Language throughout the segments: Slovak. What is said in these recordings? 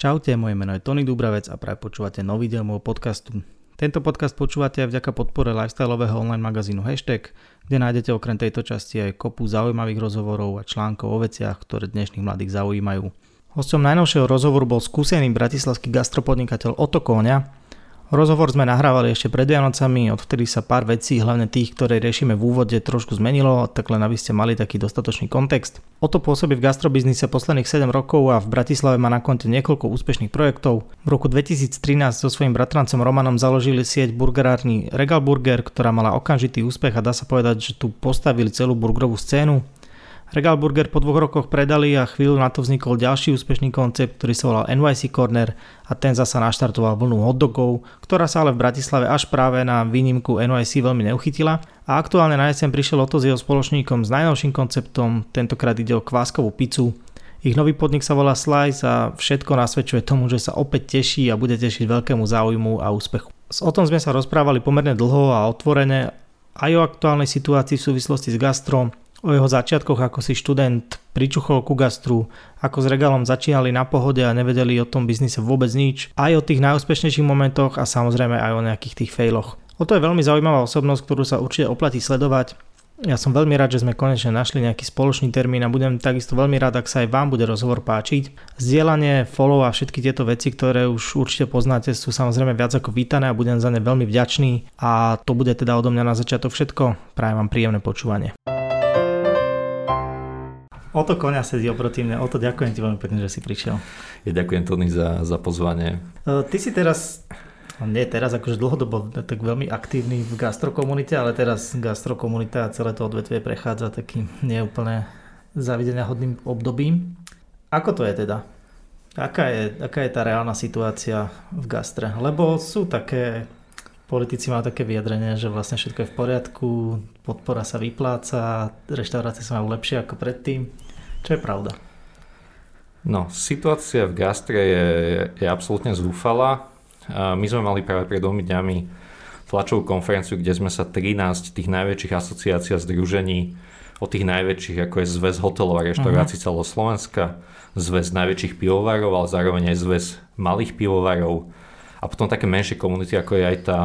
Čaute, moje meno je Tony Dubravec a práve počúvate nový diel môjho podcastu. Tento podcast počúvate aj vďaka podpore lifestyleového online magazínu Hashtag, kde nájdete okrem tejto časti aj kopu zaujímavých rozhovorov a článkov o veciach, ktoré dnešných mladých zaujímajú. Hostom najnovšieho rozhovoru bol skúsený bratislavský gastropodnikateľ Oto Kóňa, Rozhovor sme nahrávali ešte pred Vianocami, odvtedy sa pár vecí, hlavne tých, ktoré riešime v úvode, trošku zmenilo, tak len aby ste mali taký dostatočný kontext. Oto pôsobí v gastrobiznise posledných 7 rokov a v Bratislave má na konte niekoľko úspešných projektov. V roku 2013 so svojím bratrancom Romanom založili sieť burgerárny Regal Burger, ktorá mala okamžitý úspech a dá sa povedať, že tu postavili celú burgerovú scénu. Regal Burger po dvoch rokoch predali a chvíľu na to vznikol ďalší úspešný koncept, ktorý sa volal NYC Corner a ten zasa naštartoval vlnu hotdogov, ktorá sa ale v Bratislave až práve na výnimku NYC veľmi neuchytila a aktuálne na jeseň prišiel Oto s jeho spoločníkom s najnovším konceptom, tentokrát ide o kváskovú pizzu. Ich nový podnik sa volá Slice a všetko nasvedčuje tomu, že sa opäť teší a bude tešiť veľkému záujmu a úspechu. O tom sme sa rozprávali pomerne dlho a otvorene aj o aktuálnej situácii v súvislosti s gastrom, o jeho začiatkoch ako si študent pričuchol ku gastru, ako s regálom začínali na pohode a nevedeli o tom biznise vôbec nič, aj o tých najúspešnejších momentoch a samozrejme aj o nejakých tých failoch. O to je veľmi zaujímavá osobnosť, ktorú sa určite oplatí sledovať. Ja som veľmi rád, že sme konečne našli nejaký spoločný termín a budem takisto veľmi rád, ak sa aj vám bude rozhovor páčiť. Zdieľanie, follow a všetky tieto veci, ktoré už určite poznáte, sú samozrejme viac ako vítané a budem za ne veľmi vďačný. A to bude teda odo mňa na začiatok všetko. Prajem vám príjemné počúvanie. O to konia sedí oproti mne, o to ďakujem ti veľmi pekne, že si prišiel. Ja ďakujem Tony za, za pozvanie. E, ty si teraz, no nie teraz akože dlhodobo tak veľmi aktívny v gastrokomunite, ale teraz gastrokomunita a celé to odvetvie prechádza takým neúplne zavidenia hodným obdobím. Ako to je teda? Aká je, aká je tá reálna situácia v gastre? Lebo sú také, politici majú také vyjadrenie, že vlastne všetko je v poriadku, podpora sa vypláca, reštaurácie sa majú lepšie ako predtým. Čo je pravda? No, situácia v gastre je, je absolútne zúfalá. My sme mali práve pred dvomi dňami tlačovú konferenciu, kde sme sa 13 tých najväčších asociácií a združení o tých najväčších, ako je Zväz hotelov a reštaurácií uh-huh. celého Slovenska, Zväz najväčších pivovarov, ale zároveň aj Zväz malých pivovarov a potom také menšie komunity, ako je aj tá,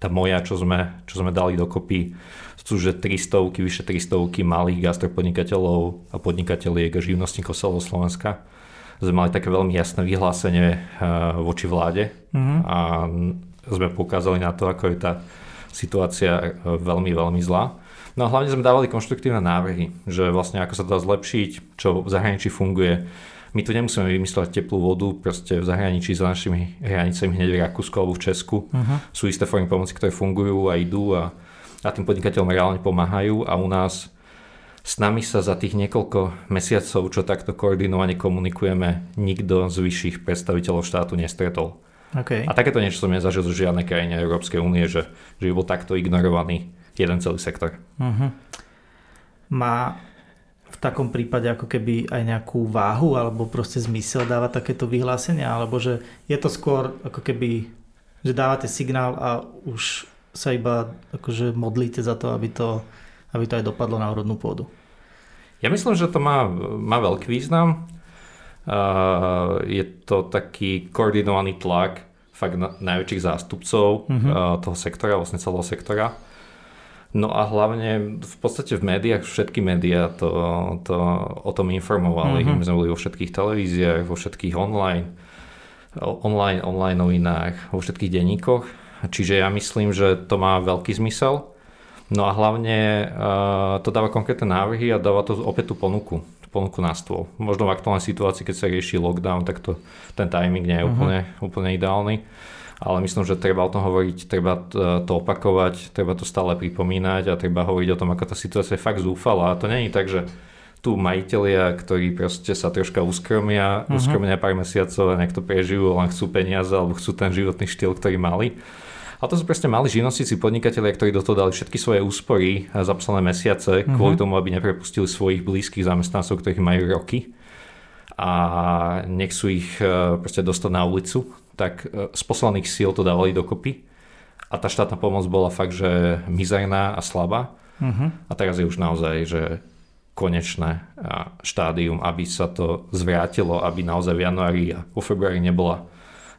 tá moja, čo sme, čo sme dali dokopy sú že 300, vyše 300 malých gastropodnikateľov a podnikateľiek a živnostníkov celého Slovenska. Sme mali také veľmi jasné vyhlásenie eh, voči vláde mm-hmm. a sme poukázali na to, ako je tá situácia eh, veľmi, veľmi zlá. No a hlavne sme dávali konštruktívne návrhy, že vlastne ako sa to dá zlepšiť, čo v zahraničí funguje. My tu nemusíme vymysľať teplú vodu, proste v zahraničí za našimi hranicami hneď v Rakúsku alebo v Česku uh-huh. sú isté formy pomoci, ktoré fungujú a idú a a tým podnikateľom reálne pomáhajú a u nás s nami sa za tých niekoľko mesiacov, čo takto koordinovane komunikujeme, nikto z vyšších predstaviteľov štátu nestretol. Okay. A takéto niečo som nezažil zo žiadnej krajine Európskej únie, že, že by bol takto ignorovaný jeden celý sektor. Uh-huh. Má v takom prípade ako keby aj nejakú váhu alebo proste zmysel dáva takéto vyhlásenia, alebo že je to skôr ako keby, že dávate signál a už sa iba akože modlíte za to, aby to, aby to aj dopadlo na úrodnú pôdu? Ja myslím, že to má, má veľký význam. Uh, je to taký koordinovaný tlak fakt na, najväčších zástupcov uh-huh. uh, toho sektora, vlastne celého sektora. No a hlavne v podstate v médiách, všetky médiá to, to o tom informovali. Uh-huh. My sme boli vo všetkých televíziách, vo všetkých online, online, online novinách, vo všetkých denníkoch Čiže ja myslím, že to má veľký zmysel. No a hlavne uh, to dáva konkrétne návrhy a dáva to opäť tú ponuku, ponuku na stôl. Možno v aktuálnej situácii, keď sa rieši lockdown, tak to, ten timing nie je uh-huh. úplne, úplne ideálny. Ale myslím, že treba o tom hovoriť, treba to opakovať, treba to stále pripomínať a treba hovoriť o tom, ako tá situácia je fakt zúfala. A to není tak, že tu majiteľia, ktorí proste sa troška uskromia, uh-huh. uskromia pár mesiacov a nejak to prežijú, len chcú peniaze alebo chcú ten životný štýl, ktorý mali a to sú presne mali živnostníci, podnikatelia, ktorí do toho dali všetky svoje úspory za posledné mesiace uh-huh. kvôli tomu, aby neprepustili svojich blízkych zamestnancov, ktorých majú roky a nechcú ich e, proste dostať na ulicu, tak e, z poslaných síl to dávali dokopy a tá štátna pomoc bola fakt, že mizerná a slabá. Uh-huh. A teraz je už naozaj, že konečné štádium, aby sa to zvrátilo, aby naozaj v januári a vo februári nebola,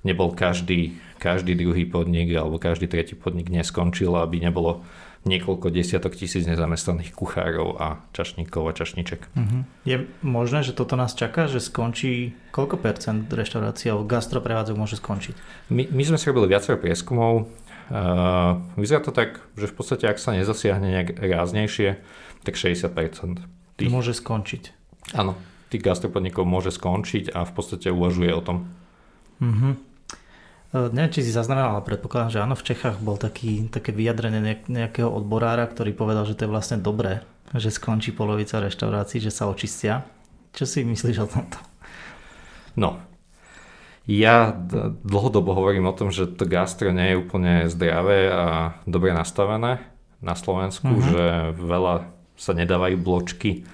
nebol každý, každý druhý podnik alebo každý tretí podnik neskončil, aby nebolo niekoľko desiatok tisíc nezamestnaných kuchárov a čašníkov a čašniček. Uh-huh. Je možné, že toto nás čaká, že skončí koľko percent reštaurácií alebo gastroprevádzok môže skončiť? My, my sme si robili viacero prieskumov. Uh, vyzerá to tak, že v podstate ak sa nezasiahne nejak ráznejšie, tak 60%. Tých... Môže skončiť. Áno, tých gastropodnikov môže skončiť a v podstate uvažuje o tom. Uh-huh. Uh, neviem, či si zaznamenal, ale predpokladám, že áno, v Čechách bol taký, také vyjadrenie nejakého odborára, ktorý povedal, že to je vlastne dobré, že skončí polovica reštaurácií, že sa očistia. Čo si myslíš o tomto? No, ja dlhodobo hovorím o tom, že to gastro nie je úplne zdravé a dobre nastavené na Slovensku, uh-huh. že veľa sa nedávajú bločky.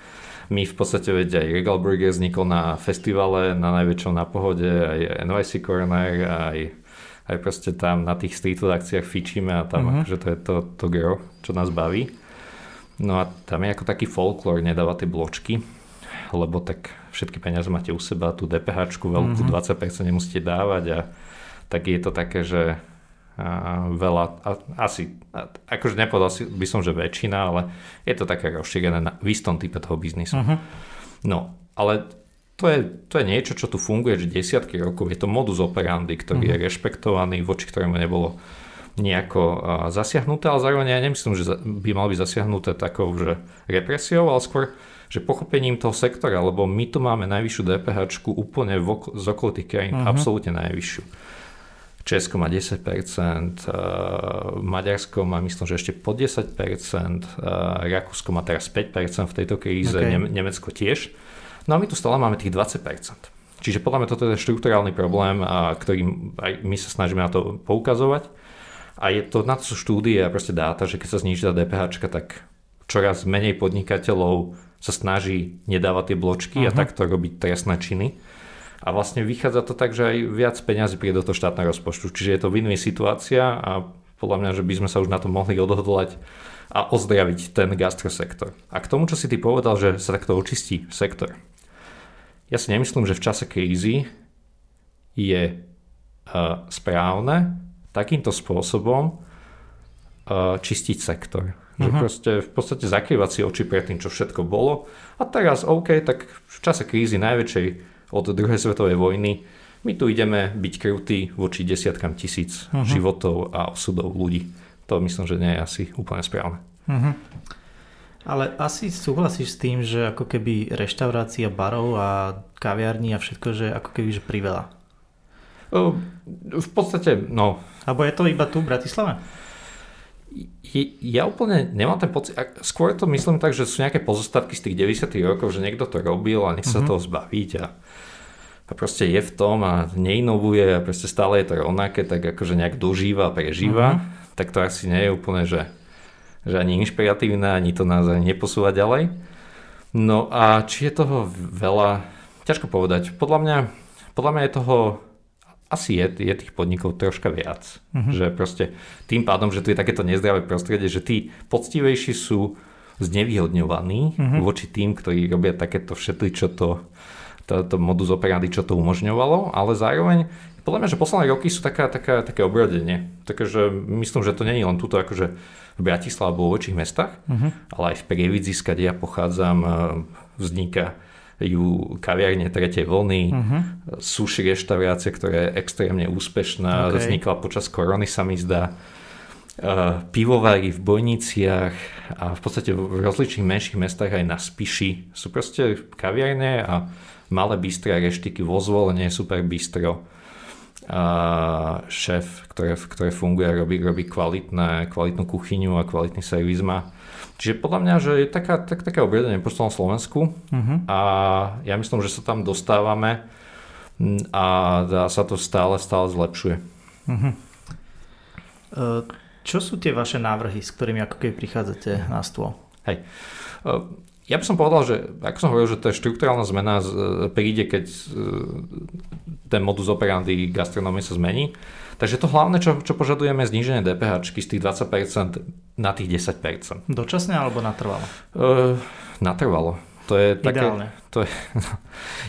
My v podstate, veď aj Regal Burger vznikol na festivale, na najväčšom na pohode, aj NYC Corner, aj aj proste tam na tých street food akciách fičíme a tam uh-huh. akože to je to, to girl, čo nás baví. No a tam je ako taký folklór, nedáva tie bločky, lebo tak všetky peniaze máte u seba, tú DPH veľkú uh-huh. 20% nemusíte dávať a tak je to také, že a veľa, a, asi, a, akože nepovedal si, by som, že väčšina, ale je to také rozšírené na, v istom type toho biznisu. Uh-huh. No, ale to je, to je niečo, čo tu funguje že desiatky rokov. Je to modus operandi, ktorý uh-huh. je rešpektovaný, voči ktorému nebolo nejako zasiahnuté, ale zároveň ja nemyslím, že by mal byť zasiahnuté takou že represiou, ale skôr že pochopením toho sektora, lebo my tu máme najvyššiu DPH úplne ok- z okolitých krajín, uh-huh. absolútne najvyššiu. Česko má 10%, uh, Maďarsko má myslím, že ešte pod 10%, uh, Rakúsko má teraz 5% v tejto kríze, okay. ne- Nemecko tiež. No a my tu stále máme tých 20%. Čiže podľa mňa toto je štruktúrálny problém, a ktorý aj my sa snažíme na to poukazovať. A je to, na to sú štúdie a proste dáta, že keď sa zniží tá DPH, tak čoraz menej podnikateľov sa snaží nedávať tie bločky uh-huh. a mhm. takto robiť trestné činy. A vlastne vychádza to tak, že aj viac peňazí príde do toho štátneho rozpočtu. Čiže je to win situácia a podľa mňa, že by sme sa už na to mohli odhodlať a ozdraviť ten gastrosektor. A k tomu, čo si ty povedal, že sa takto očistí sektor. Ja si nemyslím, že v čase krízy je uh, správne takýmto spôsobom uh, čistiť sektor. Uh-huh. Že proste v podstate zakrývať si oči pred tým, čo všetko bolo. A teraz, OK, tak v čase krízy najväčšej od druhej svetovej vojny my tu ideme byť krutí voči desiatkam tisíc uh-huh. životov a osudov ľudí. To myslím, že nie je asi úplne správne. Uh-huh. Ale asi súhlasíš s tým, že ako keby reštaurácia barov a kaviarní a všetko, že ako keby že priveľa. V podstate, no. Abo je to iba tu v Bratislave? Ja úplne nemám ten pocit, skôr to myslím tak, že sú nejaké pozostatky z tých 90 rokov, že niekto to robil a nech sa mm-hmm. toho zbaviť a, a proste je v tom a neinovuje a proste stále je to rovnaké, tak akože nejak dožíva, prežíva, mm-hmm. tak to asi nie je úplne, že že ani inšpiratívne, ani to nás ani neposúva ďalej. No a či je toho veľa, ťažko povedať. Podľa mňa, podľa mňa je toho asi je, je tých podnikov troška viac. Uh-huh. Že proste tým pádom, že tu je takéto nezdravé prostredie, že tí poctivejší sú znevýhodňovaní uh-huh. voči tým, ktorí robia takéto všetky, čo to, to, to modus operandi, čo to umožňovalo, ale zároveň podľa mňa, že posledné roky sú taká, taká, také obrodenie. Takže myslím, že to není len túto akože v Bratislave alebo vo väčších mestách, uh-huh. ale aj v Prievidzi, skade ja pochádzam, e, vzniká ju kaviarne tretej vlny, uh-huh. sushi reštaurácie, ktorá je extrémne úspešná, okay. vznikla počas korony sa mi zdá. Uh, pivovary v Bojniciach a v podstate v rozličných menších mestách aj na Spiši sú proste kaviarne a malé bystré reštiky vo zvolenie super bistro šéf, ktoré, ktoré funguje, robí, robí kvalitné, kvalitnú kuchyňu a kvalitný servis má. Čiže podľa mňa, že je taká, tak, také obriadenie po celom Slovensku uh-huh. a ja myslím, že sa tam dostávame a sa to stále, stále zlepšuje. Uh-huh. Čo sú tie vaše návrhy, s ktorými ako keby prichádzate na stôl? Hej. Ja by som povedal, že ako som hovoril, že tá štruktúrálna zmena príde, keď ten modus operandi gastronómie sa zmení. Takže to hlavné, čo, čo požadujeme, je zníženie DPH z tých 20% na tých 10%. Dočasne alebo natrvalo? Uh, natrvalo. To je také... Ideálne. To je, no,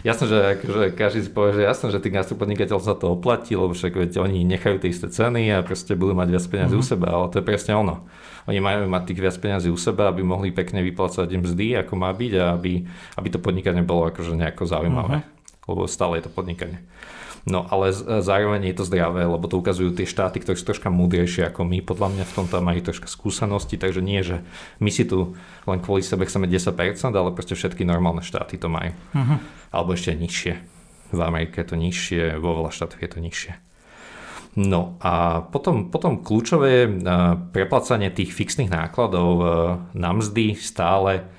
jasné, že akože každý si povie, že jasné, že tým gastropodnikateľ sa to oplatí, lebo však veď oni nechajú tie isté ceny a proste budú mať viac peniazy mm-hmm. u seba, ale to je presne ono. Oni majú mať tých viac peniazy u seba, aby mohli pekne vyplácať im mzdy, ako má byť a aby, aby to podnikanie bolo akože nejako zaujímavé. Mm-hmm. Lebo stále je to podnikanie. No ale zároveň je to zdravé, lebo to ukazujú tie štáty, ktoré sú troška múdrejšie ako my. Podľa mňa v tomto majú troška skúsenosti, takže nie, že my si tu len kvôli sebe chceme 10%, ale proste všetky normálne štáty to majú. Uh-huh. Alebo ešte nižšie. V Amerike je to nižšie, vo veľa štátoch je to nižšie. No a potom, potom kľúčové preplácanie tých fixných nákladov na mzdy stále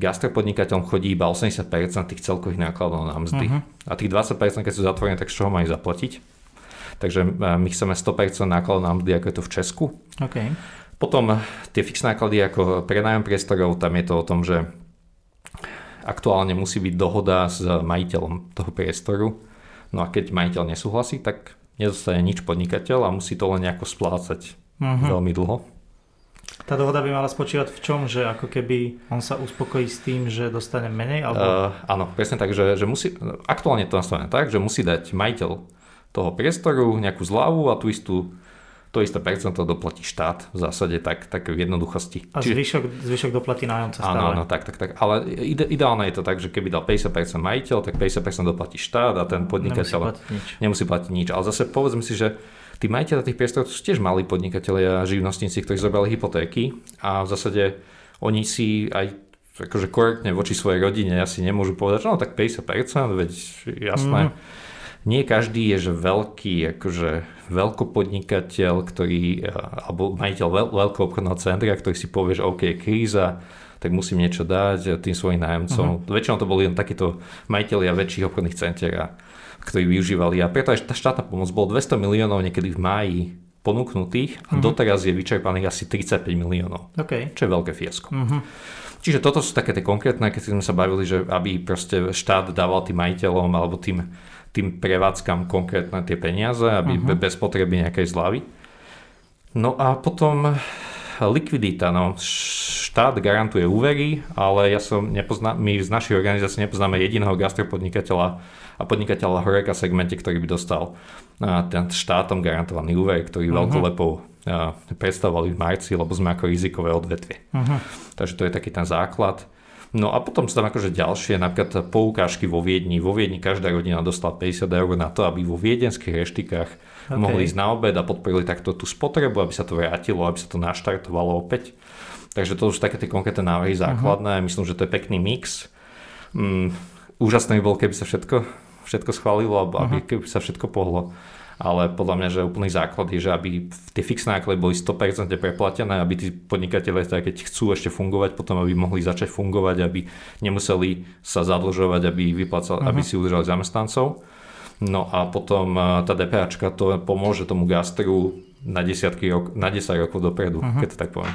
gastropodnikateľom chodí iba 80% tých celkových nákladov na mzdy. Uh-huh. A tých 20%, keď sú zatvorené, tak z čoho majú zaplatiť? Takže e, my chceme 100% nákladov na mzdy, ako je to v Česku. Okay. Potom tie fixné náklady ako prenájom priestorov, tam je to o tom, že aktuálne musí byť dohoda s majiteľom toho priestoru. No a keď majiteľ nesúhlasí, tak nedostane nič podnikateľ a musí to len nejako splácať uh-huh. veľmi dlho. Tá dohoda by mala spočívať v čom? Že ako keby on sa uspokojí s tým, že dostane menej? Alebo... Uh, áno, presne tak, že, že musí, aktuálne to nastavené tak, že musí dať majiteľ toho priestoru nejakú zľavu a tú istú to isté percento doplatí štát v zásade tak, tak v jednoduchosti. A Čiže, zvyšok, zvyšok doplatí nájomca stále. Áno, áno, tak, tak, tak. Ale ide, ideálne je to tak, že keby dal 50% majiteľ, tak 50% doplatí štát a ten podnikateľ nemusí platiť nič. Nemusí platiť nič. Ale zase povedzme si, že tí majiteľe tých priestorov sú tiež malí podnikatelia a živnostníci, ktorí zobrali hypotéky a v zásade oni si aj akože korektne voči svojej rodine asi nemôžu povedať, že no tak 50%, veď jasné. Mm. Nie každý je že veľký akože veľkopodnikateľ, ktorý, alebo majiteľ veľ, veľkého obchodného centra, ktorý si povie, že OK, kríza, tak musím niečo dať tým svojim nájomcom. Uh-huh. Väčšinou to boli len takíto majiteľia väčších obchodných centier a ktorí využívali. A preto aj tá štátna pomoc bol 200 miliónov niekedy v máji ponúknutých a uh-huh. doteraz je vyčerpaných asi 35 miliónov. Okay. Čo je veľké fiasko. Uh-huh. Čiže toto sú také tie konkrétne, keď sme sa bavili, že aby proste štát dával tým majiteľom alebo tým, tým prevádzkam konkrétne tie peniaze, aby uh-huh. bez potreby nejakej zľavy. No a potom likvidita. No, štát garantuje úvery, ale ja som nepozná, my z našej organizácie nepoznáme jediného gastropodnikateľa, a podnikateľa horeka segmente, ktorý by dostal ten štátom garantovaný úver, ktorý uh-huh. veľkolepou predstavovali v marci, lebo sme ako rizikové odvetvie. Uh-huh. Takže to je taký ten základ. No a potom sú tam akože ďalšie, napríklad poukážky vo Viedni. Vo Viedni každá rodina dostala 50 eur na to, aby vo viedenských reštikách okay. mohli ísť na obed a podporili takto tú spotrebu, aby sa to vrátilo, aby sa to naštartovalo opäť. Takže to už také tie konkrétne návrhy základné. Uh-huh. Myslím, že to je pekný mix. Mm, úžasné by bolo, keby sa všetko všetko schválilo, aby uh-huh. sa všetko pohlo. Ale podľa mňa, že úplný základ je, že aby tie fixné náklady boli 100% preplatené, aby tí podnikatelia, keď chcú ešte fungovať, potom aby mohli začať fungovať, aby nemuseli sa zadlžovať, aby, vyplacal, uh-huh. aby si udržali zamestnancov. No a potom tá DPAčka to pomôže tomu gastru na, desiatky rok, na 10 rokov dopredu, uh-huh. keď to tak poviem.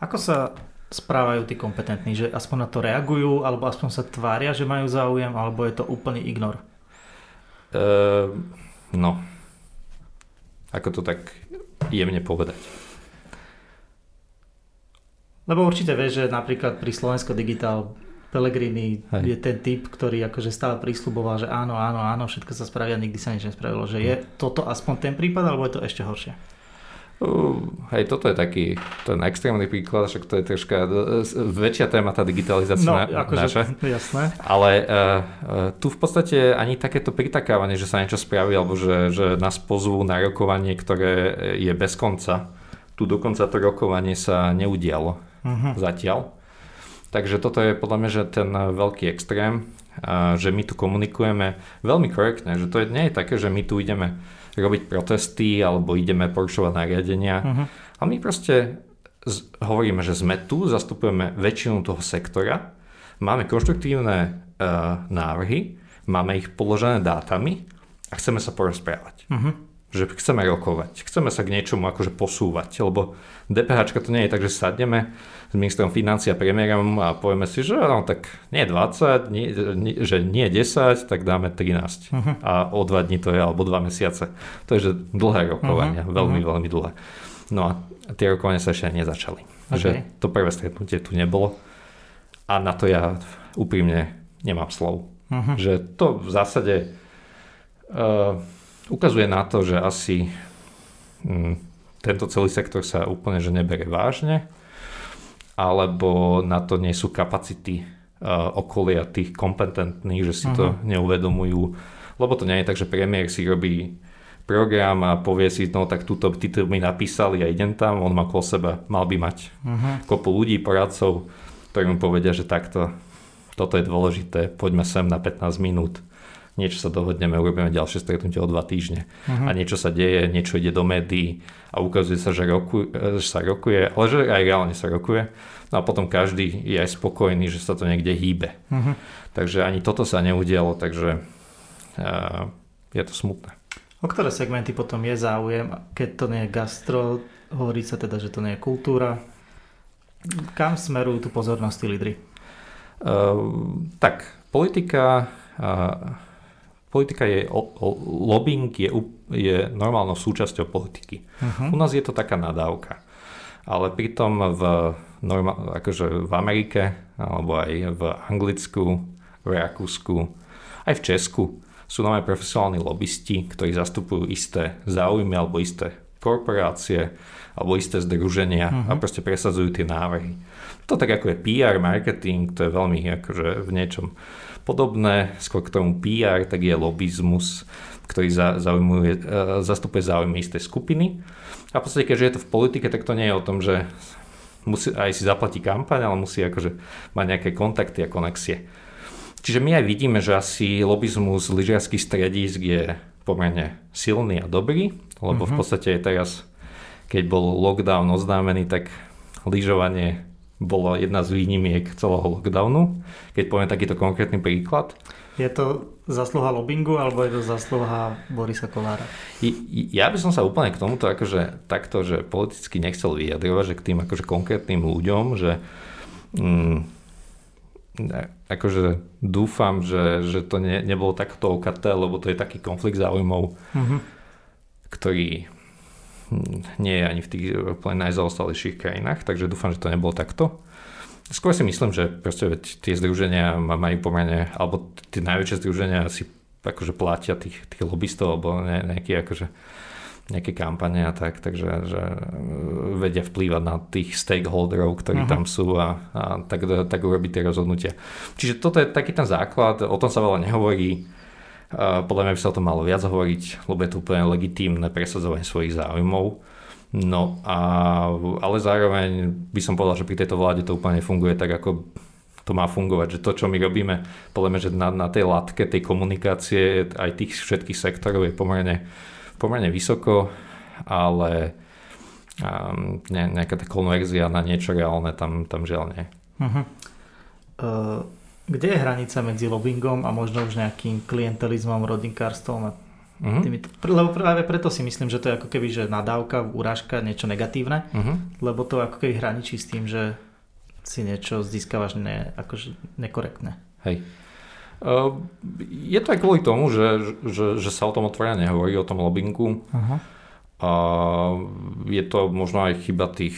Ako sa správajú tí kompetentní, že aspoň na to reagujú, alebo aspoň sa tvária, že majú záujem, alebo je to úplný ignor? Uh, no, ako to tak jemne povedať. Lebo určite vieš, že napríklad pri Slovensko Digital Pelegrini Hej. je ten typ, ktorý akože stále prísľuboval, že áno, áno, áno, všetko sa spravia, nikdy sa nič nespravilo. Že je toto aspoň ten prípad, alebo je to ešte horšie? Uh, hej, toto je taký ten extrémny príklad, však to je troška uh, väčšia téma tá digitalizácia no, na, akože, naša. Jasné. Ale uh, uh, tu v podstate ani takéto pritakávanie, že sa niečo spraví, alebo že, že nás pozvú na rokovanie, ktoré je bez konca. Tu dokonca to rokovanie sa neudialo uh-huh. zatiaľ. Takže toto je podľa mňa že ten veľký extrém, uh, že my tu komunikujeme veľmi korektne, že to je, nie je také, že my tu ideme robiť protesty alebo ideme porušovať nariadenia. Uh-huh. A my proste hovoríme, že sme tu, zastupujeme väčšinu toho sektora, máme konštruktívne uh, návrhy, máme ich položené dátami a chceme sa porozprávať. Uh-huh. Že chceme rokovať, chceme sa k niečomu akože posúvať, lebo DPH to nie je tak, že sadneme s ministrom financí a premiérom a povieme si, že no, tak nie 20, nie, nie, že nie 10, tak dáme 13. Uh-huh. Mhm. A o dva dní to je, alebo dva mesiace. To je že dlhé rokovania, uh-huh. veľmi, uh-huh. veľmi dlhé. No a tie rokovania sa ešte nezačali. Okay. Že to prvé stretnutie tu nebolo. A na to ja úprimne nemám slov. Uh-huh. Že to v zásade uh, ukazuje na to, že asi um, tento celý sektor sa úplne že nebere vážne, alebo na to nie sú kapacity uh, okolia tých kompetentných, že si uh-huh. to mhm. neuvedomujú. Lebo to nie je tak, že premiér si robí program a povie si, no tak túto titul mi napísali a idem tam, on má kolo seba, mal by mať uh-huh. kopu ľudí, poradcov, ktorí mu povedia, že takto, toto je dôležité, poďme sem na 15 minút, niečo sa dohodneme, urobíme ďalšie stretnutie o dva týždne uh-huh. a niečo sa deje, niečo ide do médií a ukazuje sa, že, roku, že sa rokuje, ale že aj reálne sa rokuje. No a potom každý je aj spokojný, že sa to niekde hýbe. Uh-huh. Takže ani toto sa neudialo, takže uh, je to smutné. O ktoré segmenty potom je záujem, keď to nie je gastro, hovorí sa teda, že to nie je kultúra. Kam smerujú tu pozornosti lídry? Uh, tak, politika, uh, politika je, o, o, lobbying je, je normálnou súčasťou politiky. Uh-huh. U nás je to taká nadávka. Ale pritom v, norma, akože v Amerike, alebo aj v Anglicku, v Rakúsku, aj v Česku sú nové profesionálni lobbysti, ktorí zastupujú isté záujmy alebo isté korporácie alebo isté združenia uh-huh. a mhm. proste presadzujú tie návrhy. To tak ako je PR, marketing, to je veľmi akože v niečom podobné. Skôr k tomu PR, tak je lobizmus, ktorý za, zaujmuje, uh, zastupuje záujmy isté skupiny. A v podstate, keďže je to v politike, tak to nie je o tom, že musí aj si zaplatí kampaň, ale musí akože mať nejaké kontakty a konexie. Čiže my aj vidíme, že asi lobizmus lyžiarských stredísk je pomerne silný a dobrý, lebo uh-huh. v mhm. podstate teraz, keď bol lockdown oznámený, tak lyžovanie bolo jedna z výnimiek celého lockdownu. Keď poviem takýto konkrétny príklad. Je to zasluha lobbingu alebo je to zasluha Borisa Kolára? Ja by som sa úplne k tomuto akože takto, že politicky nechcel vyjadrovať, že k tým akože konkrétnym ľuďom, že mm, akože dúfam, že, že to ne, nebolo takto okaté, lebo to je taký konflikt záujmov, mm-hmm. ktorý nie je ani v tých úplne najzaostalejších krajinách, takže dúfam, že to nebolo takto. Skôr si myslím, že proste veď tie združenia majú pomerne, alebo tie najväčšie združenia si akože platia tých, tých lobbystov, alebo ne, nejaký akože nejaké kampane a tak, takže že e, vedia vplývať na tých stakeholderov, ktorí uh-huh. tam sú a, a tak, tak urobiť tie rozhodnutia. Čiže toto je taký ten základ, o tom sa veľa nehovorí, podľa mňa by sa o tom malo viac hovoriť, lebo je to úplne legitímne presadzovanie svojich záujmov. No a, ale zároveň by som povedal, že pri tejto vláde to úplne funguje tak, ako to má fungovať, že to, čo my robíme, podľa mňa, že na, na tej latke tej komunikácie aj tých všetkých sektorov je pomerne pomerne vysoko, ale um, ne, nejaká tá konverzia na niečo reálne tam, tam žiaľ nie. Uh-huh. Uh, kde je hranica medzi lobbyingom a možno už nejakým klientelizmom, rodinkárstvom a uh-huh. týmito, lebo práve preto si myslím, že to je ako keby že nadávka, urážka, niečo negatívne, uh-huh. lebo to ako keby hraničí s tým, že si niečo získavaš ne, akože nekorektné. Hej. Ehm, je to aj kvôli tomu, že, že, že sa o tom otvorene nehovorí, o tom lobbingu. Uh-huh. A je to možno aj chyba tých,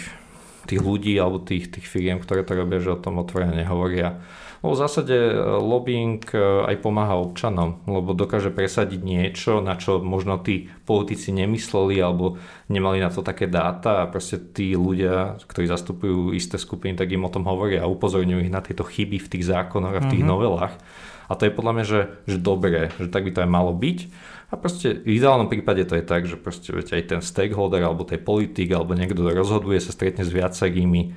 tých ľudí alebo tých, tých firiem, ktoré to robia, že o tom otvorene nehovoria. Lebo v zásade e, lobbying e, aj pomáha občanom, lebo dokáže presadiť niečo, na čo možno tí politici nemysleli alebo nemali na to také dáta a proste tí ľudia, ktorí zastupujú isté skupiny, tak im o tom hovoria a upozorňujú ich na tieto chyby v tých zákonoch a v tých uh-huh. novelách a to je podľa mňa, že, že dobré, že tak by to aj malo byť. A proste v ideálnom prípade to je tak, že proste viete, aj ten stakeholder alebo tej politik alebo niekto rozhoduje sa stretne s viacerými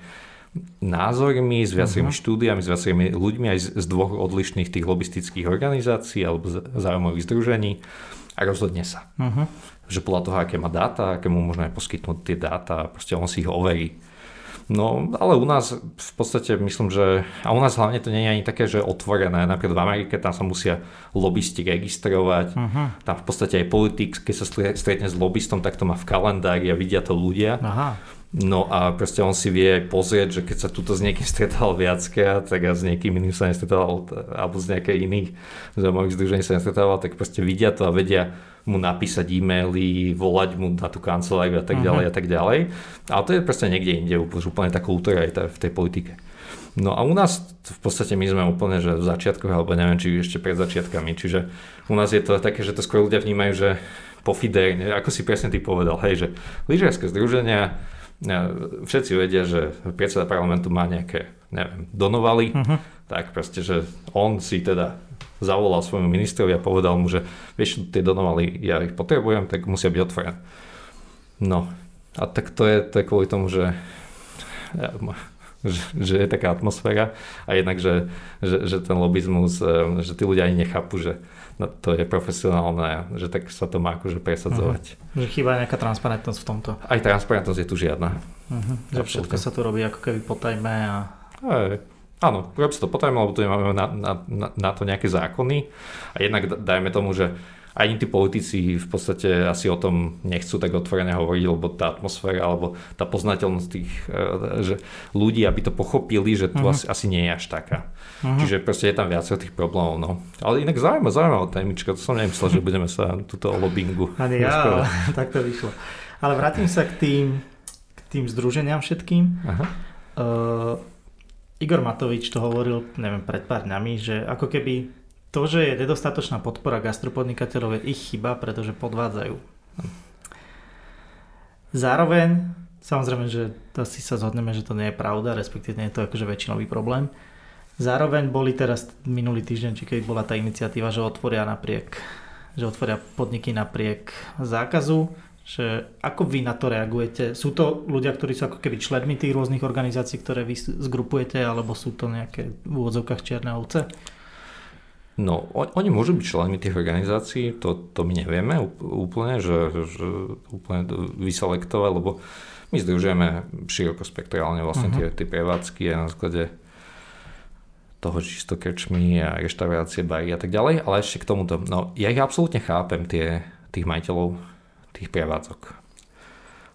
názormi, s viacerými uh-huh. štúdiami, s viacerými ľuďmi aj z, z dvoch odlišných tých lobistických organizácií alebo záujmových združení a rozhodne sa. Uh-huh. Že podľa toho, aké má dáta, aké mu možno aj poskytnúť tie dáta, proste on si ich overí. No, ale u nás v podstate myslím, že... A u nás hlavne to nie je ani také, že otvorené. Napríklad v Amerike tam sa musia lobbysti registrovať. Uh-huh. Tam v podstate aj politik, keď sa stretne s lobbystom, tak to má v kalendári a vidia to ľudia. Aha. No a proste on si vie pozrieť, že keď sa tuto s niekým stretal viackrát, tak a s niekým iným sa nestretával, alebo z nejakých iných zaujímavých združení sa nestretával, tak proste vidia to a vedia mu napísať e-maily, volať mu na tú kanceláriu a tak ďalej uh-huh. a tak ďalej. Ale to je proste niekde inde, úplne tá kultúra aj v tej politike. No a u nás v podstate my sme úplne, že v začiatkoch, alebo neviem, či ešte pred začiatkami, čiže u nás je to také, že to skôr ľudia vnímajú, že po FIDE, ako si presne ty povedal, hej, že lyžiarske združenia, všetci vedia, že predseda parlamentu má nejaké, neviem, donovaly, uh-huh. tak proste, že on si teda zavolal svojmu ministrovi a povedal mu, že vieš, tie donovaly, ja ich potrebujem, tak musia byť otvorené. No, a tak to je, to je kvôli tomu, že že, že je taká atmosféra a jednak, že, že, že ten lobizmus, že tí ľudia ani nechápu, že no, to je profesionálne, že tak sa to má akože presadzovať. Uh-huh. Že chýba nejaká transparentnosť v tomto. Aj transparentnosť je tu žiadna. Uh-huh. Že všetko sa tu robí ako keby potajme a... Aj, áno, rob si to potajme, lebo tu nemáme na, na, na, na to nejaké zákony a jednak dajme tomu, že ani tí politici v podstate asi o tom nechcú tak otvorene hovoriť, lebo tá atmosféra alebo tá poznateľnosť tých e, že ľudí, aby to pochopili, že tu uh-huh. asi, asi nie je až taká. Uh-huh. Čiže proste je tam viacero tých problémov. No. Ale inak zaujímavá, zaujímavá témička, to som nemyslel, že budeme sa tuto o lobbingu. Ani ja, tak to vyšlo. Ale vrátim sa k tým, k tým združeniam všetkým. Uh-huh. Uh, Igor Matovič to hovoril, neviem, pred pár dňami, že ako keby to, že je nedostatočná podpora gastropodnikateľov je ich chyba, pretože podvádzajú. Zároveň, samozrejme, že asi sa zhodneme, že to nie je pravda, respektíve nie je to akože väčšinový problém. Zároveň boli teraz minulý týždeň, či keď bola tá iniciatíva, že otvoria napriek, že otvoria podniky napriek zákazu, že ako vy na to reagujete? Sú to ľudia, ktorí sú ako keby členmi tých rôznych organizácií, ktoré vy zgrupujete, alebo sú to nejaké v úvodzovkách čierne ovce? No, on, oni môžu byť členmi tých organizácií, to, to my nevieme úplne, že, že úplne vyselektovať, lebo my združujeme širokospektrálne vlastne uh-huh. tie, tie prevádzky a na základe toho čisto krčmy a reštaurácie, bary a tak ďalej, ale ešte k tomuto. No, ja ich absolútne chápem, tie, tých majiteľov tých prevádzok.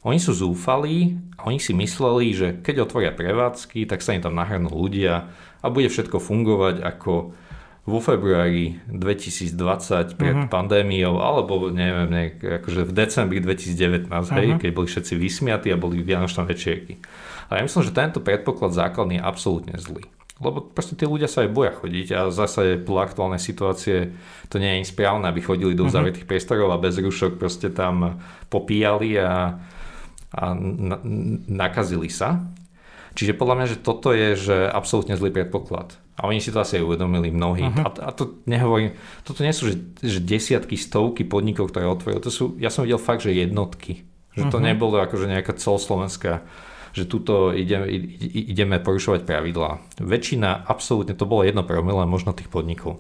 Oni sú zúfalí a oni si mysleli, že keď otvoria prevádzky, tak sa im tam nahrnú ľudia a bude všetko fungovať ako vo februári 2020 pred uh-huh. pandémiou, alebo neviem, nejak, akože v decembri 2019, uh-huh. hej, keď boli všetci vysmiatí a boli vianočné večierky. Ale ja myslím, že tento predpoklad základný je absolútne zlý. Lebo proste tí ľudia sa aj boja chodiť a zase podľa aktuálnej situácie to nie je správne, aby chodili do mhm. uzavretých uh-huh. priestorov a bez rušok proste tam popíjali a, a na, nakazili sa. Čiže podľa mňa, že toto je že absolútne zlý predpoklad. A oni si to asi aj uvedomili mnohí. Uh-huh. A, a to nehovorím, toto nie sú že, že desiatky, stovky podnikov, ktoré otvorili. To sú, ja som videl fakt, že jednotky. Že to uh-huh. nebolo akože nejaká celoslovenská že tuto ideme, ideme porušovať pravidlá. Väčšina, absolútne, to bolo jedno promile možno tých podnikov.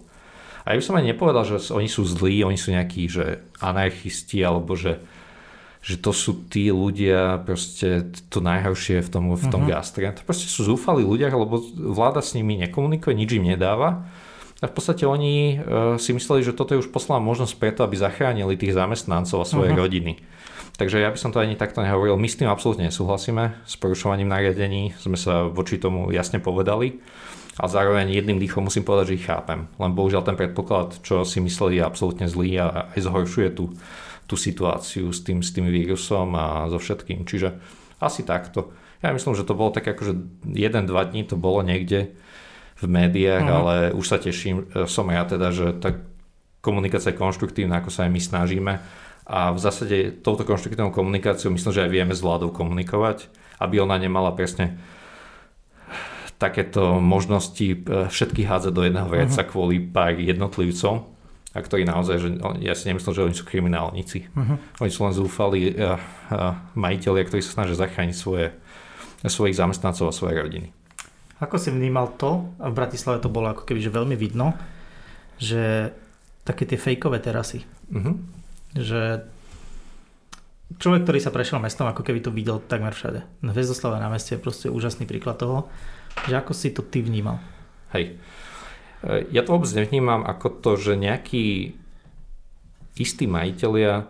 A ja by som aj nepovedal, že oni sú zlí, oni sú nejakí, že anarchisti, alebo že že to sú tí ľudia proste to najhoršie v tom, v tom uh-huh. gastre. To proste sú zúfali ľudia, lebo vláda s nimi nekomunikuje, nič im nedáva. A v podstate oni uh, si mysleli, že toto je už poslaná možnosť preto, aby zachránili tých zamestnancov a svoje uh-huh. rodiny. Takže ja by som to ani takto nehovoril. My s tým absolútne nesúhlasíme. S porušovaním nariadení sme sa voči tomu jasne povedali. A zároveň jedným dýchom musím povedať, že ich chápem. Len bohužiaľ ten predpoklad, čo si mysleli, je absolútne zlý a aj zhoršuje tú tú situáciu s tým, s tým vírusom a so všetkým. Čiže asi takto. Ja myslím, že to bolo tak akože 1-2 dní to bolo niekde v médiách, uh-huh. ale už sa teším, e, som ja teda, že tá komunikácia je konštruktívna, ako sa aj my snažíme a v zásade touto konštruktívnou komunikáciou myslím, že aj vieme s vládou komunikovať, aby ona nemala presne takéto možnosti e, všetky hádzať do jedného vreca uh-huh. kvôli pár jednotlivcom, a ktorí naozaj, že ja si nemyslím, že oni sú kriminálnici. Uh-huh. Oni sú len zúfali uh, uh, majiteľia, ktorí sa snažia zachrániť svoje, svojich zamestnancov a svoje rodiny. Ako si vnímal to, a v Bratislave to bolo ako keby že veľmi vidno, že také tie fejkové terasy. Uh-huh. Že človek, ktorý sa prešiel mestom, ako keby to videl takmer všade. Na Hvezdoslave námestie je proste úžasný príklad toho, že ako si to ty vnímal. Hej. E, ja to vôbec nevnímam ako to, že nejakí istí majiteľia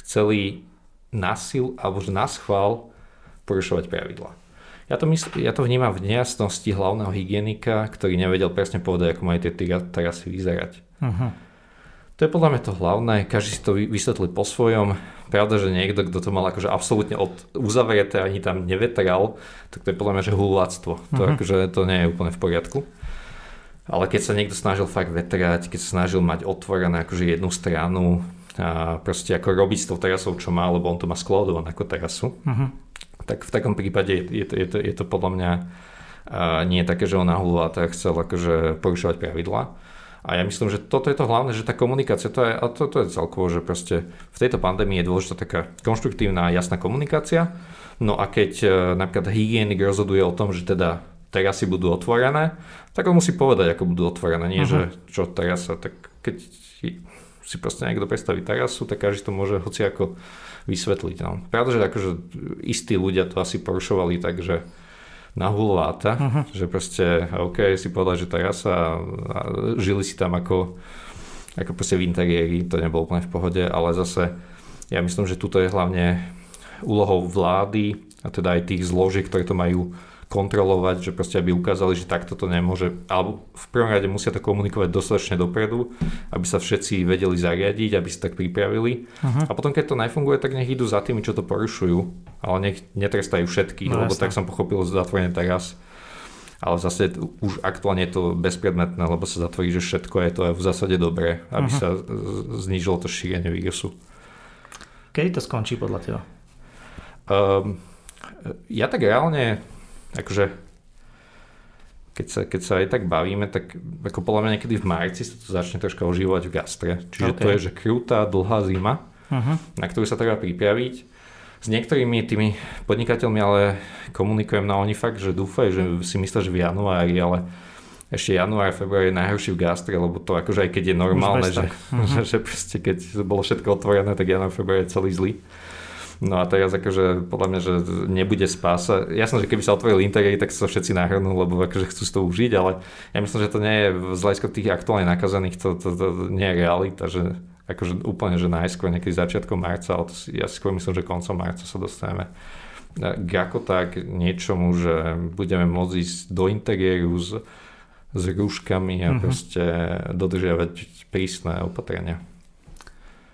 chceli nasil alebo že na schvál porušovať pravidla. Ja to, mysl, ja to vnímam v nejasnosti hlavného hygienika, ktorý nevedel presne povedať, ako majú tie terasy vyzerať. Uh-huh. To je podľa mňa to hlavné, každý si to vysvetlí po svojom. Pravda, že niekto, kto to mal akože absolútne od uzavreté, ani tam nevetral, tak to je podľa mňa, že hulváctvo. To, uh-huh. akože, to nie je úplne v poriadku. Ale keď sa niekto snažil fakt vetrať, keď sa snažil mať otvorené akože jednu stranu, a proste ako robiť s tou terasou, čo má, lebo on to má skládované ako terasu, uh-huh. tak v takom prípade je, je, to, je, to, je to podľa mňa a nie je také, že on na tak chcel akože porušovať pravidla. A ja myslím, že toto je to hlavné, že tá komunikácia, to je, a to, to je celkovo, že proste v tejto pandémii je dôležitá taká konštruktívna a jasná komunikácia. No a keď e, napríklad hygienik rozhoduje o tom, že teda terasy budú otvorené, tak on musí povedať, ako budú otvorené. Nie, uh-huh. že čo terasa, tak keď si proste niekto predstaví terasu, tak každý to môže hoci ako vysvetliť. No. Pravda, že akože istí ľudia to asi porušovali tak, že nahulováta, uh-huh. že proste OK, si povedal, že terasa a žili si tam ako, ako proste v interiéri, to nebolo úplne v pohode, ale zase ja myslím, že tuto je hlavne úlohou vlády a teda aj tých zložiek, ktoré to majú kontrolovať, že proste aby ukázali, že takto to nemôže, alebo v prvom rade musia to komunikovať dostatočne dopredu, aby sa všetci vedeli zariadiť, aby sa tak pripravili. Uh-huh. A potom, keď to nefunguje, tak nech idú za tými, čo to porušujú, ale nech netrestajú všetkých, no, lebo jasne. tak som pochopil zatvorene teraz. Ale zase už aktuálne je to bezpredmetné, lebo sa zatvorí, že všetko je to v zásade dobré, aby uh-huh. sa znížilo to šírenie vírusu. Kedy to skončí podľa teba? Um, ja tak reálne akože keď sa, keď sa aj tak bavíme, tak ako podľa mňa niekedy v marci sa to začne troška ožívať v gastre. Čiže okay. to je, že krutá, dlhá zima, uh-huh. na ktorú sa treba pripraviť. S niektorými tými podnikateľmi ale komunikujem, no oni fakt, že dúfajú, že si myslia, že v januári, ale ešte január, február je najhorší v gastre, lebo to akože aj keď je normálne, že, uh-huh. že, že proste keď bolo všetko otvorené, tak január, február je celý zlý. No a teraz akože podľa mňa, že nebude spása. Jasné, že keby sa otvorili interiéry, tak sa všetci nahrnú, lebo akože chcú to užiť, ale ja myslím, že to nie je z hľadiska tých aktuálne nakazaných, to, to, to, to nie je realita, že akože úplne, že najskôr niekedy začiatkom marca, ale to si, ja skôr myslím, že koncom marca sa dostaneme k ako tak niečomu, že budeme môcť ísť do interiéru s, s rúškami a mm-hmm. proste dodržiavať prísne opatrenia.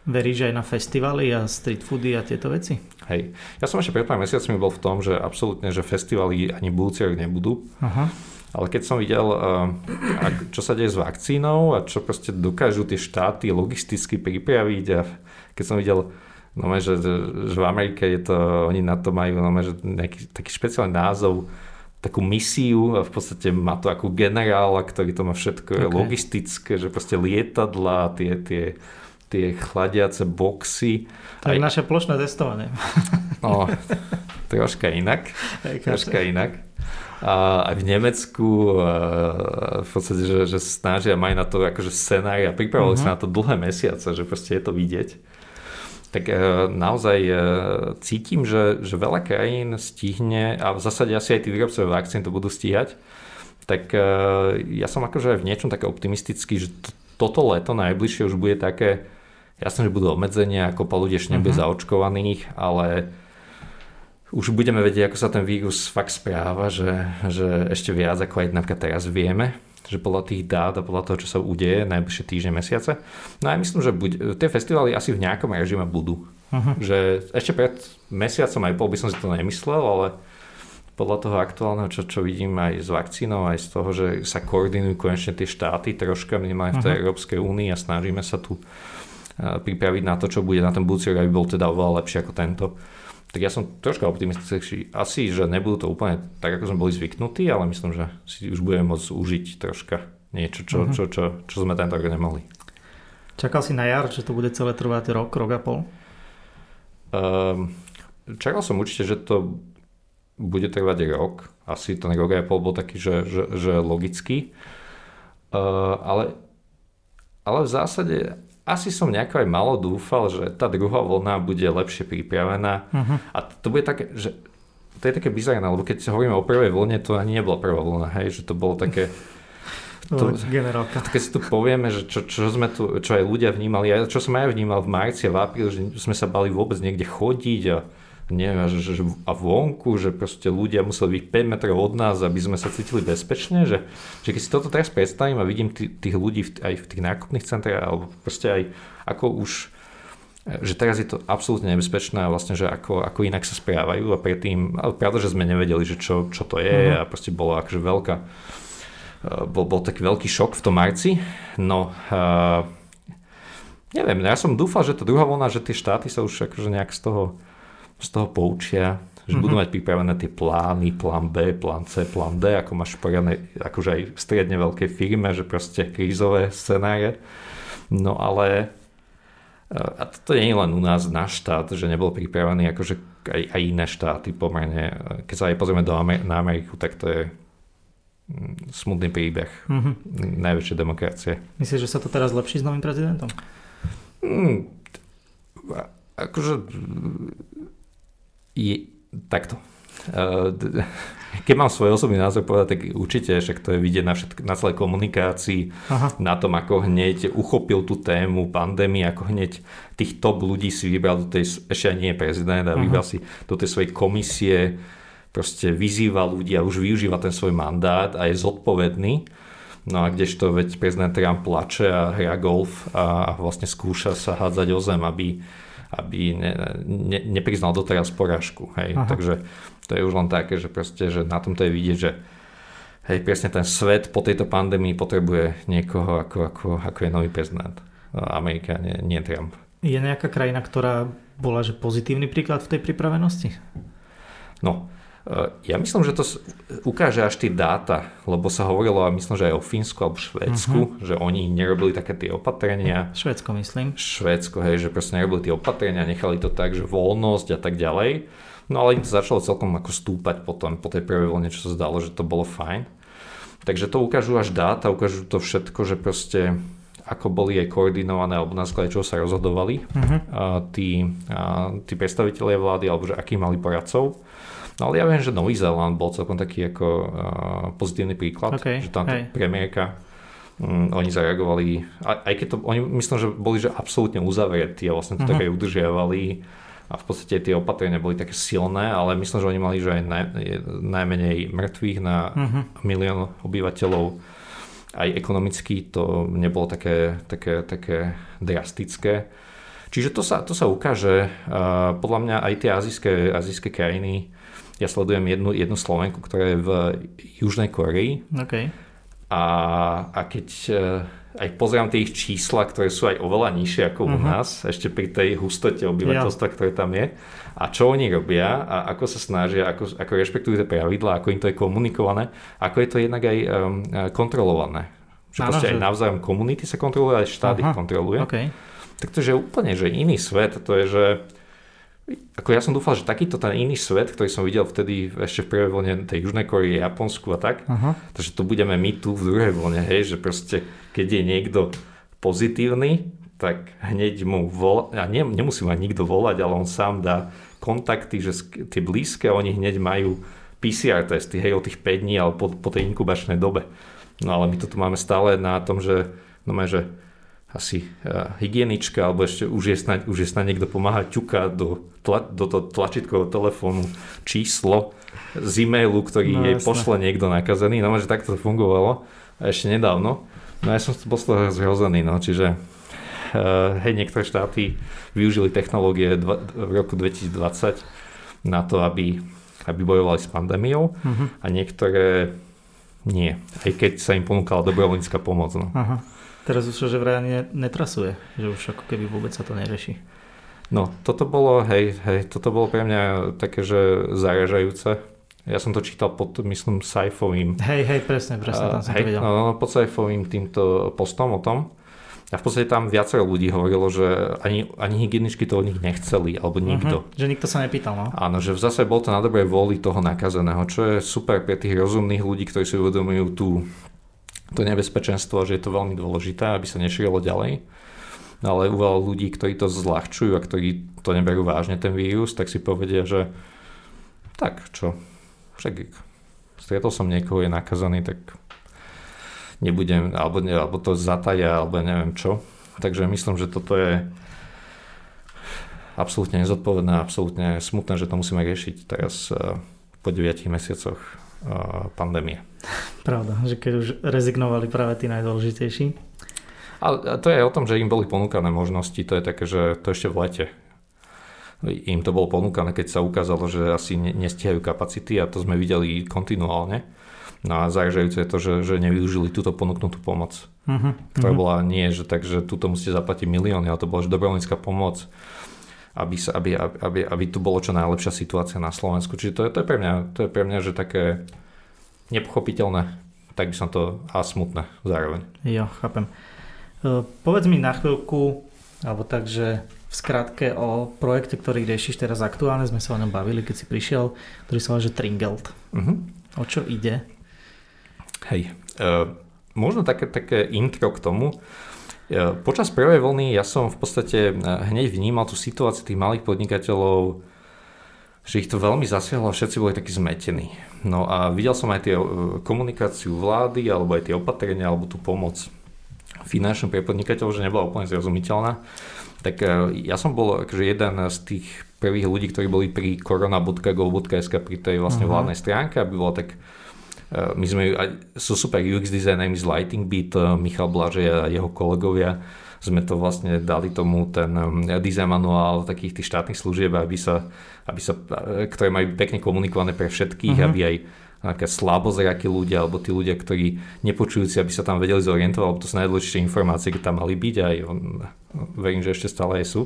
Veríš aj na festivaly a street foody a tieto veci? Hej. Ja som ešte pred pár mesiacmi bol v tom, že absolútne, že festivaly ani budúci rok nebudú. Aha. Ale keď som videl, eh, čo sa deje s vakcínou a čo proste dokážu tie štáty logisticky pripraviť a keď som videl, no, že, že v Amerike je to, oni na to majú no, že nejaký taký špeciálny názov, takú misiu a v podstate má to ako generála, ktorý to má všetko okay. logistické, že proste lietadla, tie, tie tie chladiace boxy. To je aj... naše plošné testovanie. No, troška inak. troška inak. A aj v Nemecku v podstate, že, že snažia, majú na to akože scenári a pripravovali uh-huh. sa na to dlhé mesiace, že proste je to vidieť. Tak e, naozaj e, cítim, že, že veľa krajín stihne a v zásade asi aj tí výrobcovia vakcín to budú stíhať. Tak e, ja som akože v niečom také optimistický, že to, toto leto najbližšie už bude také Jasné, že budú obmedzenia, ako po ľudia ešte nebude uh-huh. zaočkovaných, ale už budeme vedieť, ako sa ten vírus fakt správa, že, že ešte viac ako aj napríklad teraz vieme, že podľa tých dát a podľa toho, čo sa udeje najbližšie týždne, mesiace. No a ja myslím, že buď, tie festivaly asi v nejakom režime budú. Uh-huh. Že ešte pred mesiacom aj pol by som si to nemyslel, ale podľa toho aktuálneho, čo, čo vidím aj s vakcínou, aj z toho, že sa koordinujú konečne tie štáty troška minimálne v tej uh-huh. Európskej únii a snažíme sa tu pripraviť na to, čo bude na ten budúci rok, aby bol teda oveľa lepší ako tento. Tak ja som troška optimistický. Asi, že nebudú to úplne tak, ako sme boli zvyknutí, ale myslím, že si už budeme môcť užiť troška niečo, čo, uh-huh. čo, čo, čo sme tento rok nemohli. Čakal si na jar, že to bude celé trvať rok, rok a pol? Um, čakal som určite, že to bude trvať rok. Asi ten rok a pol bol taký, že, že, že logický. Uh, ale, ale v zásade asi som nejako aj malo dúfal, že tá druhá vlna bude lepšie pripravená. Uh-huh. A to bude také, že to je také bizarné, lebo keď hovoríme o prvej vlne, to ani nebola prvá vlna, hej, že to bolo také... To, generálka. Keď si tu povieme, že čo, čo, sme tu, čo aj ľudia vnímali, ja, čo som aj vnímal v marci a v apríli, že sme sa bali vôbec niekde chodiť a neviem, že, že, a vonku, že proste ľudia museli byť 5 metrov od nás, aby sme sa cítili bezpečne, že, že keď si toto teraz predstavím a vidím tých, tých ľudí v, aj v tých nákupných centrách, alebo proste aj ako už že teraz je to absolútne nebezpečné a vlastne, že ako, ako inak sa správajú a predtým, ale pravda, že sme nevedeli, že čo, čo to je uh-huh. a proste bolo akože veľká, eh, bol, bol taký veľký šok v tom marci, no uh, neviem, ja som dúfal, že to druhá vlna, že tie štáty sa už akože nejak z toho z toho poučia, že mm-hmm. budú mať pripravené tie plány, plán B, plán C, plán D, ako máš poriadne, akože aj v stredne veľkej firme, že proste krízové scenáre. No ale a toto nie je len u nás, náš štát, že nebol pripravený, akože aj, aj iné štáty pomerne. Keď sa aj pozrieme do Amer- na Ameriku, tak to je mm, smutný príbeh mm-hmm. najväčšej demokracie. Myslíš, že sa to teraz lepší s novým prezidentom? Mm, akože je, takto. Eh, keď mám svoj osobný názor povedať, tak určite, však to je vidieť na, všetk- na celej komunikácii, Aha. na tom, ako hneď uchopil tú tému pandémie, ako hneď tých top ľudí si vybral do tej, ešte nie prezident, a vybral si do tej svojej komisie, proste vyzýva ľudí a už využíva ten svoj mandát a je zodpovedný. No a kdežto veď prezident Trump plače a hra golf a vlastne skúša sa hádzať o zem, aby aby ne, ne, nepriznal doteraz porážku. Hej. Takže to je už len také, že, proste, že na tomto je vidieť, že hej, presne ten svet po tejto pandémii potrebuje niekoho, ako, ako, ako je nový prezident Amerika, nie, nie Trump. Je nejaká krajina, ktorá bola že pozitívny príklad v tej pripravenosti? No, ja myslím, že to ukáže až tie dáta, lebo sa hovorilo, a myslím, že aj o Fínsku alebo Švédsku, uh-huh. že oni nerobili také tie opatrenia. Švédsko myslím. Švédsko, hej, že proste nerobili tie opatrenia, nechali to tak, že voľnosť a tak ďalej. No ale im to začalo celkom ako stúpať potom, po tej prvej vlne, čo sa zdalo, že to bolo fajn. Takže to ukážu až dáta, ukážu to všetko, že proste ako boli aj koordinované, alebo na základe čoho sa rozhodovali uh-huh. tí, tí predstavitelia vlády, alebo že akých mali poradcov. No ale ja viem, že Nový Zéland bol celkom taký ako uh, pozitívny príklad, okay, že tam premiérka um, oni zareagovali, aj, aj keď to, oni myslím, že boli že absolútne uzavretí a vlastne to uh-huh. tak aj udržiavali a v podstate tie opatrenia boli také silné, ale myslím, že oni mali že aj naj, najmenej mŕtvych na uh-huh. milión obyvateľov. Aj ekonomicky to nebolo také, také, také drastické. Čiže to sa, to sa ukáže. Uh, podľa mňa aj tie azijské, azijské krajiny ja sledujem jednu, jednu Slovenku, ktorá je v Južnej Koreji. Okay. A, a keď eh, aj pozerám tie ich čísla, ktoré sú aj oveľa nižšie ako uh-huh. u mhm. nás, ešte pri tej hustote obyvateľstva, ja. ktoré tam je, a čo oni robia a ako sa snažia, ako, ako rešpektujú tie pravidlá, ako im to je komunikované, ako je to jednak aj um, kontrolované. Že ano, proste že... aj navzájom komunity sa kontroluje, aj štát ich kontroluje. Okay. Tak to je úplne že iný svet, to je, že ako ja som dúfal, že takýto ten iný svet, ktorý som videl vtedy ešte v prvej vlne tej Južnej Koreje, Japonsku a tak, uh-huh. takže to budeme my tu v druhej vlne, hej, že proste keď je niekto pozitívny, tak hneď mu volá, a ne, nemusí mať nikto volať, ale on sám dá kontakty, že tie blízke, oni hneď majú PCR testy, hej, o tých 5 dní, ale po, po tej inkubačnej dobe. No ale my to tu máme stále na tom, že, no že asi uh, hygienička, alebo ešte už je snad, už je snad niekto pomáha ťuka do, tla, do toho tlačítkového telefónu číslo z e-mailu, ktorý no, jej jasne. pošle niekto nakazený. No, že takto to fungovalo ešte nedávno. No ja som bol z toho zhrozený, no, čiže uh, hej, niektoré štáty využili technológie dva, v roku 2020 na to, aby, aby bojovali s pandémiou uh-huh. a niektoré nie, aj keď sa im ponúkala dobrovoľnícka pomoc. No. Uh-huh. Teraz už že vraj ani netrasuje, že už ako keby vôbec sa to nerieši. No, toto bolo, hej, hej, toto bolo pre mňa také, že zaražajúce. Ja som to čítal pod, myslím, Saifovým. Hej, hej, presne, presne, tam som hej, to videl. No, no, pod Saifovým týmto postom o tom. A v podstate tam viacero ľudí hovorilo, že ani, ani hygieničky to od nich nechceli, alebo mhm, nikto. Uh-huh, že nikto sa nepýtal, no? Áno, že v zase bol to na dobrej vôli toho nakazeného, čo je super pre tých rozumných ľudí, ktorí si uvedomujú tú to nebezpečenstvo, že je to veľmi dôležité, aby sa nešírilo ďalej. Ale u veľa ľudí, ktorí to zľahčujú a ktorí to neberú vážne ten vírus, tak si povedia, že tak čo, však stretol som niekoho, je nakazaný, tak nebudem, alebo, ne, alebo to zataja, alebo neviem čo. Takže myslím, že toto je absolútne nezodpovedné, absolútne smutné, že to musíme riešiť teraz uh, po 9 mesiacoch pandémie. Pravda, že keď už rezignovali práve tí najdôležitejší. Ale to je o tom, že im boli ponúkané možnosti, to je také, že to ešte v lete. Im to bolo ponúkané, keď sa ukázalo, že asi nestihajú kapacity a to sme videli kontinuálne. No a zaražajúce je to, že, že nevyužili túto ponúknutú pomoc, uh-huh, ktorá uh-huh. bola nie, že tak, že túto musíte zaplatiť milióny, ale to bola že dobrovoľnícka pomoc, aby, sa, aby, aby, aby tu bolo čo najlepšia situácia na Slovensku. Čiže to je, to je, pre, mňa, to je pre mňa, že také nepochopiteľné, tak by som to a smutné zároveň. Jo, chápem. E, povedz mi na chvíľku, alebo tak, že v skratke o projekte, ktorý riešiš teraz aktuálne, sme sa o ňom bavili, keď si prišiel, ktorý sa volá, že Tringelt. Uh-huh. O čo ide? Hej, uh, možno také, také intro k tomu. Uh, počas prvej vlny ja som v podstate hneď vnímal tú situáciu tých malých podnikateľov, že ich to veľmi zasiahlo a všetci boli takí zmetení. No a videl som aj tie komunikáciu vlády, alebo aj tie opatrenia, alebo tú pomoc finančnú pre podnikateľov, že nebola úplne zrozumiteľná. Tak e, ja som bol akože jeden z tých prvých ľudí, ktorí boli pri korona.gov.sk pri tej vlastne uh-huh. vládnej stránke, aby bolo tak e, my sme, sú super UX designeri z Lighting Beat, e, Michal Blažej a jeho kolegovia, sme to vlastne dali tomu ten design manuál takých tých štátnych služieb, aby sa, aby sa, ktoré majú pekne komunikované pre všetkých, uh-huh. aby aj nejaké slabozrakí ľudia alebo tí ľudia, ktorí nepočujúci, aby sa tam vedeli zorientovať, lebo to sú najdôležitejšie informácie, keď tam mali byť aj on, verím, že ešte stále aj sú.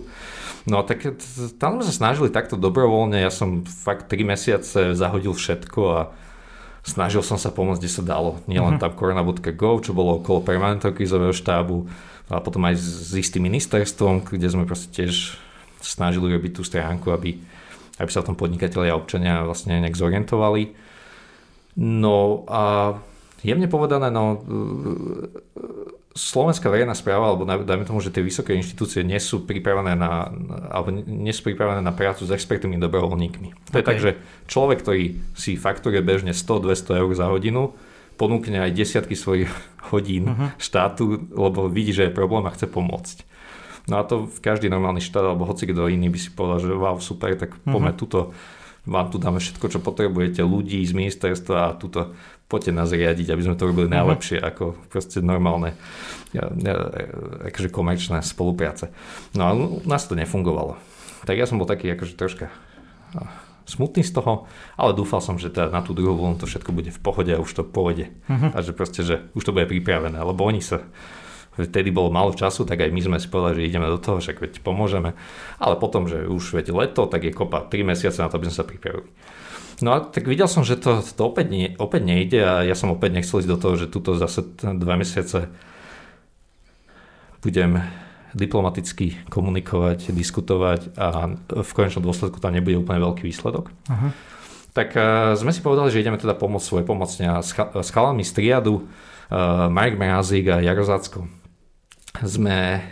No tak tam sme sa snažili takto dobrovoľne, ja som fakt 3 mesiace zahodil všetko a snažil som sa pomôcť, kde sa dalo. Nielen uh-huh. tam korona.gov, čo bolo okolo permanentného krízového štábu, a potom aj s, istým ministerstvom, kde sme proste tiež snažili robiť tú stránku, aby, aby sa v tom podnikatelia a občania vlastne nejak zorientovali. No a jemne povedané, no, slovenská verejná správa, alebo dajme tomu, že tie vysoké inštitúcie nie sú pripravené na, alebo nie sú pripravené na prácu s expertnými dobrovoľníkmi. To okay. je tak, že človek, ktorý si fakturuje bežne 100-200 eur za hodinu, ponúkne aj desiatky svojich hodín uh-huh. štátu, lebo vidí, že je problém a chce pomôcť. No a to v každý normálny štát, alebo hoci kto iný by si povedal, že wow, super, tak poďme uh-huh. tuto vám tu dáme všetko, čo potrebujete, ľudí z ministerstva a tuto poďte nás riadiť, aby sme to robili mhm. najlepšie ako proste normálne akože komerčné spolupráce. No a u nás to nefungovalo. Tak ja som bol taký akože troška smutný z toho, ale dúfal som, že teda na tú druhú vlnu to všetko bude v pohode a už to pôjde. Uh-huh. A že proste, že už to bude pripravené, lebo oni sa vtedy bolo málo času, tak aj my sme si povedali, že ideme do toho, však veď pomôžeme. Ale potom, že už veď leto, tak je kopa 3 mesiace na to, aby sme sa pripravili. No a tak videl som, že to, to opäť, nie, opäť nejde a ja som opäť nechcel ísť do toho, že tuto zase dva mesiace budem diplomaticky komunikovať, diskutovať a v konečnom dôsledku tam nebude úplne veľký výsledok. Uh-huh. Tak uh, sme si povedali, že ideme teda pomôcť svoje pomocne s, s chalami z triadu uh, Marek Mrazík a Jarozácko sme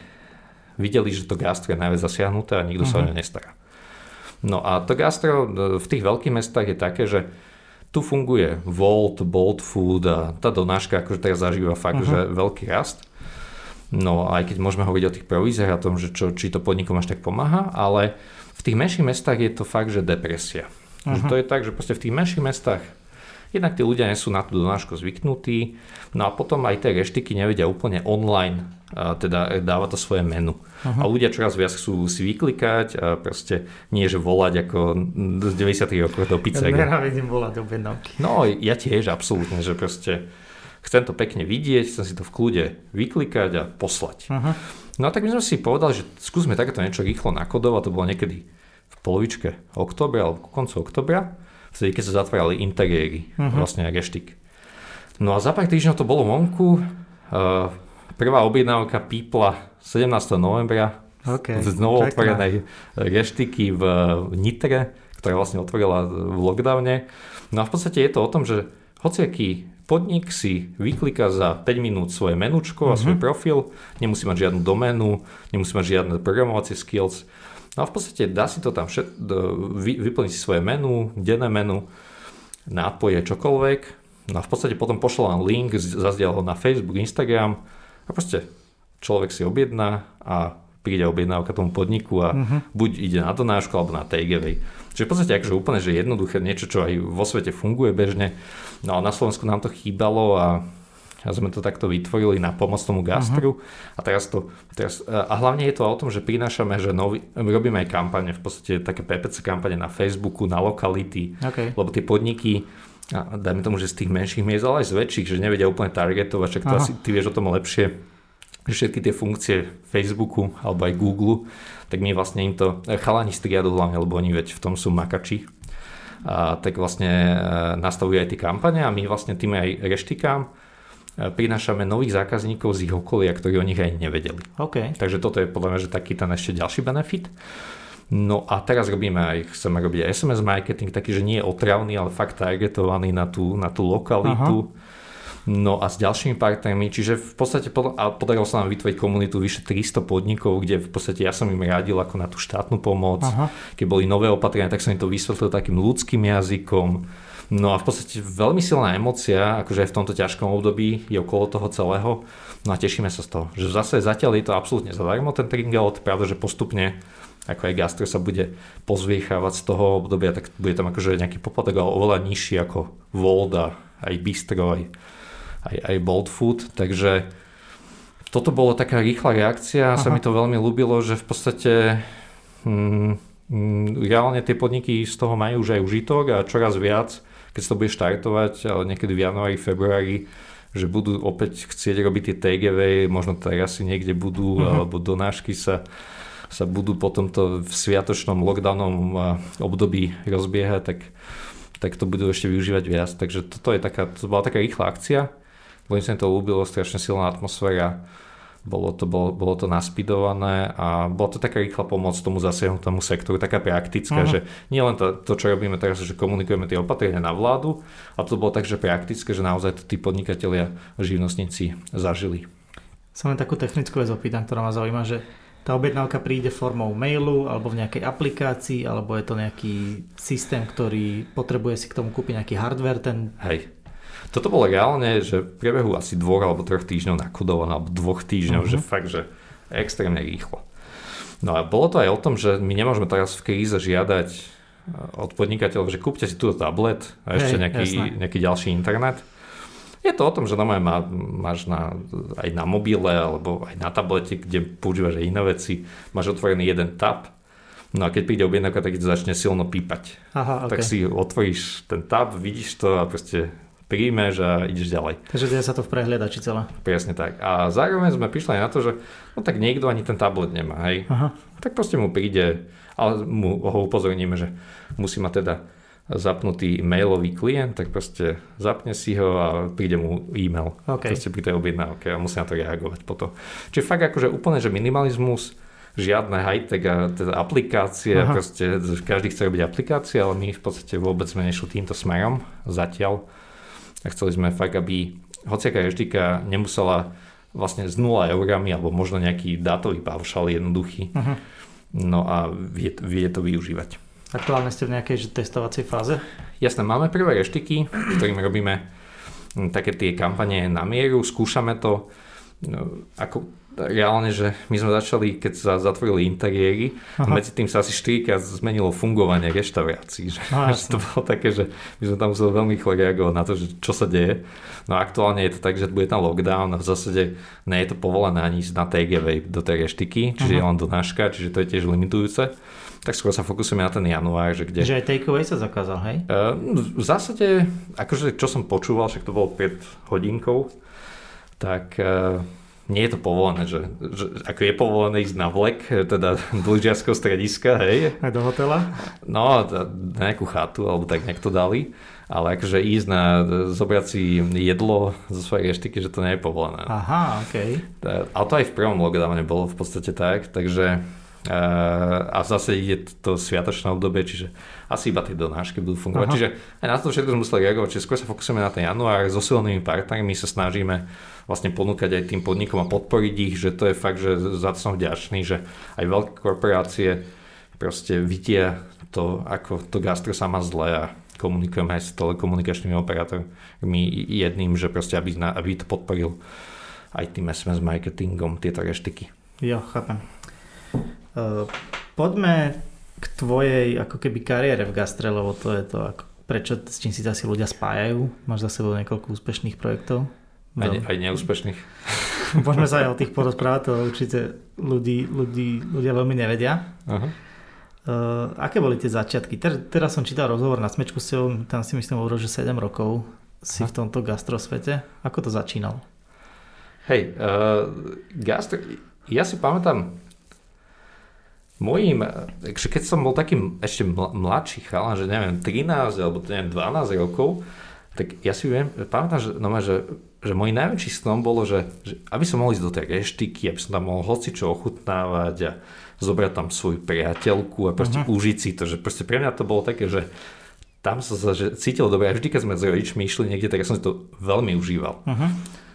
videli, že to gastro je najviac zasiahnuté a nikto uh-huh. sa o mhm. ňo nestará. No a to gastro v tých veľkých mestách je také, že tu funguje Volt, Bolt Food a tá donáška akože teraz zažíva fakt, uh-huh. že veľký rast. No aj keď môžeme hovoriť o tých províziách a tom, že čo, či to podnikom až tak pomáha, ale v tých menších mestách je to fakt, že depresia. Uh-huh. Že to je tak, že proste v tých menších mestách Jednak tí ľudia nie sú na tú donášku zvyknutí, no a potom aj tie reštiky nevedia úplne online teda dáva to svoje menu. Uh-huh. A ľudia čoraz viac chcú si vyklikať a proste nie, že volať ako z 90 rokov do pizzerie. Ja nenávidím volať objednávky. No ja tiež absolútne, že proste chcem to pekne vidieť, chcem si to v kľude vyklikať a poslať. Uh-huh. No a tak my sme si povedali, že skúsme takéto niečo rýchlo nakodovať, to bolo niekedy v polovičke oktobra alebo koncu oktobra vtedy keď sa zatvárali interiéry, uh-huh. vlastne reštik. No a za pár týždňov to bolo vonku, uh, prvá objednávka pípla 17. novembra okay, z otvorenej reštiky v Nitre, ktorá vlastne otvorila v lockdowne. No a v podstate je to o tom, že hociaký podnik si vykliká za 5 minút svoje menučko a uh-huh. svoj mhm. profil, nemusí mať žiadnu doménu, nemusí mať žiadne programovacie skills, No a v podstate dá si to tam všet, vy, vyplniť si svoje menu, denné menu, nápoje, čokoľvek. No a v podstate potom pošlo vám link, zazdiel ho na Facebook, Instagram a proste človek si objedná a príde objednávka tomu podniku a uh-huh. buď ide na donášku alebo na TGV. Čiže v podstate akože úplne že jednoduché, niečo, čo aj vo svete funguje bežne. No a na Slovensku nám to chýbalo a a sme to takto vytvorili na pomoc tomu gastru. Uh-huh. A teraz to, teraz, a hlavne je to o tom, že prinášame, že nový, robíme aj kampane, v podstate také PPC kampane na Facebooku, na lokality, okay. lebo tie podniky, a dajme tomu, že z tých menších miest, ale aj z väčších, že nevedia úplne targetovať, však to asi ty vieš o tom lepšie, že všetky tie funkcie Facebooku alebo aj Google, tak my vlastne im to, chalani striadu hlavne, lebo oni veď v tom sú makači, a tak vlastne e, nastavujú aj tie kampane a my vlastne tým aj reštikám prinášame nových zákazníkov z ich okolia, ktorí o nich aj nevedeli. Okay. Takže toto je podľa mňa že taký ten ešte ďalší benefit. No a teraz robíme aj, chceme robiť aj SMS marketing, taký, že nie je otravný, ale fakt targetovaný na tú, na tú lokalitu. Aha. No a s ďalšími partnermi, čiže v podstate a podarilo sa nám vytvoriť komunitu vyše 300 podnikov, kde v podstate ja som im radil ako na tú štátnu pomoc. Aha. Keď boli nové opatrenia, tak som im to vysvetlil takým ľudským jazykom No a v podstate veľmi silná emocia, akože aj v tomto ťažkom období je okolo toho celého. No a tešíme sa z toho, že zase zatiaľ je to absolútne zadarmo ten Tringelot, pravda, že postupne ako aj gastro sa bude pozviechávať z toho obdobia, tak bude tam akože nejaký poplatok, ale oveľa nižší ako Volda, aj Bistro, aj, aj, aj Bold Food, takže toto bolo taká rýchla reakcia. A sa mi to veľmi ľúbilo, že v podstate mm, mm, reálne tie podniky z toho majú už aj užitok a čoraz viac keď sa to bude štartovať, ale niekedy v januári, februári, že budú opäť chcieť robiť tie TGV, možno teraz si niekde budú, uh-huh. alebo donášky sa, sa budú po tomto v sviatočnom lockdownom období rozbiehať, tak, tak to budú ešte využívať viac. Takže toto je taká, to bola taká rýchla akcia, veľmi sa mi to ľúbilo, strašne silná atmosféra bolo to, bolo, bolo to naspidované a bola to taká rýchla pomoc tomu zasiahnutému sektoru, taká praktická, uh-huh. že nie len to, to, čo robíme teraz, že komunikujeme tie opatrenia na vládu, ale to bolo tak, že praktické, že naozaj to tí podnikatelia, živnostníci zažili. Som len takú technickú vec opýtam, ktorá ma zaujíma, že tá objednávka príde formou mailu alebo v nejakej aplikácii, alebo je to nejaký systém, ktorý potrebuje si k tomu kúpiť nejaký hardware, ten Hej, toto bolo reálne, že v priebehu asi dvoch alebo troch týždňov nakodované, alebo dvoch týždňov, uh-huh. že fakt, že extrémne rýchlo. No a bolo to aj o tom, že my nemôžeme teraz v kríze žiadať eh, od podnikateľov, že kúpte si túto tablet a ešte Hej, nejaký, nejaký ďalší internet. Je to o tom, že normálne má, máš na, aj na mobile alebo aj na tablete, kde používaš aj iné veci, máš otvorený jeden tab No a keď príde objednávka, tak to začne silno pípať. Aha, okay. Tak si otvoríš ten tab, vidíš to a proste príjmeš a ideš ďalej. Takže deje sa to v prehliadači celé. Presne tak. A zároveň sme prišli aj na to, že no tak niekto ani ten tablet nemá, hej. Aha. Tak proste mu príde, ale mu ho upozorníme, že musí mať teda zapnutý mailový klient, tak proste zapne si ho a príde mu e-mail. Okay. Proste pri tej objednávke a musí na to reagovať potom. Čiže fakt akože úplne, že minimalizmus, žiadne high-tech a teda aplikácie, Aha. proste každý chce robiť aplikácie, ale my v podstate vôbec sme nešli týmto smerom zatiaľ a chceli sme fakt, aby hociaká reždika nemusela vlastne s 0 eurami alebo možno nejaký dátový paušal jednoduchý. Uh-huh. No a vie, vie to využívať. Aktuálne ste v nejakej testovacej fáze? Jasné, máme prvé reštiky, ktorými robíme hm, také tie kampane na mieru, skúšame to. No, ako reálne, že my sme začali, keď sa zatvorili interiéry, Aha. medzi tým sa asi 4 krát zmenilo fungovanie reštaurácií. Že, no, že to bolo také, že my sme tam museli veľmi rýchlo reagovať na to, že čo sa deje. No a aktuálne je to tak, že bude tam lockdown a v zásade nie je to povolené ani ísť na TGV do tej reštiky, čiže Aha. je len donáška, čiže to je tiež limitujúce. Tak skôr sa fokusujeme na ten január, že kde... Že aj takeaway sa zakázal, hej? Uh, v zásade, akože čo som počúval, však to bolo pred hodinkou, tak uh, nie je to povolené, že, že ako je povolené ísť na vlek, teda do lyžiarského strediska, hej. Aj do hotela? No, na nejakú chatu, alebo tak nejak to dali. Ale akože ísť na, zobrať si jedlo zo svojej reštiky, že to nie je povolené. Aha, OK. Ale to aj v prvom lockdowne bolo v podstate tak, takže a zase ide to sviatočné obdobie, čiže asi iba tie donášky budú fungovať. Aha. Čiže aj na to všetko sme museli reagovať, čiže skôr sa fokusujeme na ten január, so silnými partnermi sa snažíme vlastne ponúkať aj tým podnikom a podporiť ich, že to je fakt, že za to som vďačný, že aj veľké korporácie proste vidia to, ako to gastro sa má zle a komunikujeme aj s telekomunikačnými operátormi jedným, že proste aby, aby to podporil aj tým SMS marketingom tieto reštiky. Jo, chápem. Uh, poďme k tvojej ako keby kariére v gastre, lebo to je to, ako, prečo, s čím si asi ľudia spájajú. Máš za sebou niekoľko úspešných projektov. Aj, aj neúspešných. Môžeme sa aj o tých porozprávať, to určite ľudí, ľudí, ľudia veľmi nevedia. Uh-huh. Uh, aké boli tie začiatky? Ter, teraz som čítal rozhovor na Smečku s tebou, tam si myslím hovoril, že 7 rokov si uh-huh. v tomto gastrosvete. Ako to začínalo? Hej, uh, gastro, ja si pamätám, Mojím, keď som bol taký ešte mladší chalan, že neviem, 13 alebo neviem, 12 rokov, tak ja si viem, pamätám, že, no, že, že môj najväčší snom bolo, že, že aby som mohol ísť do tej reštiky, aby som tam mohol čo ochutnávať a zobrať tam svoju priateľku a proste uh-huh. užiť si to, že proste pre mňa to bolo také, že tam som sa že cítil dobre. A vždy, keď sme s rodičmi išli niekde, tak ja som si to veľmi užíval. Uh-huh.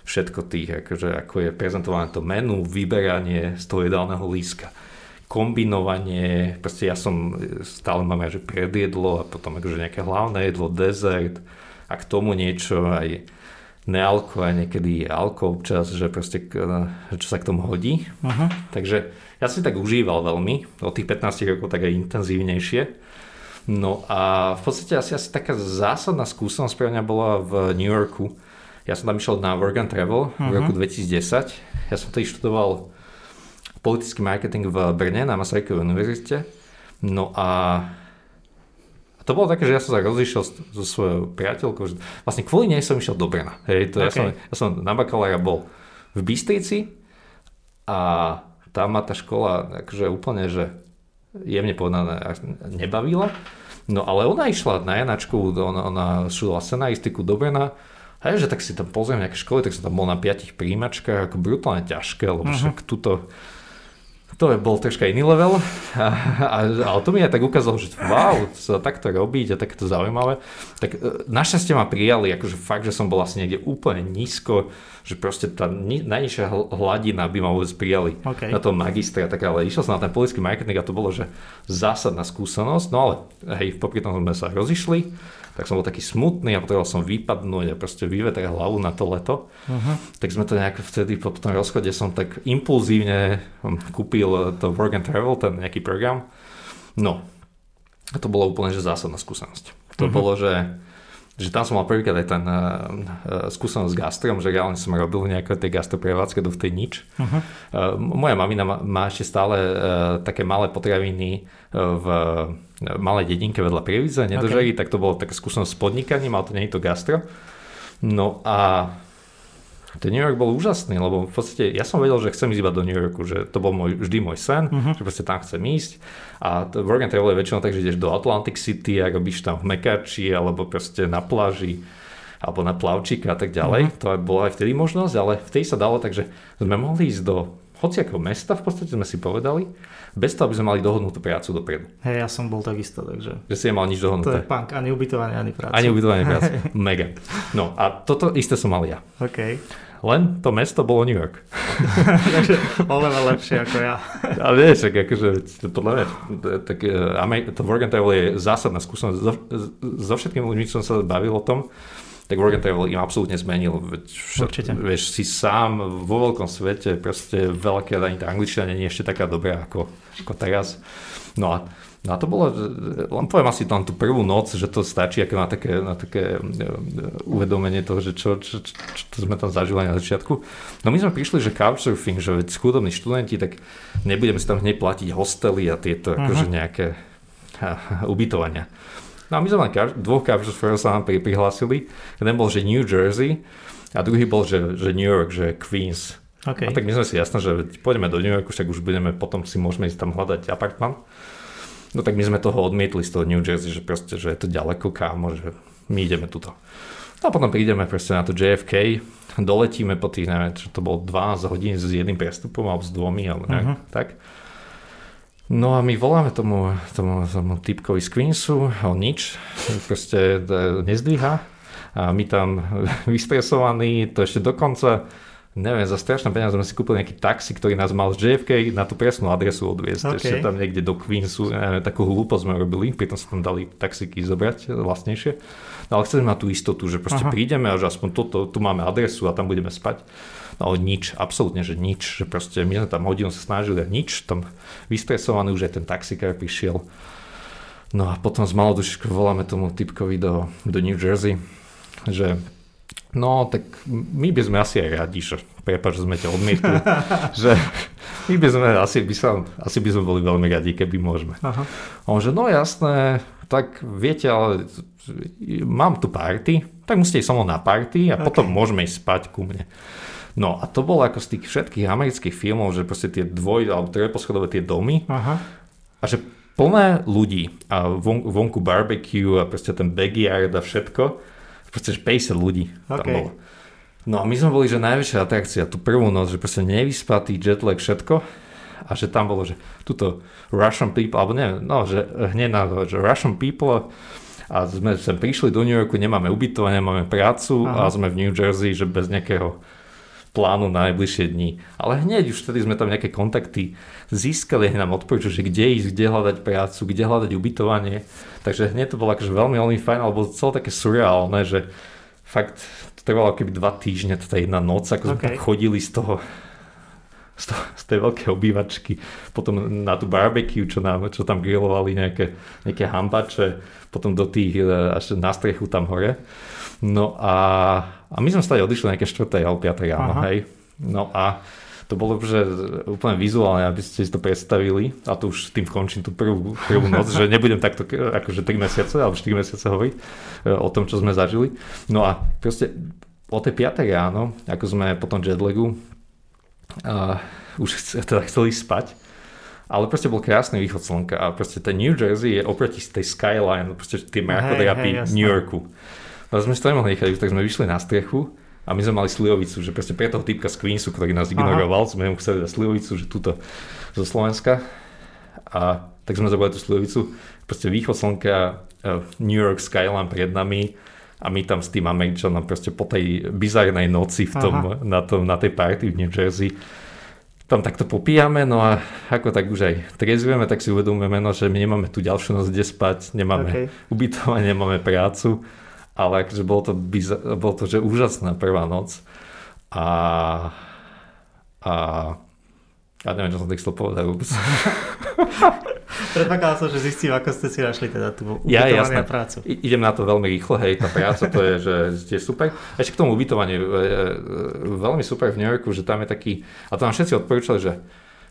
Všetko tých, akože, ako je prezentované to menu, vyberanie z toho jedálneho líska kombinovanie, proste ja som stále mám že predjedlo a potom akože nejaké hlavné jedlo, dezert a k tomu niečo aj nealko a niekedy alko občas, že proste čo sa k tomu hodí. Uh-huh. Takže ja si tak užíval veľmi, od tých 15 rokov tak aj intenzívnejšie. No a v podstate asi, asi taká zásadná skúsenosť pre mňa bola v New Yorku. Ja som tam išiel na Work and Travel uh-huh. v roku 2010. Ja som tedy študoval politický marketing v Brne na Masarykovej univerzite. No a to bolo také, že ja som sa rozišiel so svojou priateľkou, že vlastne kvôli nej som išiel do Brna. Hej, to okay. ja, som, ja som na bakalára bol v Bystrici a tam ma tá škola akože úplne, že jemne povedané nebavila. No ale ona išla na Janačku, ona, ona študovala scenaristiku do Brna a že tak si tam pozriem nejaké školy, tak som tam bol na piatich príjimačkách, ako brutálne ťažké, lebo uh-huh. však tuto to je bol troška iný level, a, a, ale to mi aj tak ukázalo, že wow, sa takto robiť a takto zaujímavé. Tak e, našťastie ma prijali, akože fakt, že som bol asi niekde úplne nízko, že proste tá ni, najnižšia hladina by ma vôbec prijali okay. na tom magistra, tak ale išiel som na ten politický marketing a to bolo, že zásadná skúsenosť, no ale hej, popri tom sme sa rozišli tak som bol taký smutný a potreboval som vypadnúť a proste vyvetrať hlavu na to leto. Uh-huh. Tak sme to nejak vtedy po tom rozchode som tak impulzívne kúpil to Work and Travel, ten nejaký program. No, a to bolo úplne že zásadná skúsenosť. To uh-huh. bolo, že že tam som mal prvýkrát aj ten uh, uh, skúsenosť s gastrom, že reálne som robil nejaké tej gastroprevádzke do tej nič. Uh-huh. Uh, moja mamina má, má ešte stále uh, také malé potraviny uh, v uh, malej dedinke vedľa Prievidze, nedožerí, okay. tak to bolo taká skúsenosť s podnikaním, ale to nie je to gastro. No a ten New York bol úžasný, lebo v podstate ja som vedel, že chcem ísť iba do New Yorku, že to bol môj, vždy môj sen, uh-huh. že proste tam chcem ísť. A to work and travel je väčšinou tak, že ideš do Atlantic City a robíš tam v Mekači alebo proste na pláži alebo na plavčíka a tak ďalej. Uh-huh. To bola aj vtedy možnosť, ale vtedy sa dalo, takže sme mohli ísť do hociakého mesta, v podstate sme si povedali, bez toho, aby sme mali dohodnutú prácu dopredu. Hej, ja som bol takisto, takže... Že si nemal nič dohodnuté. To je punk, ani ubytovanie, ani práca. Ani ubytovanie, ani. Mega. No a toto isté som mal ja. OK. Len to mesto bolo New York. takže oveľa lepšie ako ja. Ale vieš, akože, podľa mňa, tak, e, to work and travel je zásadná skúsenosť. So, so všetkými ľuďmi, som sa bavil o tom, tak work and travel im absolútne zmenil. Určite. Vieš, si sám vo veľkom svete, proste veľké, ani tá angličtina nie je ešte taká dobrá ako, ako teraz. No a No a to bolo, len poviem asi tam tú prvú noc, že to stačí ako na také, na také e, uvedomenie toho, že čo, čo, čo, čo sme tam zažili na začiatku. No my sme prišli, že couchsurfing, že veď chudobní študenti, tak nebudeme si tam hneď platiť hostely a tieto uh-huh. akože nejaké ubytovania. No a my sme len kaž- dvoch couchsurferov sa nám prihlásili. Jeden bol, že New Jersey a druhý bol, že, že New York, že Queens. Okay. A tak my sme si jasné, že pôjdeme do New Yorku, však už budeme, potom si môžeme ísť tam hľadať apartman. No tak my sme toho odmietli z toho New Jersey, že proste, že je to ďaleko kámo, že my ideme tuto. No a potom prídeme proste na to JFK, doletíme po tých, neviem, čo to bolo 12 hodín s jedným prestupom alebo s dvomi, alebo nejak, uh-huh. tak. No a my voláme tomu, tomu, tomu typkovi z Queensu, on nič, proste nezdvíha a my tam vystresovaní, to ešte dokonca, neviem, za strašné peniaze sme si kúpili nejaký taxi, ktorý nás mal z JFK na tú presnú adresu odviezť, okay. ešte tam niekde do Queensu, neviem, takú hlúposť sme robili, pritom sa tam dali taxiky zobrať vlastnejšie. No ale chceme mať tú istotu, že proste Aha. prídeme a že aspoň toto, tu máme adresu a tam budeme spať. No nič, absolútne, že nič, že proste my sme tam hodinu sa snažili a nič, tam vystresovaný už aj ten taxikár prišiel. No a potom z malodušičkou voláme tomu typkovi do, do New Jersey, že no tak my by sme asi aj radi, že prepáč, že sme ťa odmietli, že my by sme, asi by, sa, asi by sme boli veľmi radi, keby môžeme. Aha. On že no jasné, tak viete, ale mám tu party, tak musíte ísť so mnou na party a okay. potom môžeme ísť spať ku mne. No a to bolo ako z tých všetkých amerických filmov, že proste tie dvoj alebo trojposchodové tie domy Aha. a že plné ľudí a von, vonku barbecue a proste ten backyard a všetko, proste 50 ľudí okay. tam bolo. No a my sme boli, že najväčšia atrakcia tú prvú noc, že proste nevyspatý jetlag všetko a že tam bolo, že tuto Russian people, alebo neviem, no, že hneď na to, že Russian people a sme sem prišli do New Yorku, nemáme ubytovanie, máme prácu Aha. a sme v New Jersey, že bez nejakého plánu na najbližšie dní. Ale hneď už vtedy sme tam nejaké kontakty získali, hneď nám odporúčil, že kde ísť, kde hľadať prácu, kde hľadať ubytovanie. Takže hneď to bolo akože veľmi, veľmi fajn, alebo celé také surreálne, že fakt to trvalo keby dva týždne, tá jedna noc, ako okay. sme chodili z toho z, to, z tej veľkej obývačky, potom na tú barbecue, čo, nám, čo tam grilovali nejaké, nejaké hambače, potom do tých, e, až na strechu tam hore. No a, a my sme stali odišli nejaké 4. alebo 5. ráno, hej. No a to bolo že úplne vizuálne, aby ste si to predstavili a to už tým končím tú prvú, prvú noc, že nebudem takto akože 3 mesiace alebo 4 mesiace hovoriť e, o tom, čo sme zažili. No a proste o tej 5. ráno, ako sme po tom jetlagu uh, už teda chceli spať, ale proste bol krásny východ slnka a proste ten New Jersey je oproti tej skyline, proste tie mrakodrapy New Yorku. No sme to nemohli nechať, tak sme vyšli na strechu a my sme mali slivovicu, že proste pre toho typka z Queensu, ktorý nás ignoroval, Aha. sme mu chceli dať slivovicu, že túto zo Slovenska. A tak sme zabrali tú slivovicu. Proste východ slnka, New York skyline pred nami a my tam s tým Američanom proste po tej bizarnej noci v tom, na, tom, na tej party v New Jersey tam takto popíjame, no a ako tak už aj triezvujeme, tak si uvedomujeme, no, že my nemáme tu ďalšiu noc kde spať, nemáme okay. ubytovanie, nemáme prácu, ale akože bolo to, bizar, bolo to že úžasná prvá noc a, a ja neviem, čo som tak chcel povedať vôbec. Predpokladal som, že zistím, ako ste si našli teda tú ja, jasné. prácu. I, idem na to veľmi rýchlo, hej, tá práca to je, že je super. Ešte k tomu ubytovaniu, e, e, veľmi super v New Yorku, že tam je taký, a to nám všetci odporúčali, že,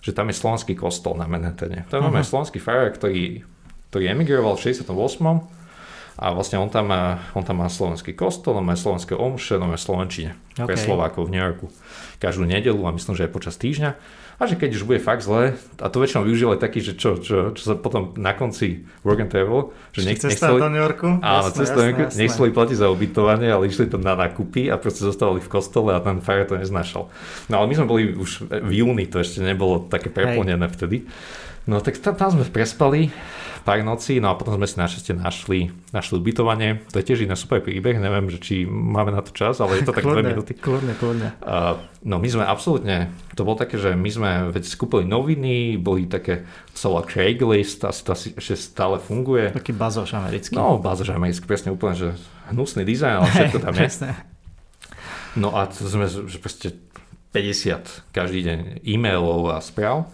že tam je slovenský kostol na Manhattane. To je uh-huh. slovenský farár, ktorý, ktorý emigroval v 68. A vlastne on tam má, on tam má slovenský kostol, on má slovenské omše, on má slovenčine okay. pre Slovákov v New Yorku. Každú nedelu a myslím, že aj počas týždňa. A že keď už bude fakt zle, a to väčšinou využívali taký, že čo, čo, čo sa potom na konci work and travel, že nech, nechceli, do New Yorku? Áno, do New Yorku, nechceli platiť za ubytovanie, ale išli tam na nákupy a proste zostávali v kostole a ten fire to neznášal. No ale my sme boli už v júni, to ešte nebolo také preplnené vtedy. No tak tam, tam sme prespali pár nocí, no a potom sme si našťastie našli, našli ubytovanie. To je tiež iný super príbeh, neviem, že či máme na to čas, ale je to tak dve minúty. Kľudne, kľudne. Uh, no my sme absolútne, to bolo také, že my sme veď skúpili noviny, boli také, celá Craigslist, asi to asi ešte stále funguje. Taký bazoš americký. No, bazoš americký, presne úplne, že hnusný dizajn, ale všetko tam je. No a to sme, že proste 50 každý deň e-mailov a správ.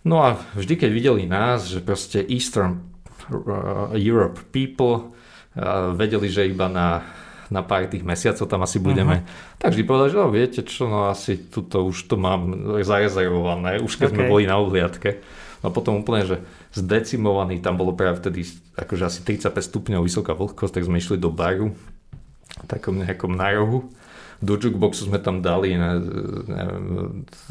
No a vždy, keď videli nás, že proste Eastern uh, Europe people uh, vedeli, že iba na, na pár tých mesiacov tam asi budeme, uh-huh. tak vždy povedali, že no, viete čo, no asi tuto už to mám zarezervované, už keď okay. sme boli na uhliadke. No potom úplne, že zdecimovaný, tam bolo práve vtedy akože asi 35 stupňov vysoká vlhkosť, tak sme išli do baru, takom nejakom na rohu do jukeboxu sme tam dali ne, neviem,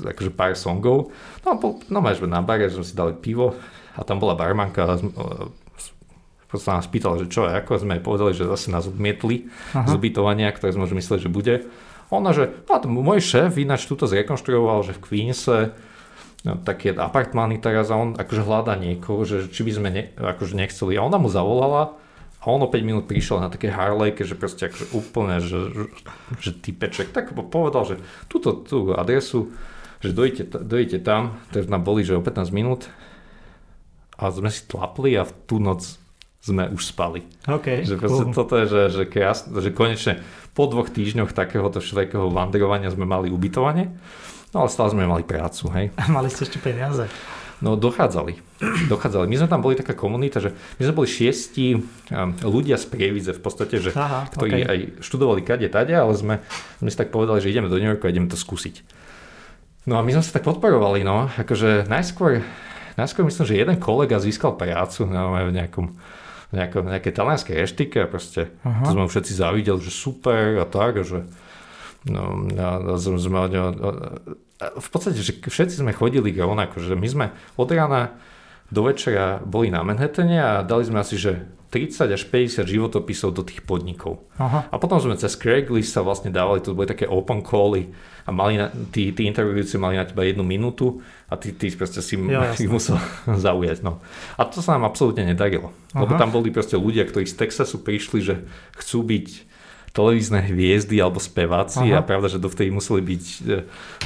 akože pár songov. No a po, no máš na bare sme si dali pivo a tam bola barmanka a sa nás pýtala, že čo ako sme jej povedali, že zase nás odmietli Aha. z ubytovania, ktoré sme už mysleli, že bude. Ona, že no, môj šéf ináč túto zrekonštruoval, že v Queense no, také apartmány teraz a on akože hľadá niekoho, že či by sme ne, akože nechceli. A ona mu zavolala a on o 5 minút prišiel na také Harley, že proste akože úplne, že, že, typeček, tak povedal, že túto tú adresu, že dojete, dojete tam, takže nám boli, že o 15 minút a sme si tlapli a v tú noc sme už spali. Okay, že cool. toto je, že, že, krásne, že konečne po dvoch týždňoch takéhoto všetkého vandrovania sme mali ubytovanie, no ale stále sme mali prácu, hej. A mali ste ešte peniaze. No dochádzali. dochádzali. My sme tam boli taká komunita, že my sme boli šiesti um, ľudia z Prievidze v podstate, že, Aha, ktorí okay. aj študovali kade tade, ale sme, sme si tak povedali, že ideme do New Yorku a ideme to skúsiť. No a my sme sa tak podporovali, no, akože najskôr, najskôr myslím, že jeden kolega získal prácu no, v nejakom nejaké, nejaké talianské reštike a proste Aha. to sme všetci závideli, že super a tak a že no, a, a sme, sme, v podstate, že všetci sme chodili rovnako, že my sme od rána do večera boli na Manhattane a dali sme asi, že 30 až 50 životopisov do tých podnikov. Aha. A potom sme cez Craigslist sa vlastne dávali, to boli také open cally a mali na, tí, tí interviewujúci mali na teba jednu minútu a ty, ty proste si jo, ich musel zaujať. No. A to sa nám absolútne nedarilo. Aha. Lebo tam boli proste ľudia, ktorí z Texasu prišli, že chcú byť televízne hviezdy alebo speváci Aha. a pravda, že dovtedy museli byť, e,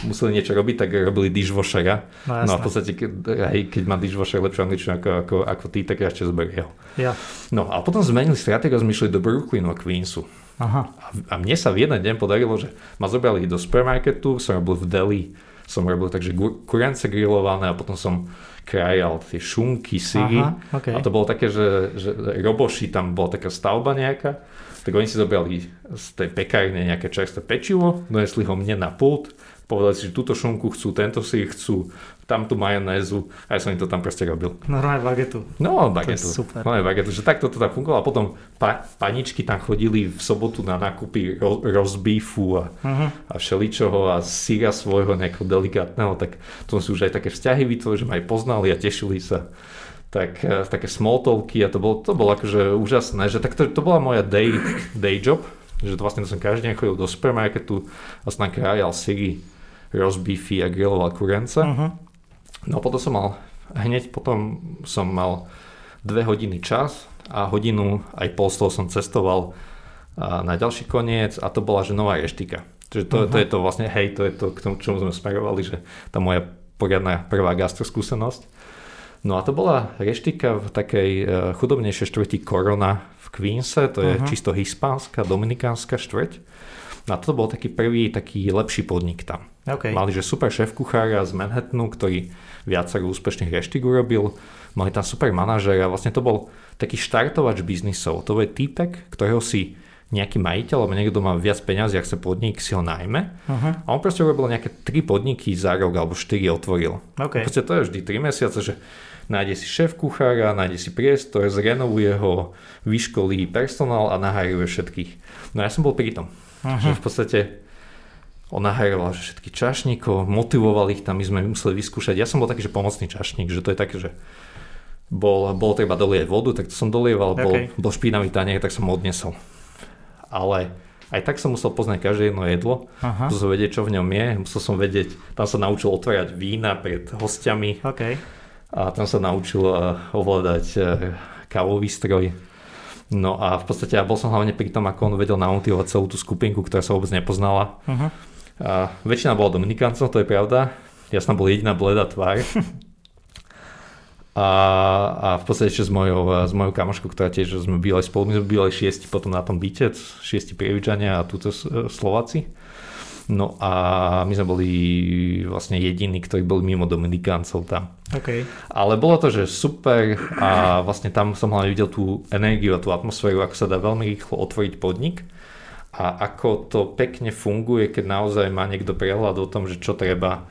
museli niečo robiť, tak robili dishwashera. No, no a v podstate, keď, hej, keď má dishwasher lepšiu angličtinu ako, ako, ako ty, tak ešte zoberie ho. Ja. No a potom zmenili stratégiu a zmyšľali do Brooklynu a Queensu. Aha. A, a mne sa v jeden deň podarilo, že ma zobrali do supermarketu, som robil v Delhi, som robil takže kurence grillované a potom som krajal tie šunky, syry. Aha, okay. A to bolo také, že, že roboši, tam bola taká stavba nejaká tak oni si zobrali z tej pekárne nejaké čerstvé pečivo, donesli ho mne na pult, povedali si, že túto šunku chcú, tento si chcú, tamtú majonézu a ja som im to tam proste robil. Normálne bagetu. No, bagetu. To je super. Normálne bagetu, že takto to tak fungovalo a potom pa, paničky tam chodili v sobotu na nákupy ro, rozbífu a, uh-huh. a všeličoho a síra svojho nejakého delikátneho, tak to si už aj také vzťahy vytvorili, že ma aj poznali a tešili sa tak uh, také small talky a to bolo, to bolo akože úžasné, že tak to, to bola moja day, day job, že to vlastne to som každý deň chodil do supermarketu a som tam krájal syry, rozbífy a grilloval kurence. Uh-huh. No potom som mal, hneď potom som mal dve hodiny čas a hodinu aj pol z toho som cestoval na ďalší koniec a to bola že nová reštika. Čiže to, uh-huh. to je to vlastne, hej, to je to k tomu, čomu sme smerovali, že tá moja poriadna prvá gastroskúsenosť. No a to bola reštika v takej uh, chudobnejšej štvrti Korona v Queense, to je uh-huh. čisto hispánska, dominikánska štvrť. No a to bol taký prvý, taký lepší podnik tam. Okay. Mali, že super šéf kuchára z Manhattanu, ktorý viacero úspešných reštik urobil. Mali tam super manažera, vlastne to bol taký štartovač biznisov. To je týpek, ktorého si nejaký majiteľ, alebo niekto má viac peniazy a chce podnik, si ho najme. Uh-huh. A on proste urobil nejaké tri podniky za rok, alebo štyri otvoril. Okay. Proste to je vždy tri mesiace, že nájde si šéf kuchára, nájde si priestor, zrenovuje ho, vyškolí personál a nahajuje všetkých. No ja som bol pri tom, uh-huh. že v podstate on nahajoval všetkých čašníkov, motivoval ich tam, my sme museli vyskúšať. Ja som bol taký, že pomocný čašník, že to je také, že bol, bol treba dolieť vodu, tak to som dolieval, okay. bol, bol špinavý tanier, tak som odnesol. Ale aj tak som musel poznať každé jedno jedlo, Aha. musel som vedieť, čo v ňom je, musel som vedieť, tam sa naučil otvárať vína pred hostiami. Okay a tam sa naučil eh, ovládať eh, kávový stroj. No a v podstate ja bol som hlavne pri tom, ako on vedel namotivovať celú tú skupinku, ktorá sa vôbec nepoznala. Uh-huh. A väčšina bola Dominikáncov, to je pravda. Ja som bol jediná bleda tvár. A, a v podstate ešte s mojou, s mojou kamoškou, ktorá tiež sme bývali spolu, my sme bývali šiesti potom na tom byte, šiesti prievičania a túto Slováci. No a my sme boli vlastne jediní, ktorí boli mimo Dominikáncov tam. Okay. Ale bolo to, že super a vlastne tam som hlavne videl tú energiu a tú atmosféru, ako sa dá veľmi rýchlo otvoriť podnik a ako to pekne funguje, keď naozaj má niekto prehľad o tom, že čo treba,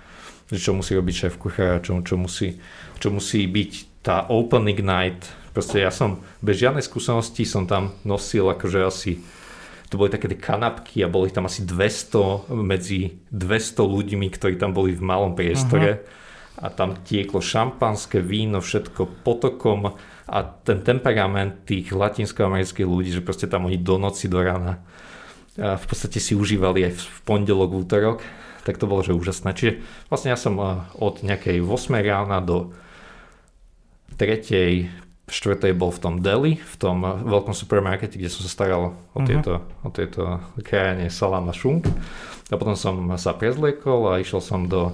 že čo musí robiť šéf kuchára, čo, čo, musí, čo musí byť tá opening night. Proste ja som bez žiadnej skúsenosti som tam nosil akože asi to boli také tie kanapky a boli tam asi 200 medzi 200 ľuďmi, ktorí tam boli v malom priestore. Uh-huh. A tam tieklo šampanské víno, všetko potokom a ten temperament tých latinskoamerických ľudí, že proste tam oni do noci, do rána a v podstate si užívali aj v pondelok, v útorok, tak to bolo že úžasné. Čiže vlastne ja som od nejakej 8 rána do 3 štvrtej bol v tom deli, v tom veľkom supermarkete, kde som sa staral o mhm. tieto, uh-huh. o tieto krajanie salám a šunk. A potom som sa prezliekol a išiel som do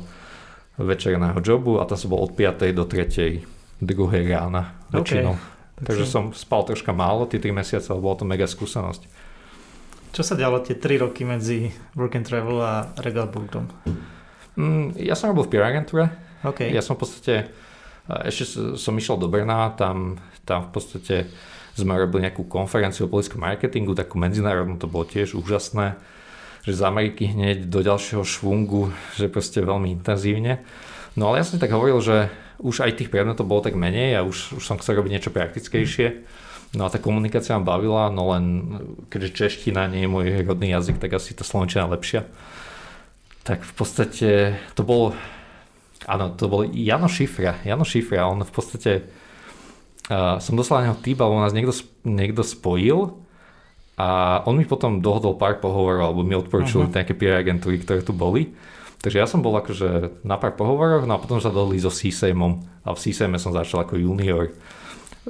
večerného jobu a tam som bol od 5. do 3. druhej rána väčšinou. Okay. Takže som spal troška málo tie 3 mesiace, ale bola to mega skúsenosť. Čo sa dialo tie 3 roky medzi Work and Travel a Regalburgom? Mm, ja som robil v PR agentúre. Okay. Ja som v podstate, ešte som išiel do Brna, tam, tam v podstate sme robili nejakú konferenciu o politickom marketingu, takú medzinárodnú, to bolo tiež úžasné že z Ameriky hneď do ďalšieho švungu, že proste veľmi intenzívne. No ale ja som tak hovoril, že už aj tých predmetov bolo tak menej a už, už som chcel robiť niečo praktickejšie. No a tá komunikácia ma bavila, no len keďže čeština nie je môj rodný jazyk, tak asi tá slovenčina lepšia. Tak v podstate to bol, áno, to bol Jano Šifra. Jano Šifra, on v podstate, uh, som dostal neho týp, alebo nás niekto, niekto spojil a on mi potom dohodol pár pohovorov, alebo mi odporučil uh-huh. nejaké PR agentúry, ktoré tu boli. Takže ja som bol akože na pár pohovoroch, no a potom sa dohodli so CSAMom a v CSAMe som začal ako junior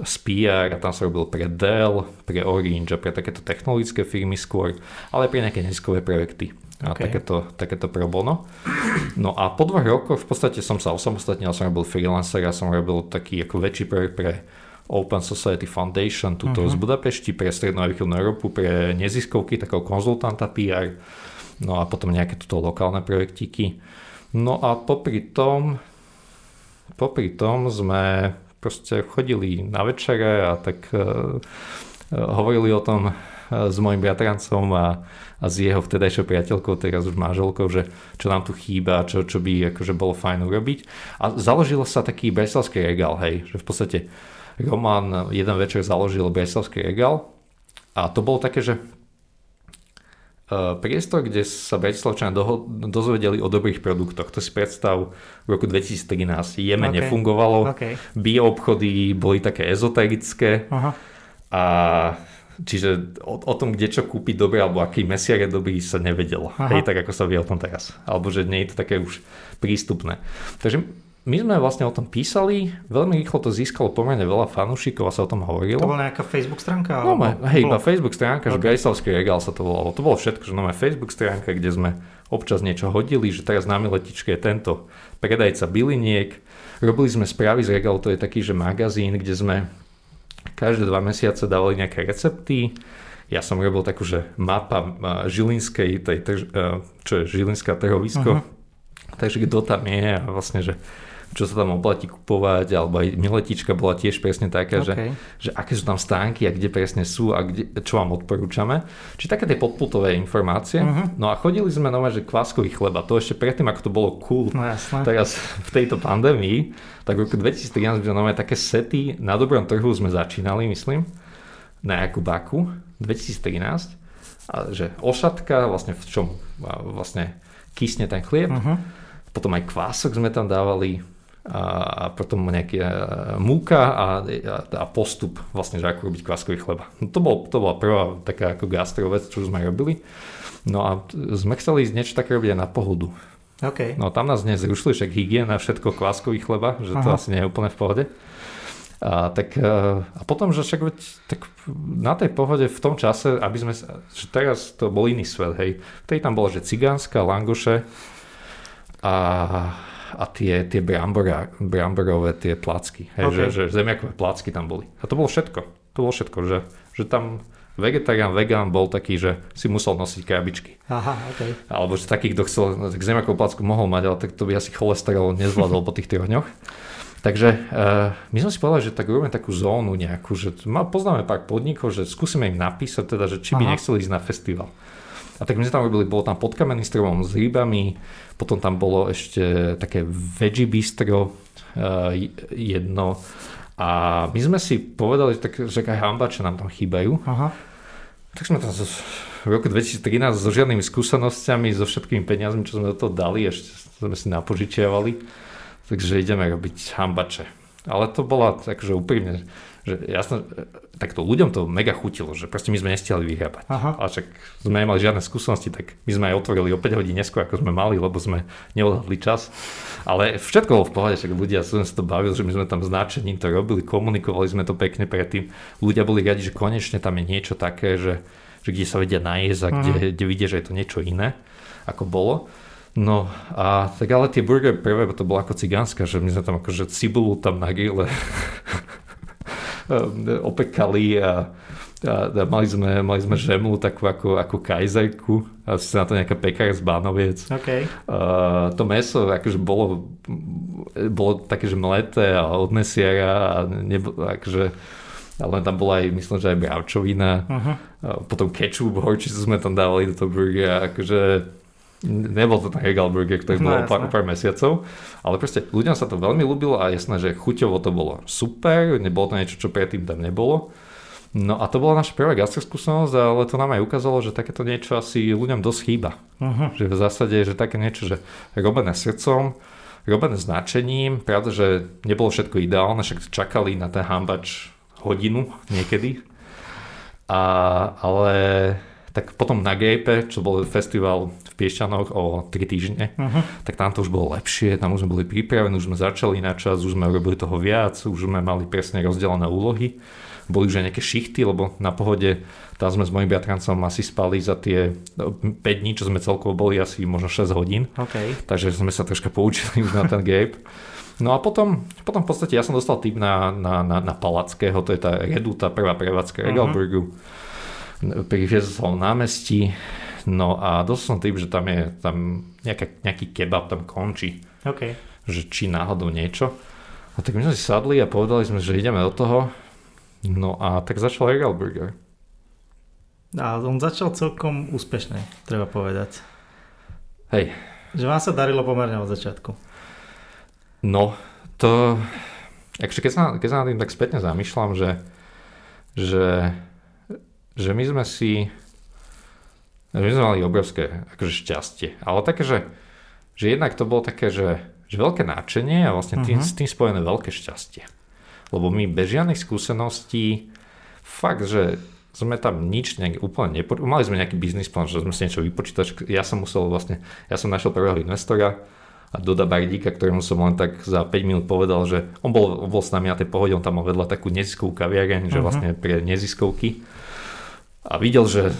z PR a tam som robil pre Dell, pre Orange a pre takéto technologické firmy skôr, ale pre nejaké neziskové projekty a okay. takéto, takéto pro bono. No a po dvoch rokoch v podstate som sa osamostatnil, som robil freelancer a som robil taký ako väčší projekt pre Open Society Foundation, tuto uh-huh. z Budapešti pre Strednú a Východnú Európu, pre neziskovky, takého konzultanta PR, no a potom nejaké tuto lokálne projektíky. No a popri tom, popri tom sme proste chodili na večere a tak uh, hovorili o tom uh, s mojim bratrancom a, a s jeho vtedajšou priateľkou, teraz už manželkou, že čo nám tu chýba, čo, čo by akože bolo fajn urobiť. A založilo sa taký breslavský regál, hej, že v podstate Roman jeden večer založil Breslavský regál a to bolo také, že e, priestor, kde sa Bratislavčania dozvedeli o dobrých produktoch. To si predstav v roku 2013. Jeme okay. nefungovalo, okay. bioobchody boli také ezoterické Aha. a čiže o, o tom, kde čo kúpiť dobre alebo aký mesiar je dobrý sa nevedelo. Hej, tak ako sa vie o tom teraz. Alebo že nie je to také už prístupné. Takže my sme vlastne o tom písali, veľmi rýchlo to získalo pomerne veľa fanúšikov a sa o tom hovorilo. To bola nejaká Facebook stránka? No, alebo... hej, iba Facebook stránka, okay. že Brejslavský regál sa to volalo. To bolo všetko, že máme Facebook stránka, kde sme občas niečo hodili, že teraz námi letičke je tento predajca byliniek. Robili sme správy z regálu, to je taký, že magazín, kde sme každé dva mesiace dávali nejaké recepty. Ja som robil takú, že mapa Žilinskej, tej, čo je Žilinská trhovisko. Uh-huh. Takže kto tam je a vlastne, že čo sa tam oplatí kupovať, alebo aj miletička bola tiež presne taká, okay. že, že aké sú tam stánky a kde presne sú a kde, čo vám odporúčame. Čiže také tie podputové informácie. Uh-huh. No a chodili sme nové, že kváskový chleba, to ešte predtým, ako to bolo cool. No jasné. Teraz v tejto pandémii, tak v roku 2013 sme nové také sety, na dobrom trhu sme začínali, myslím, na Jakubaku 2013. A že ošatka, vlastne v čom vlastne kysne ten chlieb. Uh-huh. Potom aj kvások sme tam dávali, a potom nejaký e, múka a, a postup vlastne, že ako robiť kváskový chleba. No to, bol, to bola prvá taká ako gastrovec, čo sme robili. No a sme chceli niečo také robiť aj na pohodu. Okay. No tam nás zrušili však hygiena, všetko kváskový chleba, že Aha. to asi nie je úplne v pohode. A, tak, e, a potom, že však tak na tej pohode v tom čase, aby sme, že teraz to bol iný svet, hej. Vtedy tam bolo, že cigánska, langoše a a tie, tie brambora, bramborové tie placky. Hej, okay. že, že zemiakové placky tam boli. A to bolo všetko. To bolo všetko, že, že tam vegetarián, vegán bol taký, že si musel nosiť krabičky. Aha, okay. Alebo že taký, kto chcel, tak zemiakovú placku mohol mať, ale tak to by asi cholesterol nezvládol po tých troch dňoch. Takže uh, my sme si povedali, že tak robíme takú zónu nejakú, že má, poznáme pár podnikov, že skúsime im napísať teda, že či by Aha. nechceli ísť na festival. A tak my sme tam robili, bolo tam podkamenný stromom s rybami, potom tam bolo ešte také veggie bistro uh, jedno. A my sme si povedali, že, tak, že aj hambače nám tam chýbajú. Aha. Tak sme tam v roku 2013 so žiadnymi skúsenosťami, so všetkými peniazmi, čo sme do toho dali, ešte sme si napožičiavali. Takže ideme robiť hambače. Ale to bola takže úprimne, že jasno, takto ľuďom to mega chutilo, že proste my sme nestihali vyhrábať. Aha. Ale však sme nemali žiadne skúsenosti, tak my sme aj otvorili o 5 hodín neskôr, ako sme mali, lebo sme neodhadli čas. Ale všetko bolo v pohode, však ľudia som sa to bavil, že my sme tam značením to robili, komunikovali sme to pekne predtým. Ľudia boli radi, že konečne tam je niečo také, že, že kde sa vedia najesť a kde, kde vidia, že je to niečo iné, ako bolo. No a tak ale tie burgery prvé to bolo ako cigánska, že my sme tam akože cibulu tam na grille opekali a, a, a mali, sme, mali sme žemlu takú ako, ako kajzerku a si na to nejaká pekár z Bánoviec. Okay. Uh, to meso akože bolo, bolo také, že mleté a od mesiara a nebo, akože ale tam bola aj, myslím, že aj bravčovina, uh-huh. a potom kečup, horčicu sme tam dávali do toho burgera, akože nebol to ten regal burger, ktorý no, bol pár, pár mesiacov, ale proste ľuďom sa to veľmi ľúbilo a jasné, že chuťovo to bolo super, nebolo to niečo, čo predtým tam nebolo. No a to bola naša prvá gastroskúsenosť, ale to nám aj ukázalo, že takéto niečo asi ľuďom dosť chýba. Uh-huh. Že v zásade, že také niečo, že robené srdcom, robené značením, pravda, že nebolo všetko ideálne, však čakali na ten hambač hodinu niekedy. A, ale tak potom na Grape, čo bol festival Piešťanoch o 3 týždne, uh-huh. tak tam to už bolo lepšie, tam už sme boli pripravení, už sme začali na čas, už sme robili toho viac, už sme mali presne rozdelené úlohy. Boli už aj nejaké šichty, lebo na pohode tam sme s mojim bratrancom asi spali za tie 5 dní, čo sme celkovo boli asi možno 6 hodín. Okay. Takže sme sa troška poučili už na ten Grape. No a potom, potom v podstate ja som dostal tip na, na, na, na Palackého, to je tá Reduta, prvá prevádzka Regalburgu. Uh-huh. Pri Viezoslavom námestí. No a dostal som tip, že tam je tam nejaká, nejaký kebab tam končí. Okay. Že či náhodou niečo. A tak my sme si sadli a povedali sme, že ideme do toho. No a tak začal Regal Burger. A on začal celkom úspešne, treba povedať. Hej. Že vám sa darilo pomerne od začiatku. No, to... Akože keď, sa, keď sa nad tým tak spätne zamýšľam, že, že, že my sme si... My sme mali obrovské akože šťastie. Ale také, že, že jednak to bolo také, že, že veľké náčenie a vlastne tým, uh-huh. s tým spojené veľké šťastie. Lebo my bez žiadnych skúseností fakt, že sme tam nič nejak úplne nepo... Mali sme nejaký biznis plán, že sme si niečo vypočítať. Ja som musel vlastne, ja som našiel prvého investora, a Doda Bardíka, ktorému som len tak za 5 minút povedal, že on bol, on bol s nami na tej pohode, on tam mal vedľa takú neziskovú kaviareň, uh-huh. že mhm. vlastne pre neziskovky. A videl, že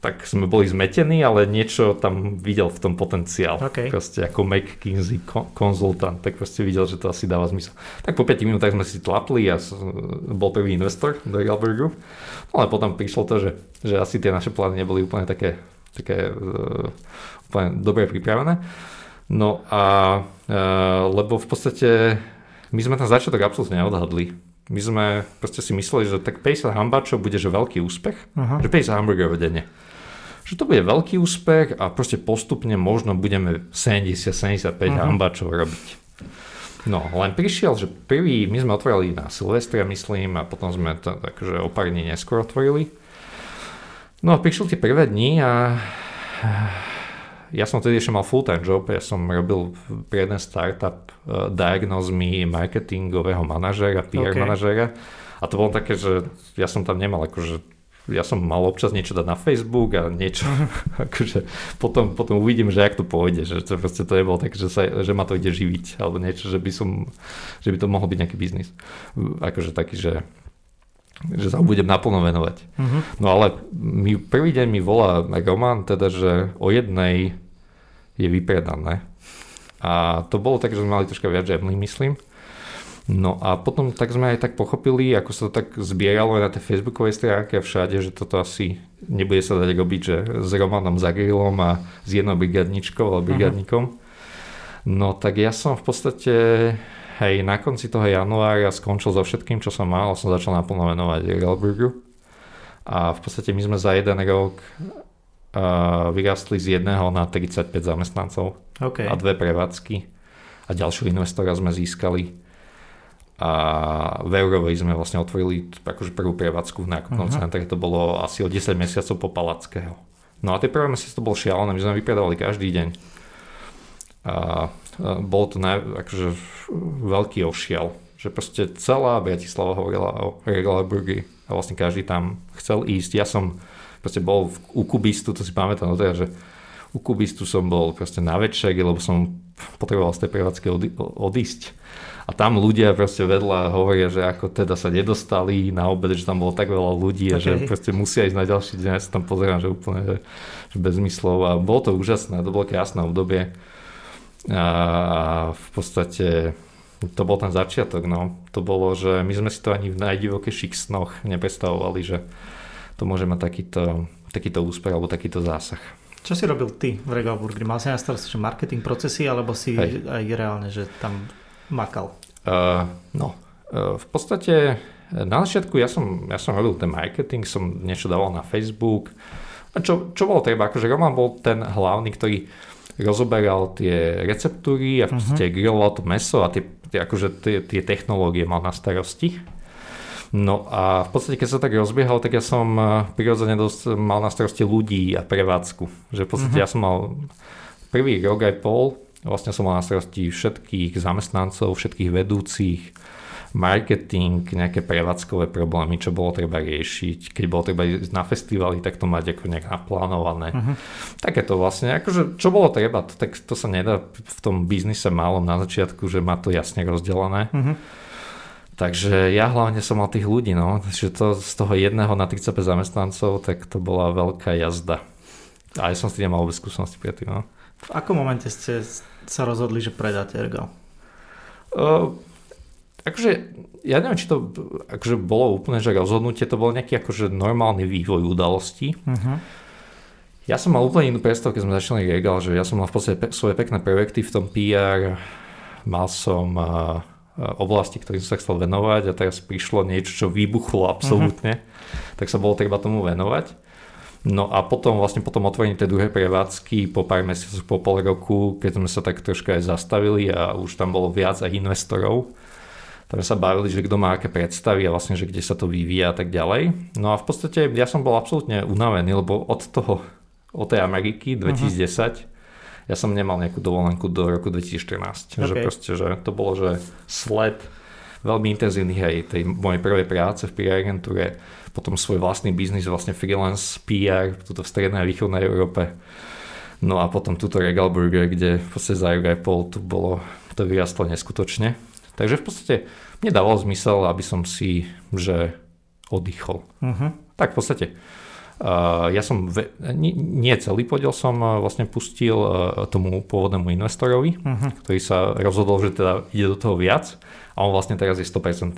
tak sme boli zmetení, ale niečo tam videl v tom potenciál. Okay. Proste ako McKinsey konzultant, tak proste videl, že to asi dáva zmysel. Tak po 5 minútach sme si tlapli a bol prvý investor do Galbergu. No ale potom prišlo to, že, že asi tie naše plány neboli úplne také, také uh, úplne dobre pripravené. No a e, lebo v podstate my sme ten začiatok absolútne neodhadli. My sme proste si mysleli, že tak 50 hambačov bude že veľký úspech, uh-huh. že 50 hamburgerov denne. Že to bude veľký úspech a proste postupne možno budeme 70-75 uh-huh. hambačov robiť. No, len prišiel, že prvý, my sme otvorili na Silvestra, myslím, a potom sme to takže o pár dní neskôr otvorili. No a prišli tie prvé dni a ja som tedy ešte mal full-time job, ja som robil pre jeden startup uh, diagnózmy marketingového manažera, PR okay. manažera a to bolo také, že ja som tam nemal akože ja som mal občas niečo dať na Facebook a niečo, akože potom, potom uvidím, že jak to pôjde, že to proste to nebolo tak, že, sa, že ma to ide živiť, alebo niečo, že by som, že by to mohol byť nejaký biznis. Akože taký, že že sa budem naplno venovať. Uh-huh. No ale mi, prvý deň mi volá Roman, teda, že o jednej je vypredané. A to bolo tak, že sme mali troška viac žemlí, myslím. No a potom tak sme aj tak pochopili, ako sa to tak zbieralo aj na tej facebookovej stránke a všade, že toto asi nebude sa dať robiť, že s Romanom Zagrilom a s jednou brigadničkou alebo mhm. brigadníkom. No tak ja som v podstate hej, na konci toho januára skončil so všetkým, čo som mal som začal naplno venovať Railburgu. A v podstate my sme za jeden rok uh, vyrastli z jedného na 35 zamestnancov okay. a dve prevádzky a ďalšiu investora sme získali a v Eurovej sme vlastne otvorili akože prvú prevádzku v nákupnom uh-huh. centre, to bolo asi o 10 mesiacov po Palackého. No a tie prvé mesiace to bolo šialené, my sme vypredali každý deň. A bol to naj, akože veľký ošiel, že proste celá Bratislava hovorila o Regalaburgi a vlastne každý tam chcel ísť. Ja som proste bol v, u Kubistu, to si pamätám, no teda, že u Kubistu som bol proste na večer, lebo som potreboval z tej prevádzky odísť. A tam ľudia proste vedľa hovoria, že ako teda sa nedostali na obed, že tam bolo tak veľa ľudí a že proste musia ísť na ďalší deň. Ja sa tam pozerám, že úplne že, že bez zmyslov a bolo to úžasné, to bolo krásne obdobie a v podstate to bol ten začiatok, no. To bolo, že my sme si to ani v najdivokejších snoch nepredstavovali, že to môže mať takýto, takýto úspech alebo takýto zásah. Čo si robil ty v Regalburgeri? Mal si na starosti marketing procesy, alebo si Hej. aj reálne, že tam makal? Uh, no, uh, v podstate na začiatku ja som, ja som robil ten marketing, som niečo dával na Facebook. A čo, čo bolo treba? Akože Roman bol ten hlavný, ktorý rozoberal tie receptúry a v podstate uh-huh. griloval to meso a tie, tie, akože tie, tie technológie mal na starosti. No a v podstate, keď sa tak rozbiehal, tak ja som eh, prirodzene dosť mal na starosti ľudí a prevádzku. Že v podstate uh-huh. ja som mal prvý rok aj pol, vlastne som mal na starosti všetkých zamestnancov, všetkých vedúcich, marketing, nejaké prevádzkové problémy, čo bolo treba riešiť. Keď bolo treba ísť na festivaly, tak to mať ako nejak naplánované. Uh-huh. Takéto vlastne, akože čo bolo treba, to, tak to sa nedá v tom biznise malom na začiatku, že má to jasne rozdelené. Uh-huh. Takže ja hlavne som mal tých ľudí, no, že to z toho jedného na 35 zamestnancov, tak to bola veľká jazda. A ja som s tým nemal vôbec skúsenosti predtým, no. V akom momente ste sa rozhodli, že predáte Ergo? Uh, akože, ja neviem, či to akože bolo úplne, že rozhodnutie, to bol nejaký akože normálny vývoj udalostí. Uh-huh. Ja som mal úplne inú predstavu, keď sme začali Regal, že ja som mal v podstate pe- svoje pekné projekty v tom PR, mal som uh, oblasti, ktorým som sa chcel venovať a teraz prišlo niečo, čo vybuchlo absolútne, uh-huh. tak sa bolo treba tomu venovať. No a potom vlastne potom otvorení tej druhej prevádzky po pár mesiacoch, po pol roku, keď sme sa tak troška aj zastavili a už tam bolo viac aj investorov, ktoré sa bavili, že kto má aké predstavy a vlastne, že kde sa to vyvíja a tak ďalej. No a v podstate ja som bol absolútne unavený, lebo od toho, od tej Ameriky 2010, uh-huh. ja som nemal nejakú dovolenku do roku 2014. Okay. Že proste, že to bolo, že sled veľmi intenzívny aj tej mojej prvej práce v PR agentúre, potom svoj vlastný biznis, vlastne freelance PR, tuto v strednej a východnej Európe. No a potom túto Regal Burger, kde v podstate za rok aj pol tu bolo, to vyrastlo neskutočne. Takže v podstate mne dávalo zmysel, aby som si, že oddychol. Uh-huh. Tak v podstate. Uh, ja som, ve, nie, nie celý podiel som uh, vlastne pustil uh, tomu pôvodnému investorovi, uh-huh. ktorý sa rozhodol, že teda ide do toho viac a on vlastne teraz je 100%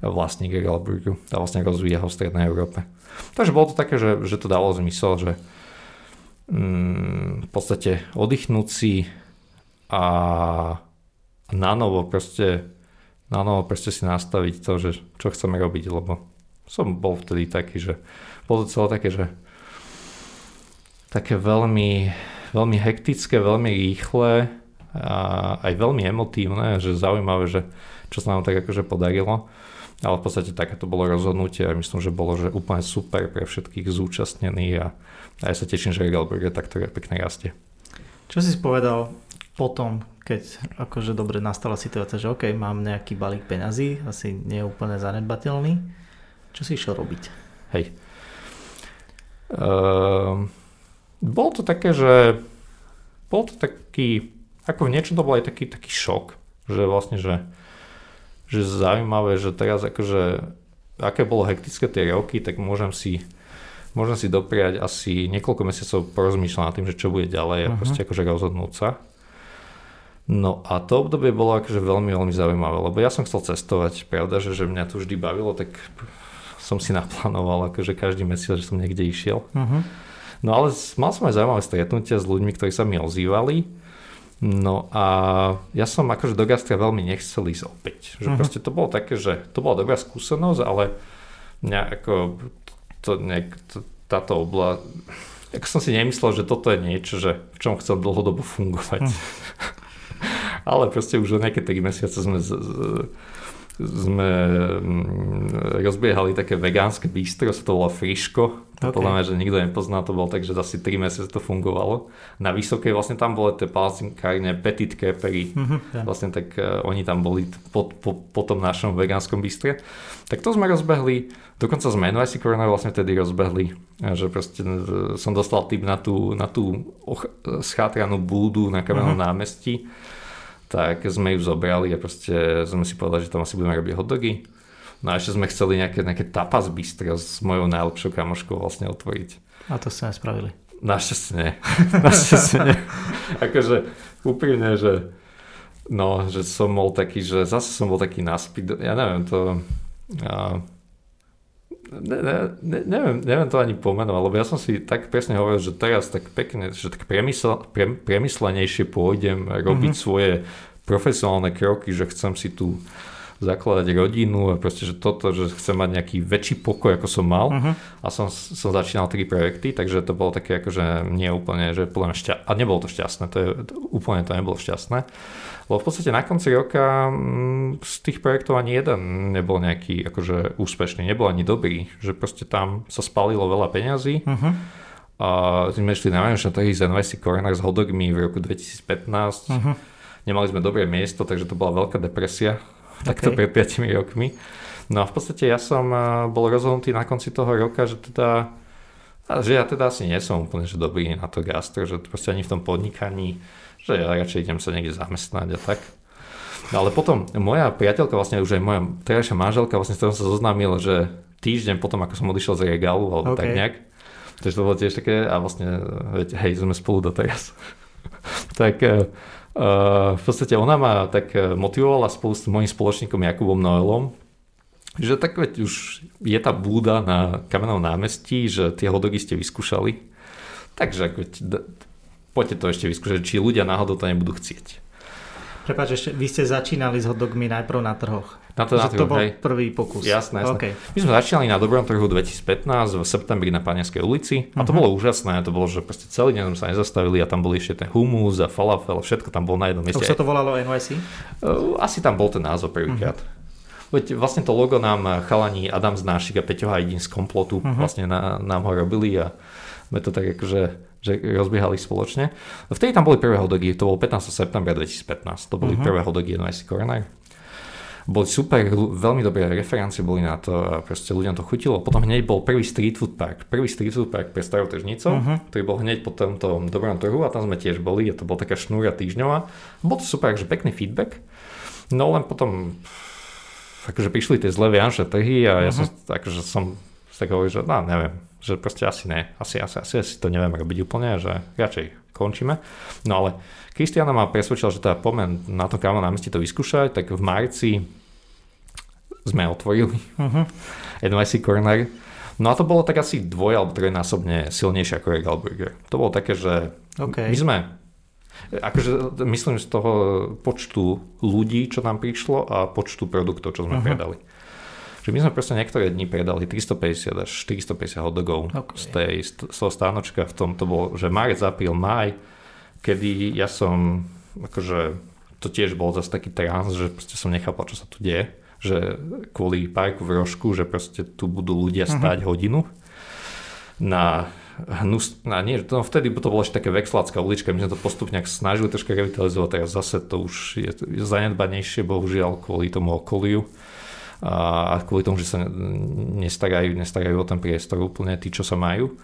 vlastník Regalburgu a vlastne rozvíja ho v Strednej Európe. Takže bolo to také, že, že to dalo zmysel, že mm, v podstate oddychnúť si a na novo proste, na novo proste si nastaviť to, že čo chceme robiť, lebo som bol vtedy taký, že bolo to celé také, že také veľmi, veľmi hektické, veľmi rýchle a aj veľmi emotívne, že zaujímavé, že čo sa nám tak akože podarilo. Ale v podstate takéto bolo rozhodnutie a myslím, že bolo že úplne super pre všetkých zúčastnených a, a ja sa teším, že Regalburg je takto pekne rastie. Čo si povedal potom, keď akože dobre nastala situácia, že OK, mám nejaký balík peňazí, asi nie je úplne zanedbateľný, čo si išiel robiť? Hej. Uh, bol to také, že bol to taký, ako v niečom to bol aj taký, taký šok, že vlastne, že, že zaujímavé, že teraz akože aké bolo hektické tie roky, tak môžem si môžem si dopriať asi niekoľko mesiacov porozmýšľať nad tým, že čo bude ďalej a uh-huh. proste akože rozhodnúť sa. No a to obdobie bolo akože veľmi, veľmi zaujímavé, lebo ja som chcel cestovať, pravda, že, že mňa to vždy bavilo, tak som si naplánoval akože každý mesiac, že som niekde išiel. Uh-huh. No ale mal som aj zaujímavé stretnutia s ľuďmi, ktorí sa mi ozývali. No a ja som akože do gastra veľmi nechcel ísť opäť. Že uh-huh. proste to bolo také, že to bola dobrá skúsenosť, ale mňa ako to nejak, to, táto obla, ako som si nemyslel, že toto je niečo, že v čom chcel dlhodobo fungovať. Uh-huh. ale proste už o nejaké 3 mesiace sme z, z, sme mm, rozbiehali také vegánske bistro, to volá Friško. To okay. podľa mňa, že nikto nepozná, to bolo tak, že asi 3 mesiace to fungovalo. Na Vysokej vlastne tam boli tie palcinkárne Petit Crepery. Mm-hmm, vlastne tak uh, oni tam boli po, po, po tom našom vegánskom bistre. Tak to sme rozbehli, dokonca sme NYC Corner vlastne vtedy rozbehli, že proste e, som dostal tip na tú, na tú och, schátranú búdu na kamennom mm-hmm. námestí tak sme ju zobrali a proste sme si povedali, že tam asi budeme robiť hotdogy. No a ešte sme chceli nejaké, nejaké tapas bistro s mojou najlepšou kamoškou vlastne otvoriť. A to ste Našťastie nie. Našťastie nie. akože úprimne, že No, že som bol taký, že zase som bol taký naspid, ja neviem to... Uh, ne, ne, ne, neviem, neviem to ani pomenovať, lebo ja som si tak presne hovoril, že teraz tak pekne, že tak premysl, pre, premyslenejšie pôjdem robiť mm-hmm. svoje profesionálne kroky, že chcem si tu zakladať rodinu a proste, že toto, že chcem mať nejaký väčší pokoj, ako som mal uh-huh. a som, som začínal tri projekty, takže to bolo také akože nie úplne, že mňa šťa... a nebolo to šťastné, to je, to, úplne to nebolo šťastné. Lebo v podstate na konci roka mm, z tých projektov ani jeden nebol nejaký akože úspešný, nebol ani dobrý, že proste tam sa spalilo veľa peňazí. Uh-huh. A sme išli na najmenšie trhy z NYC Corner s hodogmi v roku 2015. Uh-huh. Nemali sme dobré miesto, takže to bola veľká depresia takto okay. pred 5 rokmi. No a v podstate ja som eh, bol rozhodnutý na konci toho roka, že teda že ja teda asi nie som úplne že dobrý na to gastro, že proste ani v tom podnikaní, že ja radšej idem sa niekde zamestnať a tak. No ale potom moja priateľka, vlastne už aj moja terajšia manželka, vlastne s ktorou sa zoznámil, že týždeň potom, ako som odišiel z regálu, alebo okay. tak nejak, takže to bolo tiež také, a vlastne, veď, hej, sme spolu doteraz. tak Uh, v podstate ona ma tak eh, motivovala spolu s mojim spoločníkom Jakubom Noelom, že tak veď už je tá búda na kamennom námestí, že tie hodogy ste vyskúšali. Takže veď, poďte to ešte vyskúšať, či ľudia náhodou to nebudú chcieť. Prepač, ešte vy ste začínali s hotdogmi najprv na trhoch. Na to, na to bol hej. prvý pokus. Jasné, jasné. Okay. My sme začínali na dobrom trhu 2015 v septembri na Paniaskej ulici a to uh-huh. bolo úžasné. To bolo, že proste celý deň sme sa nezastavili a tam boli ešte ten humus a falafel, všetko tam bolo na jednom mieste. Už sa to volalo NYC? Uh, asi tam bol ten názov prvýkrát. Uh-huh. Veď vlastne to logo nám chalani Adam Znášik a Peťo Hajdin z komplotu uh-huh. vlastne na, nám ho robili a sme to tak akože že rozbiehali spoločne. Vtedy tam boli prvé hodogy, to bol 15. septembra 2015, to boli uh-huh. prvé hodogy NYC Corner boli super, veľmi dobré referencie boli na to a proste ľuďom to chutilo. Potom hneď bol prvý street food park, prvý street food park pre starou tržnicou, uh-huh. ktorý bol hneď po tomto dobrom trhu a tam sme tiež boli a to bola taká šnúra týždňová. Bol to super, že pekný feedback. No len potom akože prišli tie zlé vianočné trhy a uh-huh. ja som akože som tak hovoril, že no neviem, že proste asi ne, asi, asi, asi, asi to neviem robiť úplne, že radšej končíme. No ale Kristiana ma presvedčila, že teda pomen na to kámo námestí to vyskúšať, tak v marci sme otvorili uh-huh. NYC Corner. No a to bolo tak asi dvoj alebo trojnásobne silnejšie ako Regal Burger. To bolo také, že okay. my sme akože myslím z toho počtu ľudí, čo nám prišlo a počtu produktov, čo sme uh-huh. predali. Že my sme proste niektoré dni predali 350 až 450 hotdogov okay. z, tej, z toho stánočka v tom to bolo, že marec, apríl, maj, kedy ja som akože to tiež bol zase taký trans, že proste som nechápal, čo sa tu deje že kvôli parku v Rožku, že proste tu budú ľudia mhm. stať uh-huh. hodinu na hnus, na nie, no vtedy to bolo ešte také vexlácká ulička, my sme to postupne snažili troška revitalizovať, teraz zase to už je zanedbanejšie, bohužiaľ, kvôli tomu okoliu a, kvôli tomu, že sa nestarajú, nestarajú o ten priestor úplne tí, čo sa majú.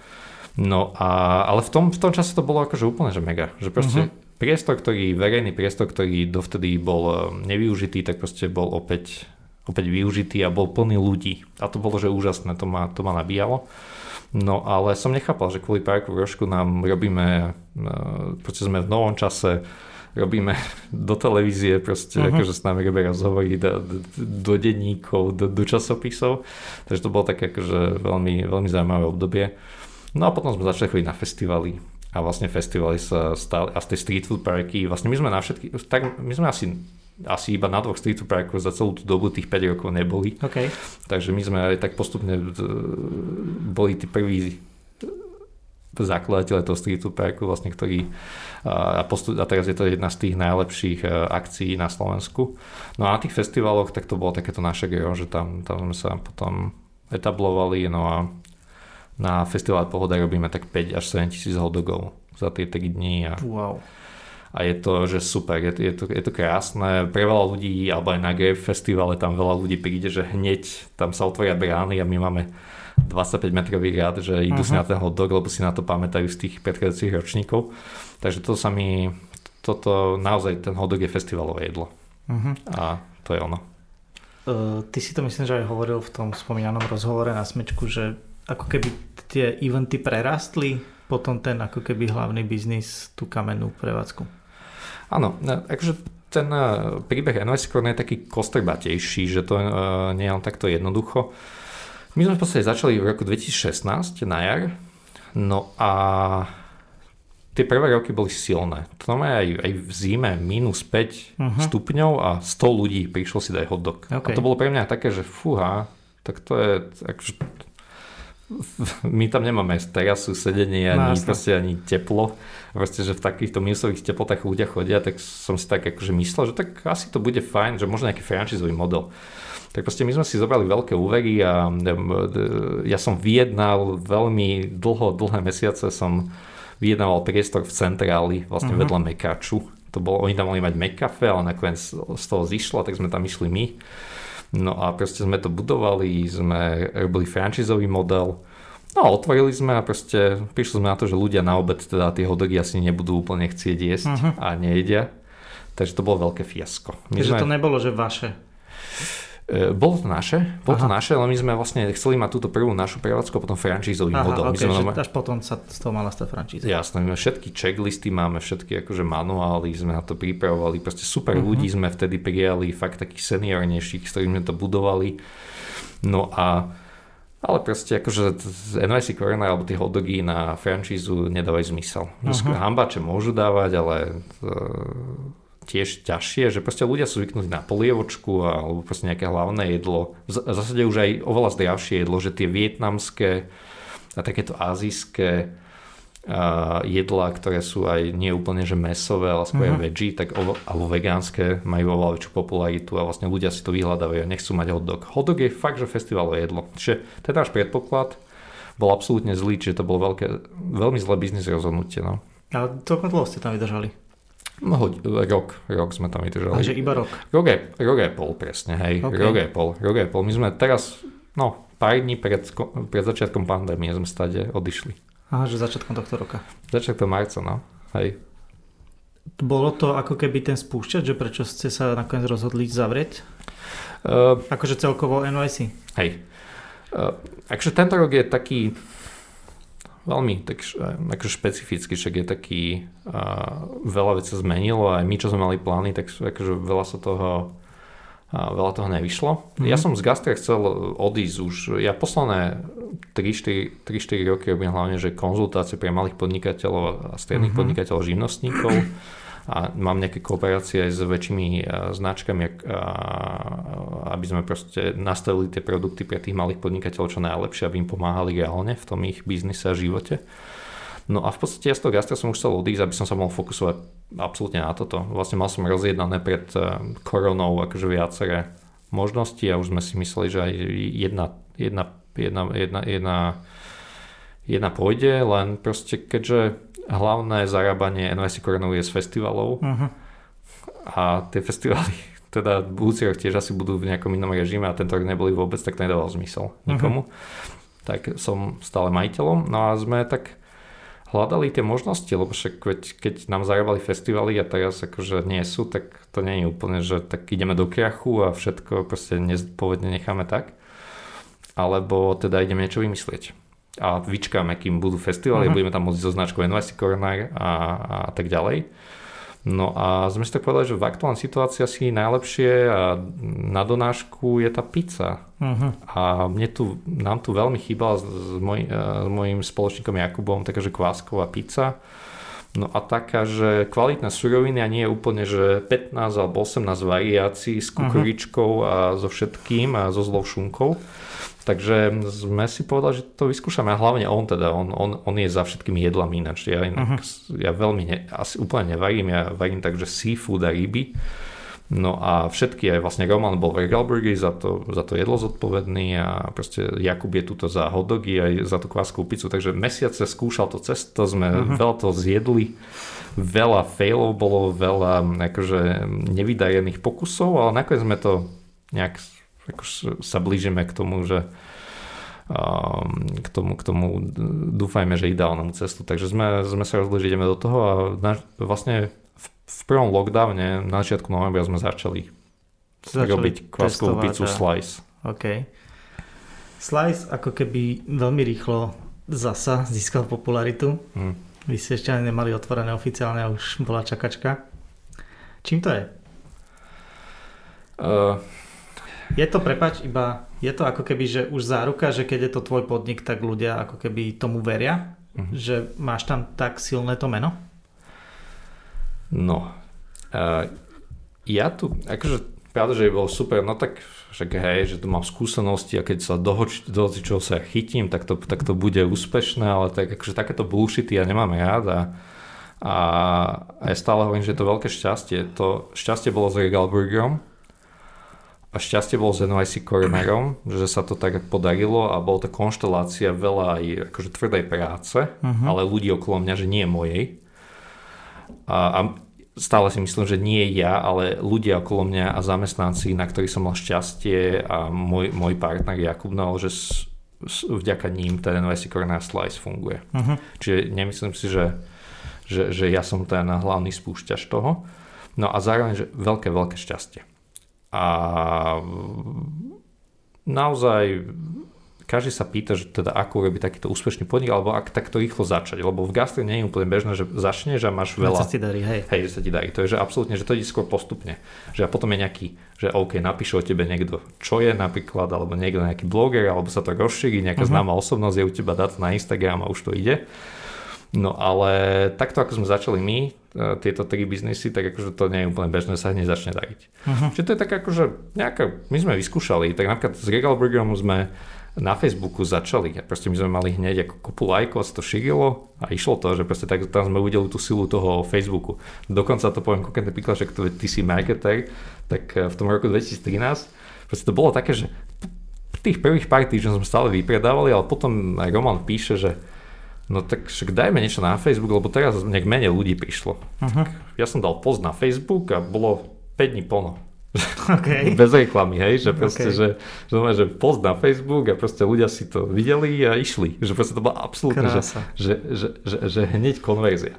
No a, ale v tom, v tom čase to bolo akože úplne že mega, že proste uh-huh. priestor, ktorý, verejný priestor, ktorý dovtedy bol eh, nevyužitý, tak proste bol opäť opäť využitý a bol plný ľudí. A to bolo, že úžasné, to ma, to ma nabíjalo. No ale som nechápal, že kvôli parku v Rožku nám robíme, e, proste sme v novom čase, robíme do televízie, proste uh-huh. akože s nami robia rozhovory do, do, do denníkov, do, do časopisov. Takže to bolo také akože veľmi, veľmi zaujímavé obdobie. No a potom sme začali chodiť na festivaly a vlastne festivaly sa stali a z tej street food parky, vlastne my sme na všetky, tak my sme asi asi iba na dvoch street parkoch za celú tú dobu tých 5 rokov neboli. Okay. Takže my sme aj tak postupne boli tí prví zakladateľe toho street parku, vlastne, ktorí a, postup, a teraz je to jedna z tých najlepších e, akcií na Slovensku. No a na tých festivaloch tak to bolo takéto naše gero, že tam, tam sme sa potom etablovali, no a na festival Pohoda robíme tak 5 až 7 tisíc hodogov za tie 3 dní. A, wow a je to, že super, je to, je to, je to krásne. Pre veľa ľudí, alebo aj na Grape Festivale, tam veľa ľudí príde, že hneď tam sa otvoria brány a my máme 25 metrový rád, že idú uh-huh. si na ten hotdog, lebo si na to pamätajú z tých predchádzajúcich ročníkov. Takže to sa mi, toto naozaj ten hotdog je festivalové jedlo. Uh-huh. A to je ono. Uh, ty si to myslím, že aj hovoril v tom spomínanom rozhovore na smečku, že ako keby tie eventy prerastli potom ten ako keby hlavný biznis, tú kamennú prevádzku. Áno, akože ten uh, príbeh NYC Corner je taký kostrbatejší, že to nie je len takto jednoducho. My sme v podstate začali v roku 2016 na jar, no a tie prvé roky boli silné. To aj, aj v zime minus 5 uh-huh. stupňov a 100 ľudí prišlo si dať hotdog. Okay. A to bolo pre mňa také, že fúha, tak to je, akože, my tam nemáme terasu, sedenie, ani, no, proste, ani teplo. Proste, že v takýchto minusových teplotách ľudia chodia, tak som si tak akože myslel, že tak asi to bude fajn, že možno nejaký franchisový model. Tak proste my sme si zobrali veľké úvery a ja som vyjednal veľmi dlho, dlhé mesiace som vyjednával priestor v centráli, vlastne uh-huh. vedľa Mekaču. To bolo, oni tam mali mať Mekafe, ale nakoniec z toho zišlo, tak sme tam išli my. No a proste sme to budovali, sme robili franchisový model. No a otvorili sme a proste prišli sme na to, že ľudia na obed teda tie hodogy asi nebudú úplne chcieť jesť uh-huh. a nejedia. Takže to bolo veľké fiasko. My Takže sme... to nebolo, že vaše? E, bolo to naše, bolo to naše, ale my sme vlastne chceli mať túto prvú našu prevádzku a potom francízový model. Okay, my sme až potom sa z toho mala stať francíza. Jasné, my všetky checklisty máme, všetky akože manuály, sme na to pripravovali, proste super uh-huh. ľudí sme vtedy prijali, fakt takých seniornejších, s ktorými sme to budovali. No a ale proste akože NYC Corner alebo tie hotdogy na francízu nedávajú zmysel. Uh-huh. Hambače môžu dávať, ale tiež ťažšie, že proste ľudia sú zvyknutí na polievočku alebo proste nejaké hlavné jedlo. V zásade už aj oveľa zdravšie jedlo, že tie vietnamské a takéto azijské uh, jedlá, ktoré sú aj nie úplne že mesové, ale skôr uh-huh. veggie, tak ovo, alebo vegánske, majú oveľa väčšiu popularitu a vlastne ľudia si to vyhľadávajú a nechcú mať hotdog. Hotdog je fakt, že festivalové jedlo. Čiže ten náš predpoklad bol absolútne zlý, čiže to bolo veľké, veľmi zlé biznis rozhodnutie. No. A celkom dlho ste tam vydržali? No, rok, rok sme tam vydržali. Takže iba rok? Rok je, rok je pol, presne, hej. Okay. Rok je pol, rok je pol. My sme teraz, no, pár dní pred, pred začiatkom pandémie sme stade odišli. Aha, že začiatkom tohto roka. Začiatkom marca, no, hej. Bolo to ako keby ten spúšťač, že prečo ste sa nakoniec rozhodli zavrieť? Uh, akože celkovo NYC? Hej. Uh, akože tento rok je taký, veľmi tak, akože špecificky, však je taký, uh, veľa vecí zmenilo a aj my, čo sme mali plány, tak akože veľa sa toho a veľa toho nevyšlo. Mm-hmm. Ja som z Gastra chcel odísť už, ja posledné 3-4 roky robím hlavne, že konzultácie pre malých podnikateľov a stredných mm-hmm. podnikateľov, živnostníkov a mám nejaké kooperácie aj s väčšími značkami, aby sme proste nastavili tie produkty pre tých malých podnikateľov čo najlepšie, aby im pomáhali reálne v tom ich biznise a živote. No a v podstate ja z toho gastra som už chcel odísť, aby som sa mohol fokusovať absolútne na toto. Vlastne mal som rozjednané pred koronou akože viaceré možnosti a už sme si mysleli, že aj jedna, jedna, jedna, jedna, jedna, jedna pôjde, len proste keďže hlavné zarábanie NYC Coronov je z festivalov uh-huh. a tie festivaly teda budúci rok tiež asi budú v nejakom inom režime a tento rok neboli vôbec, tak nedával zmysel nikomu. Uh-huh. Tak som stále majiteľom, no a sme tak hľadali tie možnosti, lebo však keď, keď nám zarábali festivaly a teraz akože nie sú, tak to nie je úplne, že tak ideme do krachu a všetko proste nezpovedne necháme tak. Alebo teda ideme niečo vymyslieť a vyčkáme, kým budú festivaly, uh-huh. budeme tam môcť so značkou NYC Corner a, a tak ďalej. No a sme si tak povedali, že v aktuálnej situácii asi najlepšie na donášku je tá pizza. Uh-huh. A mne tu, nám tu veľmi chýbala s, moj, s mojim spoločníkom Jakubom takáže kvásková pizza. No a taká, že kvalitné suroviny a nie je úplne, že 15 alebo 18 variácií s kukuričkou uh-huh. a so všetkým a so zlou šunkou Takže sme si povedali, že to vyskúšame a hlavne on teda, on, on, on je za všetkými jedlami ináč. Ja, inak, uh-huh. ja veľmi, ne, asi úplne nevarím, ja varím takže seafood a ryby. No a všetky, aj vlastne Roman bol v Regalburgi za to, za to jedlo zodpovedný a proste Jakub je tuto za hotdogy aj za tú kváskovú pizzu, takže mesiace skúšal to cesto, sme uh-huh. veľa toho zjedli, veľa failov bolo, veľa akože nevydajených pokusov, ale nakoniec sme to nejak ako sa blížime k tomu, že um, k tomu, k tomu dúfajme, že ideálnemu cestu. Takže sme, sme sa rozhodli, že ideme do toho a na, vlastne v, v prvom lockdowne na začiatku novembra sme začali, začali robiť kváskovú pizzu a... Slice. OK. Slice ako keby veľmi rýchlo zasa získal popularitu. Hmm. Vy ste ešte nemali otvorené oficiálne a už bola čakačka. Čím to je? Uh, je to, prepač, iba, je to ako keby, že už záruka, že keď je to tvoj podnik, tak ľudia ako keby tomu veria, uh-huh. že máš tam tak silné to meno? No, uh, ja tu, akože pravda, že bol super, no tak však hej, že tu mám skúsenosti a keď sa do, do čoho sa chytím, tak to, tak to bude úspešné, ale tak akože takéto bullshity ja nemám rád a, a, a ja stále hovorím, že je to veľké šťastie. To šťastie bolo s Regal Burgerom a šťastie bolo s NYC Cornerom, že sa to tak podarilo a bolo to konštelácia veľa aj akože tvrdej práce, uh-huh. ale ľudí okolo mňa, že nie mojej. A, a stále si myslím, že nie ja, ale ľudia okolo mňa a zamestnanci, na ktorých som mal šťastie a môj, môj partner Jakub, no, že s, s, vďaka ním ten NYC Corner Slice funguje. Uh-huh. Čiže nemyslím si, že, že, že ja som ten hlavný spúšťač toho. No a zároveň, že veľké, veľké šťastie. A naozaj každý sa pýta, že teda ako urobiť takýto úspešný podnik, alebo ak takto rýchlo začať. Lebo v gastre nie je úplne bežné, že začneš a máš veľa... Sa ti darí, hej. Hej, že sa ti darí. To je, že absolútne, že to ide skôr postupne. Že a potom je nejaký, že OK, napíše o tebe niekto, čo je napríklad, alebo niekto nejaký bloger, alebo sa to rozšíri, nejaká uh-huh. známa osobnosť je u teba dať na Instagram a už to ide. No ale takto ako sme začali my, e, tieto tri biznisy, tak akože to nie je úplne bežné, sa hneď začne dariť. Uh-huh. Čiže to je tak akože nejaká, my sme vyskúšali, tak napríklad s Regal Burgerom sme na Facebooku začali. A proste my sme mali hneď ako kopu lajkov, sa to šírilo a išlo to, že proste tak, tam sme uvideli tú silu toho Facebooku. Dokonca to poviem konkrétne príklad, že ty si marketer, tak eh, v tom roku 2013 proste to bolo také, že tých prvých pár týždňov sme stále vypredávali, ale potom Roman píše, že no tak však dajme niečo na Facebook, lebo teraz nejak menej ľudí prišlo. Uh-huh. ja som dal post na Facebook a bolo 5 dní plno. Okay. Bez reklamy, hej, že proste, okay. že, že, že post na Facebook a proste ľudia si to videli a išli. Že proste to bola absolútne, že, že, že, že, že, hneď konverzia.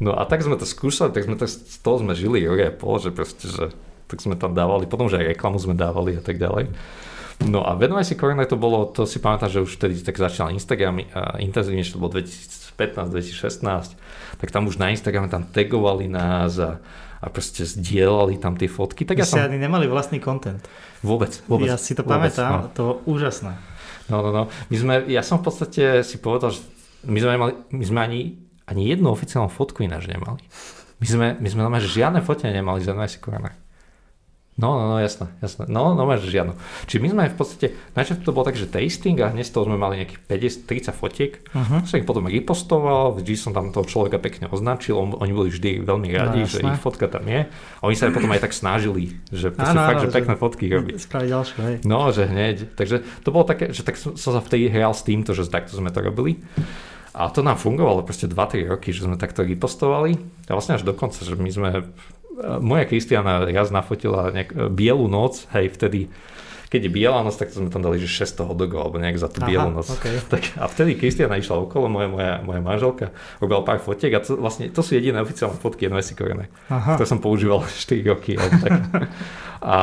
No a tak sme to skúšali, tak sme to, z toho sme žili pol, že proste, že tak sme tam dávali, potom že aj reklamu sme dávali a tak ďalej. No a venovať si Corona to bolo, to si pamätám, že už vtedy tak začal Instagram a intenzívne, to bolo 2015, 2016, tak tam už na Instagrame tam tagovali nás a a proste zdieľali tam tie fotky. Tak ja som... ani nemali vlastný content. Vôbec, vôbec. Ja si to vôbec, pamätám, no. to úžasné. No, no, no. My sme, ja som v podstate si povedal, že my sme, nemali, my sme ani, ani jednu oficiálnu fotku ináč nemali. My sme, my sme normálne žiadne fotenie nemali za NYC Corner. No, no, no, jasné, jasné. No, no, máš žiadnu. Čiže my sme v podstate, najčas to bolo tak, že tasting a hneď z toho sme mali nejakých 50, 30 fotiek. Uh-huh. Som ich potom repostoval, vždy som tam toho človeka pekne označil, on, oni boli vždy veľmi radi, no, že ich fotka tam je. A oni sa aj potom aj tak snažili, že proste áno, fakt, áno, že pekné fotky robiť. Spraviť ďalšie, hej. No, že hneď. Takže to bolo také, že tak som sa vtedy hral s týmto, že takto sme to robili. A to nám fungovalo proste 2-3 roky, že sme takto repostovali. A vlastne až dokonca, že my sme moja Kristiana raz nafotila nejak, e, bielu noc, hej, vtedy keď je biela noc, tak to sme tam dali, že 600 hodogov, alebo nejak za tú Aha, bielu noc. Okay. Tak, a vtedy Kristiana išla okolo, moja, moja, moja manželka, robila pár fotiek a to, vlastne to sú jediné oficiálne fotky NVC Korene, ktoré som používal 4 roky. Alebo tak. A,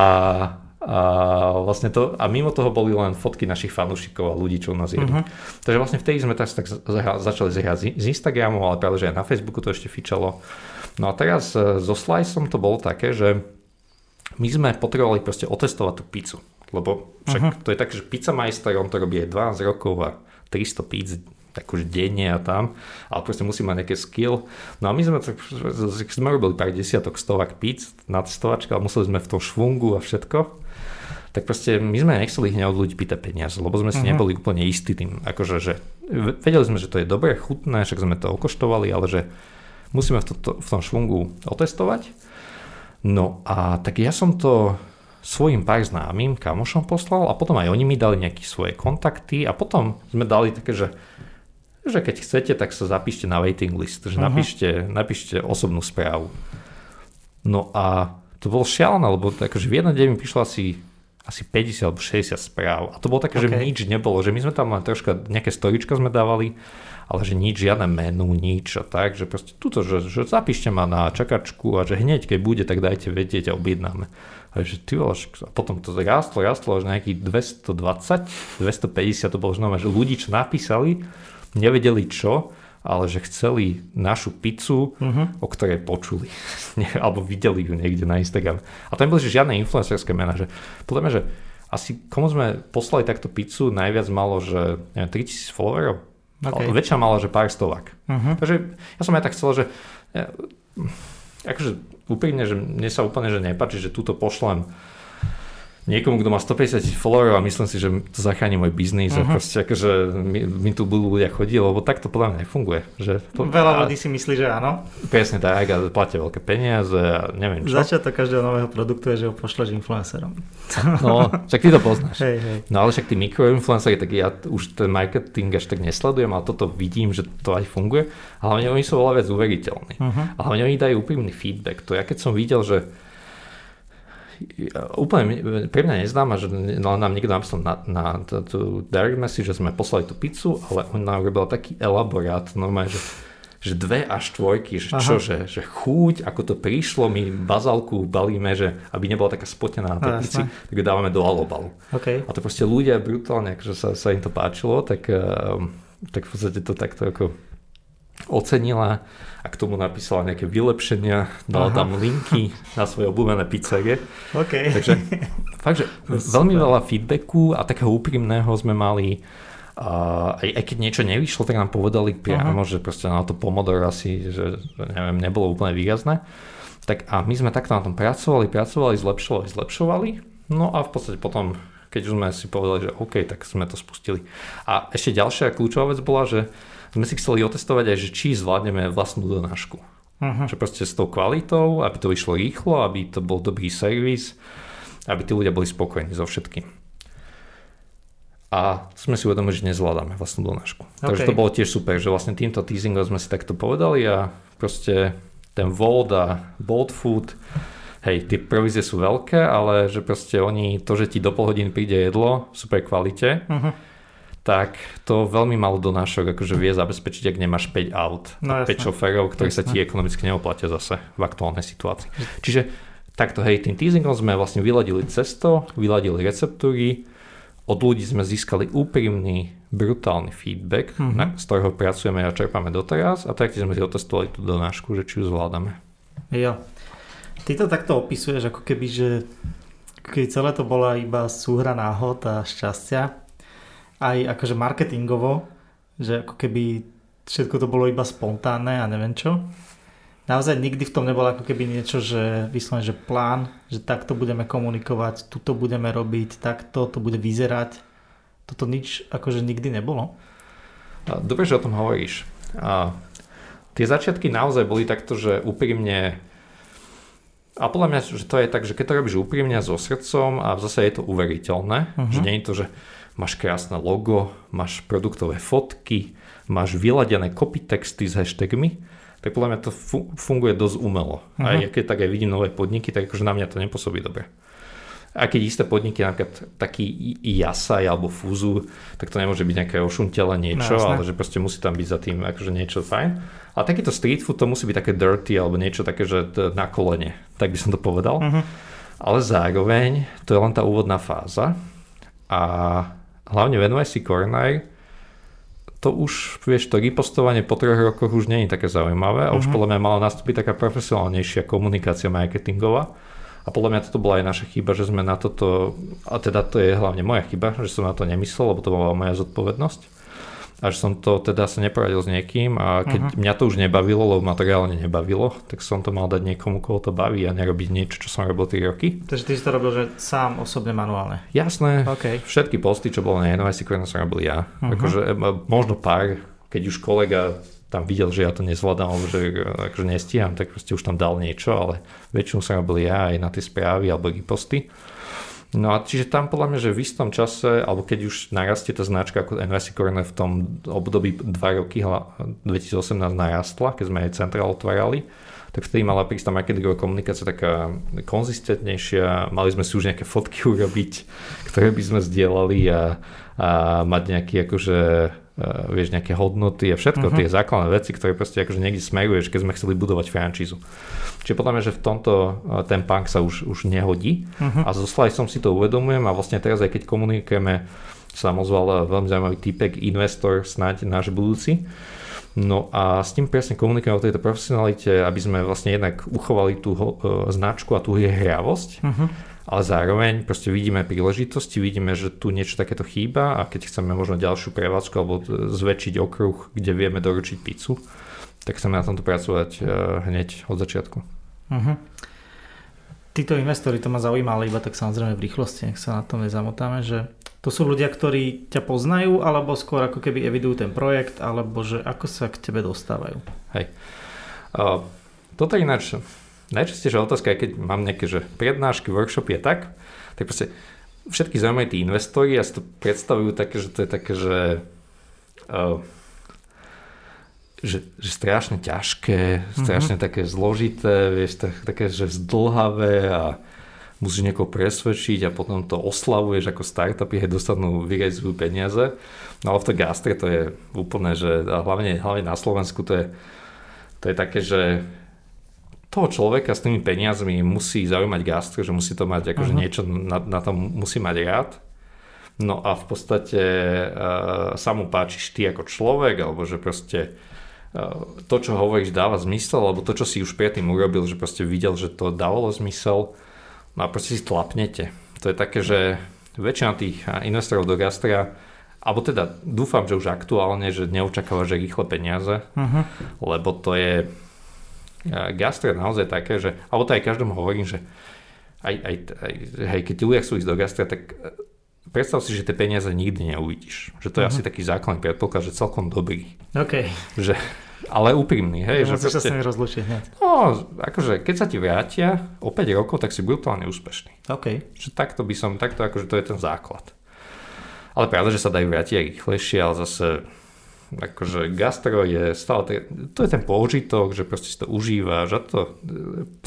a vlastne to, a mimo toho boli len fotky našich fanúšikov a ľudí, čo u nás jedú. Uh-huh. Takže vlastne vtedy sme tak, tak začali zhrať z Instagramu, ale práve že aj na Facebooku to ešte fičalo. No a teraz e, so Sliceom to bolo také, že my sme potrebovali proste otestovať tú pizzu. Lebo však uh-huh. to je také, že pizza majster, on to robí aj 12 rokov a 300 pizz akože denne a tam, ale proste musí mať nejaké skill. No a my sme, tak, sme robili pár desiatok, stovak pizz na testovačka, ale museli sme v tom švungu a všetko. Tak proste my sme nechceli hneď od ľudí pýtať peniaze, lebo sme si uh-huh. neboli úplne istí tým. Akože, že vedeli sme, že to je dobré, chutné, však sme to okoštovali, ale že musíme v, to, v tom švungu otestovať. No a tak ja som to svojim pár známym kamošom poslal a potom aj oni mi dali nejaké svoje kontakty a potom sme dali také, že, že keď chcete, tak sa zapíšte na waiting list, že uh-huh. napíšte, napíšte osobnú správu. No a to bolo šialené, lebo akože v jeden deň mi prišlo asi, asi 50 alebo 60 správ a to bolo také, okay. že nič nebolo, že my sme tam len troška, nejaké storička sme dávali ale že nič, žiadne menu, nič a tak, že proste tuto, že, že zapíšte ma na čakačku a že hneď, keď bude, tak dajte vedieť a objednáme. A že ty a potom to rástlo, rástlo až nejakých 220, 250, to bolo znamená, že ľudí, čo napísali, nevedeli čo ale že chceli našu pizzu, uh-huh. o ktorej počuli, alebo videli ju niekde na Instagram. A tam boli že žiadne influencerské mená, že podľa mňa, že asi komu sme poslali takto pizzu, najviac malo, že neviem, 3000 followerov. Okay. Väčšina mala, že pár stovák. Uh-huh. Takže ja som aj tak chcel, že ja, akože úprimne, že mne sa úplne že nepáči, že túto pošlem niekomu, kto má 150 tisíc followerov a myslím si, že to zachráni môj biznis uh-huh. a mhm. proste akože mi, mi tu budú ľudia chodiť, lebo takto podľa mňa nefunguje. Že to, Veľa ľudí si myslí, že áno. Presne tak, a platia veľké peniaze a neviem čo. Začiatok každého nového produktu je, že ho pošleš influencerom. No, však ty to poznáš. Hej, hej. No ale však tí mikroinfluenceri, tak ja už ten marketing až tak nesledujem, ale toto vidím, že to aj funguje. Hlavne oni sú veľa viac uveriteľní. Uh-huh. Hlavne oni dajú úprimný feedback. To ja keď som videl, že úplne pre mňa neznáma, že nám niekto napísal na, na tú direct message, že sme poslali tú pizzu, ale on nám robil taký elaborát, normálne, že že dve až štvorky, že čo, že, že chúť, ako to prišlo, my bazálku balíme, že aby nebola taká spotená na tej pici, tak ju dávame do alobalu. Okay. A to proste ľudia brutálne, akože sa, sa im to páčilo, tak, ehm, tak v podstate to takto ako ocenila a k tomu napísala nejaké vylepšenia, dala Aha. tam linky na svoje obľúbené pizzerie. Okay. Takže fakt, že veľmi veľa feedbacku a takého úprimného sme mali a aj, aj keď niečo nevyšlo, tak nám povedali priamo, uh-huh. že proste na to Pomodoro asi, že neviem, nebolo úplne výrazné. Tak a my sme takto na tom pracovali, pracovali, zlepšovali, zlepšovali. No a v podstate potom, keď už sme si povedali, že OK, tak sme to spustili. A ešte ďalšia kľúčová vec bola, že sme si chceli otestovať aj, že či zvládneme vlastnú donášku. Uh-huh. Že proste s tou kvalitou, aby to vyšlo rýchlo, aby to bol dobrý servis, aby tí ľudia boli spokojní so všetkým. A sme si uvedomili, že nezvládame vlastnú donášku. Okay. Takže to bolo tiež super, že vlastne týmto teasingom sme si takto povedali a proste ten Volt a Bolt Food, hej, tie provízie sú veľké, ale že proste oni, to, že ti do pol hodín príde jedlo v super kvalite, uh-huh tak to veľmi malo donášok akože vie zabezpečiť, ak nemáš 5 aut no, a 5 šoférov, ktorí sa ti ekonomicky neoplatia zase v aktuálnej situácii. Čiže takto, hej, tým teasingom sme vlastne vyladili cesto, vyladili receptúry, od ľudí sme získali úprimný, brutálny feedback, mm-hmm. na, z ktorého pracujeme a čerpáme doteraz a taktiež sme si otestovali tú donášku, že či ju zvládame. Jo. Ty to takto opisuješ, ako keby, že keď celé to bola iba súhra náhod a šťastia, aj akože marketingovo, že ako keby všetko to bolo iba spontánne a neviem čo. Naozaj nikdy v tom nebolo ako keby niečo, že vyslovene, že plán, že takto budeme komunikovať, tuto budeme robiť, takto to bude vyzerať. Toto nič akože nikdy nebolo. Dobre, že o tom hovoríš. A tie začiatky naozaj boli takto, že úprimne a podľa mňa, že to je tak, že keď to robíš úprimne so srdcom a zase je to uveriteľné, uh-huh. že nie je to, že máš krásne logo, máš produktové fotky, máš vyladené copy texty s hashtagmi, tak podľa mňa to funguje dosť umelo. Uh-huh. Aj keď tak aj vidím nové podniky, tak akože na mňa to nepôsobí dobre. A keď isté podniky, napríklad taký Jasaj alebo Fuzu, tak to nemôže byť nejaké ošuntele niečo, no, ale že proste musí tam byť za tým akože niečo fajn. A takýto street food to musí byť také dirty alebo niečo také, že na kolene, tak by som to povedal. Uh-huh. Ale zároveň to je len tá úvodná fáza a hlavne v NYC Corner to už, vieš, to ripostovanie po troch rokoch už je také zaujímavé a už mhm. podľa mňa mala nastúpiť taká profesionálnejšia komunikácia marketingová. A podľa mňa toto bola aj naša chyba, že sme na toto, a teda to je hlavne moja chyba, že som na to nemyslel, lebo to bola moja zodpovednosť a že som to teda sa neporadil s niekým a keď uh-huh. mňa to už nebavilo, lebo ma to reálne nebavilo, tak som to mal dať niekomu, koho to baví a nerobiť niečo, čo som robil 3 roky. Takže ty si to robil, že sám osobne manuálne? Jasné. Okay. Všetky posty, čo bolo na Corner som robil ja. Uh-huh. Akože, možno pár, keď už kolega tam videl, že ja to nezvládam, alebo že akože nestíham, tak proste už tam dal niečo, ale väčšinu som robil ja aj na tie správy alebo posty. No a čiže tam podľa mňa, že v istom čase, alebo keď už narastie tá značka ako NYC Corner v tom období 2 roky, 2018 narastla, keď sme aj centrál otvárali, tak vtedy mala prísť tá marketingová komunikácia taká konzistentnejšia, mali sme si už nejaké fotky urobiť, ktoré by sme zdieľali a, a mať nejaký akože uh, vieš, nejaké hodnoty a všetko, uh-huh. tie základné veci, ktoré proste akože niekde smeruješ, keď sme chceli budovať frančízu. Čiže podľa mňa, že v tomto uh, ten punk sa už, už nehodí uh-huh. a zo som si to uvedomujem a vlastne teraz aj keď komunikujeme, sa ozval veľmi zaujímavý typek, investor, snáď náš budúci, No a s tým presne komunikujeme o tejto profesionalite, aby sme vlastne jednak uchovali tú značku a tú hriavosť, uh-huh. Ale zároveň proste vidíme príležitosti, vidíme, že tu niečo takéto chýba a keď chceme možno ďalšiu prevádzku alebo zväčšiť okruh, kde vieme doručiť pizzu, tak chceme na tomto pracovať uh, hneď od začiatku. Uh-huh. Títo investori, to ma zaujíma, ale iba tak samozrejme v rýchlosti, nech sa na tom nezamotáme, že to sú ľudia, ktorí ťa poznajú, alebo skôr ako keby evidujú ten projekt, alebo že ako sa k tebe dostávajú? Hej. Uh, toto je ináč najčastejšia otázka, keď mám nejaké že prednášky, workshopy a tak, tak proste všetky zaujímavé tí investori a si to predstavujú také, že to je také, že, uh, že, že strašne ťažké, strašne mm-hmm. také zložité, vieš, tak, také, že zdlhavé a musíš niekoho presvedčiť a potom to oslavuješ ako startup, je dostanú vyrezujú peniaze. No ale v tej gastre to je úplne, že a hlavne, hlavne na Slovensku to je, to je také, že toho človeka s tými peniazmi musí zaujímať gastro, že musí to mať akože uh-huh. niečo na, na tom musí mať rád. No a v podstate uh, sa mu páčiš ty ako človek, alebo že proste uh, to, čo hovoríš, dáva zmysel, alebo to, čo si už predtým urobil, že proste videl, že to dávalo zmysel No a proste si tlapnete. To je také, že väčšina tých investorov do gastra alebo teda dúfam, že už aktuálne, že neočakáva, že rýchle peniaze, uh-huh. lebo to je gastro je naozaj také, že, alebo to aj každému hovorím, že aj, aj, aj hej, keď ľudia chcú ísť do gastra, tak e, predstav si, že tie peniaze nikdy neuvidíš. Že to je uh-huh. asi taký základný predpoklad, že celkom dobrý. OK. Že, ale úprimný, hej. že proste, sa s nimi rozlučiť hneď. No, akože keď sa ti vrátia o 5 rokov, tak si brutálne úspešný. OK. Že takto by som, takto akože to je ten základ. Ale pravda, že sa dajú vrátiť aj rýchlejšie, ale zase akože gastro je stále, to je ten použitok, že proste si to užíva, že to,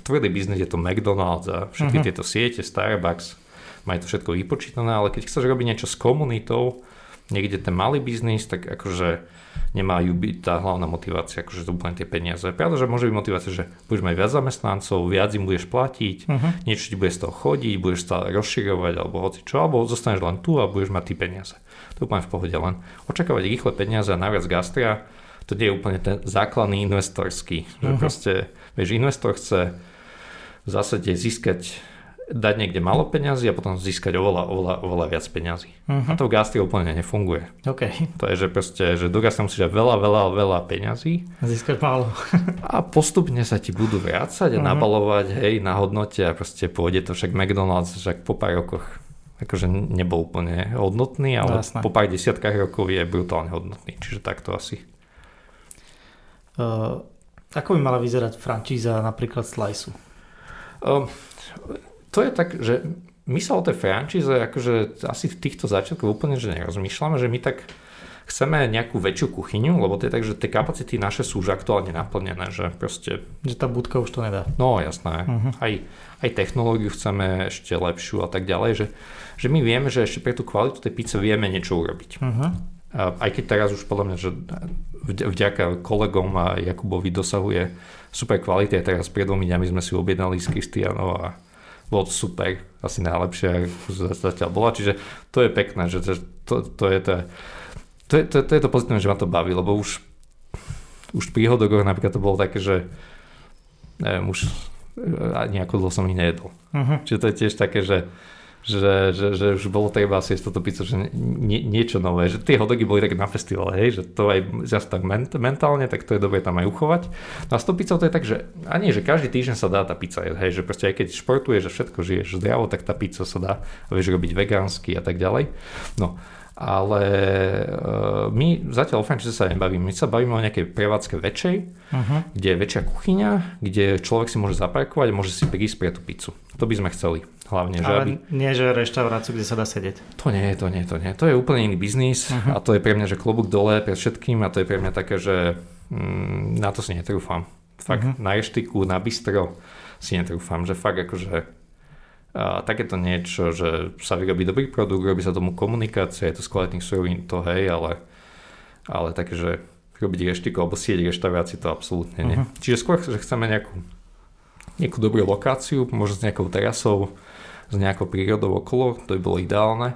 tvrdý biznes je to McDonald's a všetky uh-huh. tieto siete, Starbucks, majú to všetko vypočítané, ale keď chceš robiť niečo s komunitou, niekde ten malý biznis, tak akože nemajú byť tá hlavná motivácia, akože to úplne tie peniaze. Pravda, že môže byť motivácia, že budeš mať viac zamestnancov, viac im budeš platiť, uh-huh. niečo ti bude z toho chodiť, budeš stále rozširovať alebo hoci čo, alebo zostaneš len tu a budeš mať tie peniaze. To je úplne v pohode len. Očakávať rýchle peniaze a najviac gastra, to nie je úplne ten základný investorský. Že uh-huh. proste, vieš, investor chce v zásade získať dať niekde malo peňazí a potom získať oveľa, oveľa, oveľa viac peňazí. Uh-huh. A to v gastri úplne nefunguje. Okay. To je, že proste, že do gastra musíš dať veľa, veľa, veľa peňazí. Získať málo. a postupne sa ti budú vrácať a uh-huh. nabalovať, hej, na hodnote a proste pôjde to však McDonald's, však po pár rokoch akože nebol úplne hodnotný, ale Jasné. po pár desiatkách rokov je brutálne hodnotný. Čiže takto asi. Uh, ako by mala vyzerať francíza napríklad Sliceu? Uh, to je tak, že my sa o tej franchise akože asi v týchto začiatkoch úplne že nerozmýšľame, že my tak chceme nejakú väčšiu kuchyňu, lebo to je tak, že tie kapacity naše sú už aktuálne naplnené, že proste... Že tá budka už to nedá. No jasné. Uh-huh. Aj, aj technológiu chceme ešte lepšiu a tak ďalej, že, že my vieme, že ešte pre tú kvalitu tej pizze vieme niečo urobiť. Uh-huh. A aj keď teraz už podľa mňa, že vďaka kolegom a Jakubovi dosahuje super kvality, a teraz pred dvomi dňami sme si objednali s Kristianov a bolo to super, asi najlepšie, ako zatiaľ bola, čiže to je pekné, že to, to, je to, to, je, to, to je to pozitívne, že ma to baví, lebo už, už pri hodogoch napríklad to bolo také, že neviem, už nejako dlho som ich nejedol. Uh-huh. Čiže to je tiež také, že že, že, že už bolo treba si toto pizza, že nie, niečo nové, že tie hodogy boli také na festivale, hej, že to aj zase tak ment, mentálne, tak to je dobre tam aj uchovať. No a s tou pizzou to je tak, že a nie, že každý týždeň sa dá tá pizza hej, že proste aj keď športuješ a všetko žiješ zdravo, tak tá pizza sa dá, vieš robiť vegánsky a tak ďalej. No, ale uh, my zatiaľ o franchise sa nebavíme. My sa bavíme o nejakej prevádzke väčšej, uh-huh. kde je väčšia kuchyňa, kde človek si môže zaparkovať a môže si prísť pre tú pizzu. To by sme chceli. Hlavne, že Ale aby... nie, že reštauráciu, kde sa dá sedieť. To nie, to nie, to nie. To je úplne iný biznis uh-huh. a to je pre mňa, že klobúk dole pre všetkým a to je pre mňa také, že mm, na to si netrúfam. Fakt uh-huh. na reštiku, na bistro si netrúfam, že fakt akože a takéto niečo, že sa vyrobí dobrý produkt, robí sa tomu komunikácia, je to z kvalitných surovín, to hej, ale, ale také, že robiť reštiku alebo sieť reštaurácií, to absolútne nie. Uh-huh. Čiže skôr, že chceme nejakú, nejakú dobrú lokáciu, možno s nejakou terasou, s nejakou prírodou okolo, to by bolo ideálne.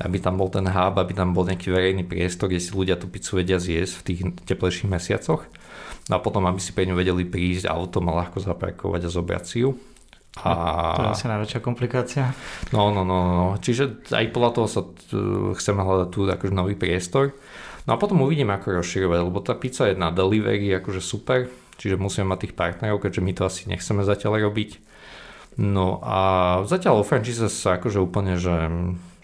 aby tam bol ten hub, aby tam bol nejaký verejný priestor, kde si ľudia tú pizzu vedia zjesť v tých teplejších mesiacoch. No a potom, aby si pre ňu vedeli prísť autom a ľahko zaparkovať a zobrať si ju. A... To je asi najväčšia komplikácia. No, no, no, no. Čiže aj podľa toho sa t- chceme hľadať tu akože nový priestor. No a potom uvidíme, ako rozširovať, lebo tá pizza je na delivery akože super, čiže musíme mať tých partnerov, keďže my to asi nechceme zatiaľ robiť. No a zatiaľ o franchise sa akože úplne, že,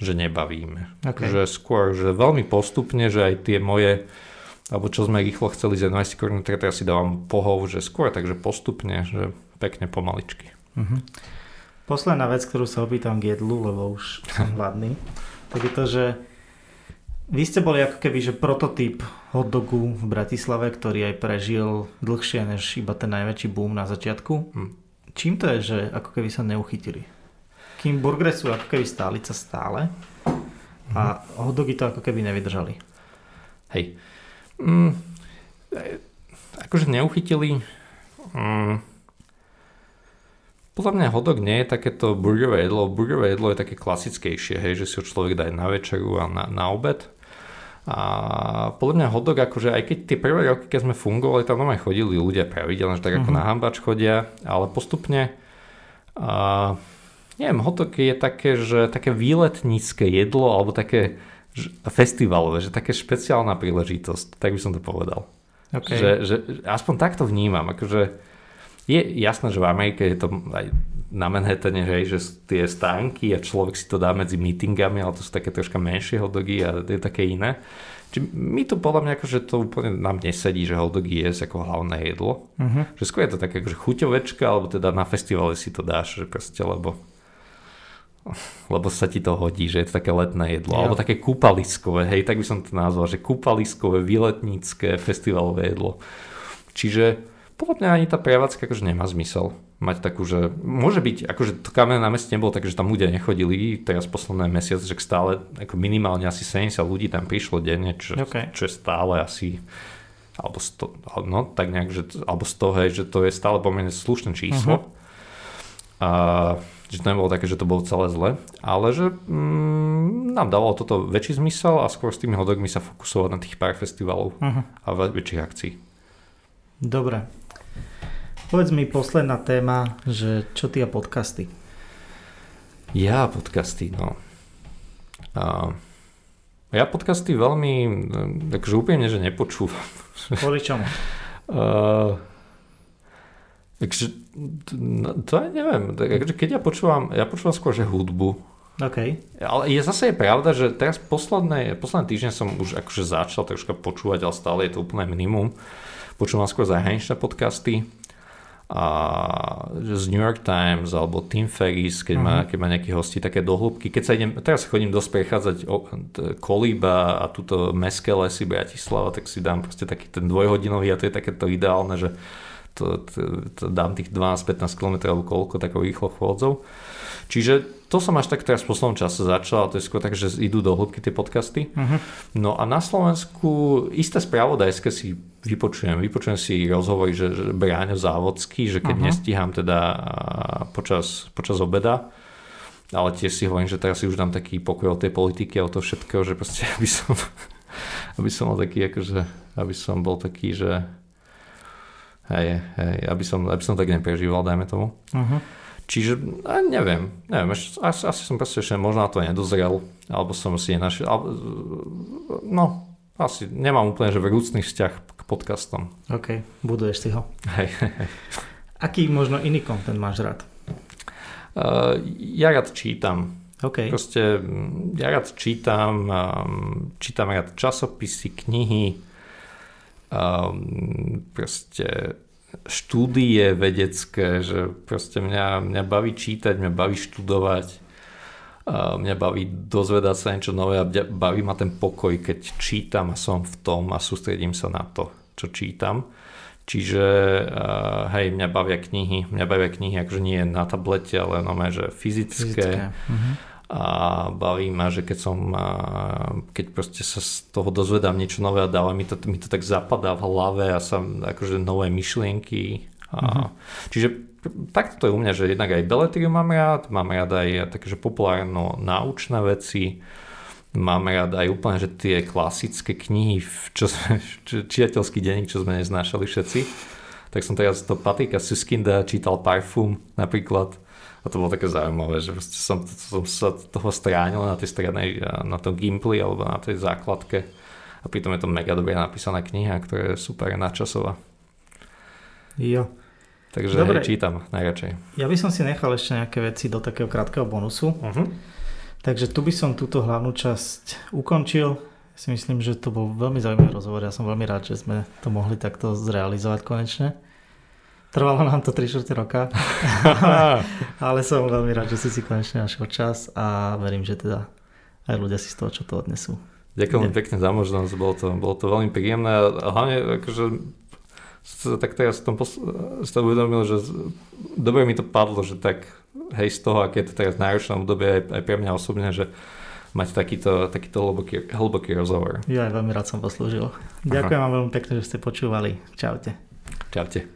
že nebavíme. Okay. Že skôr, že veľmi postupne, že aj tie moje alebo čo sme rýchlo chceli z 11 korun, teraz si dávam pohov, že skôr, takže postupne, že pekne pomaličky. Uh-huh. Posledná vec, ktorú sa opýtam k jedlu, lebo už som hladný, tak je to, že vy ste boli ako keby, že prototyp hotdogu v Bratislave, ktorý aj prežil dlhšie než iba ten najväčší boom na začiatku. Hmm čím to je, že ako keby sa neuchytili? Kým burgery sú ako keby stálica stále a mm. hotdogy to ako keby nevydržali. Hej. Mm, akože neuchytili... Mm, podľa mňa hodok nie je takéto burgerové jedlo. Burgerové jedlo je také klasickejšie, hej, že si ho človek dá na večeru a na, na obed. A podľa mňa hotdog, akože aj keď tie prvé roky, keď sme fungovali, tam aj chodili ľudia pravidelne, že tak ako uh-huh. na hambač chodia, ale postupne a, neviem, hotdog je také, že také výletnícke jedlo, alebo také že, festivalové, že také špeciálna príležitosť, tak by som to povedal. Okay. Že, že aspoň takto vnímam, akože je jasné, že v Amerike je to aj na Manhattane, hej, že tie stánky a človek si to dá medzi meetingami, ale to sú také troška menšie hotdogy a je také iné. Čiže my to podľa mňa akože to úplne nám nesedí, že hotdogy je ako hlavné jedlo. Uh-huh. Že skôr je to také akože chuťovečka, alebo teda na festivale si to dáš, že proste, lebo lebo sa ti to hodí, že je to také letné jedlo, jo. alebo také kúpaliskové, hej, tak by som to nazval, že kúpaliskové, výletnícke, festivalové jedlo. Čiže podľa mňa ani tá prevádzka akože nemá zmysel mať takú, že môže byť, akože to kamené na meste nebolo tak, že tam ľudia nechodili, teraz posledné mesiac, že stále ako minimálne asi 70 ľudí tam prišlo denne, čo, okay. čo je stále asi alebo 100, no tak nejak, že, alebo 100, hej, že to je stále pomerne slušné číslo. Uh-huh. A že to nebolo také, že to bolo celé zle, ale že mm, nám dalo toto väčší zmysel a skôr s tými hodogmi sa fokusovať na tých pár festivalov uh-huh. a väčších akcií. Dobre, Povedz mi posledná téma, že čo ty a podcasty? Ja podcasty, no. A ja podcasty veľmi, takže úplne, že nepočúvam. Kvôli čomu? Uh, takže, no, to aj neviem. Takže keď ja počúvam, ja počúvam skôr, že hudbu. OK. Ale je zase je pravda, že teraz posledné, posledné týždne som už akože začal troška počúvať, ale stále je to úplne minimum. Počúvam skôr zahraničné podcasty a z New York Times alebo Tim Ferris, keď, uh-huh. má, mhm. keď má nejaké hosti také dohlubky. Keď sa idem, teraz chodím dosť prechádzať Kolíba a túto meské lesy Bratislava, tak si dám proste taký ten dvojhodinový a to je takéto ideálne, že to, to, to dám tých 12-15 km alebo koľko takou rýchlo chôdzov. Čiže to som až tak teraz v poslednom čase začal, to je skôr tak, že idú do hĺbky tie podcasty. Uh-huh. No a na Slovensku isté spravodajské si vypočujem. Vypočujem si rozhovory, že, že Bráňo Závodský, že keď uh-huh. nestíham teda počas, počas obeda, ale tiež si hovorím, že teraz si už dám taký pokoj o tej politiky a o to všetkého, že proste aby som, aby som bol taký, akože, aby som bol taký, že hej, hej, aby som, aby som tak neprežíval, dajme tomu. Uh-huh. Čiže neviem, neviem, asi, asi som proste ešte možno na to nedozrel, alebo som si nenašiel, alebo, no, asi nemám úplne, že vrúcný vzťah k podcastom. OK, buduješ si ho. Hej, hej. Aký možno iný kontent máš rád? Uh, ja rád čítam. OK. Proste ja rád čítam, čítam rád časopisy, knihy, um, proste štúdie vedecké, že proste mňa, mňa baví čítať, mňa baví študovať, mňa baví dozvedať sa niečo nové a baví ma ten pokoj, keď čítam a som v tom a sústredím sa na to, čo čítam. Čiže hej, mňa bavia knihy, mňa bavia knihy akože nie na tablete, ale no že fyzické. fyzické. Uh-huh a baví ma, že keď som, keď proste sa z toho dozvedám niečo nové a dáva mi to, mi to tak zapadá v hlave a sa akože nové myšlienky. A, mm-hmm. Čiže takto to je u mňa, že jednak aj beletriu mám rád, mám rád aj takéže populárno naučné veci, máme rád aj úplne, že tie klasické knihy, čo sme, čiateľský denník, čo sme neznášali všetci. Tak som teraz to Patrika Suskinda čítal Parfum napríklad. A to bolo také zaujímavé, že som, som sa toho stránil na tej strednej, na tom Gimply alebo na tej základke. A pritom je to mega dobre napísaná kniha, ktorá je super nadčasová. Jo. Takže Dobre. čítam najradšej. Ja by som si nechal ešte nejaké veci do takého krátkeho bonusu. Uh-huh. Takže tu by som túto hlavnú časť ukončil. Ja si myslím, že to bol veľmi zaujímavý rozhovor. Ja som veľmi rád, že sme to mohli takto zrealizovať konečne. Trvalo nám to 3 4 roka, ale, ale som veľmi rád, že si si konečne našiel čas a verím, že teda aj ľudia si z toho, čo to odnesú. Ďakujem pekne za možnosť, bolo to, bolo to veľmi príjemné a hlavne akože tak teraz som pos- uvedomil, že dobre mi to padlo, že tak hej z toho, aké je to teraz náročné obdobie aj, aj pre mňa osobne, že mať takýto, takýto hlboký, hlboký rozhovor. Ja aj veľmi rád som poslúžil. Ďakujem Aha. vám veľmi pekne, že ste počúvali. Čaute. Čaute.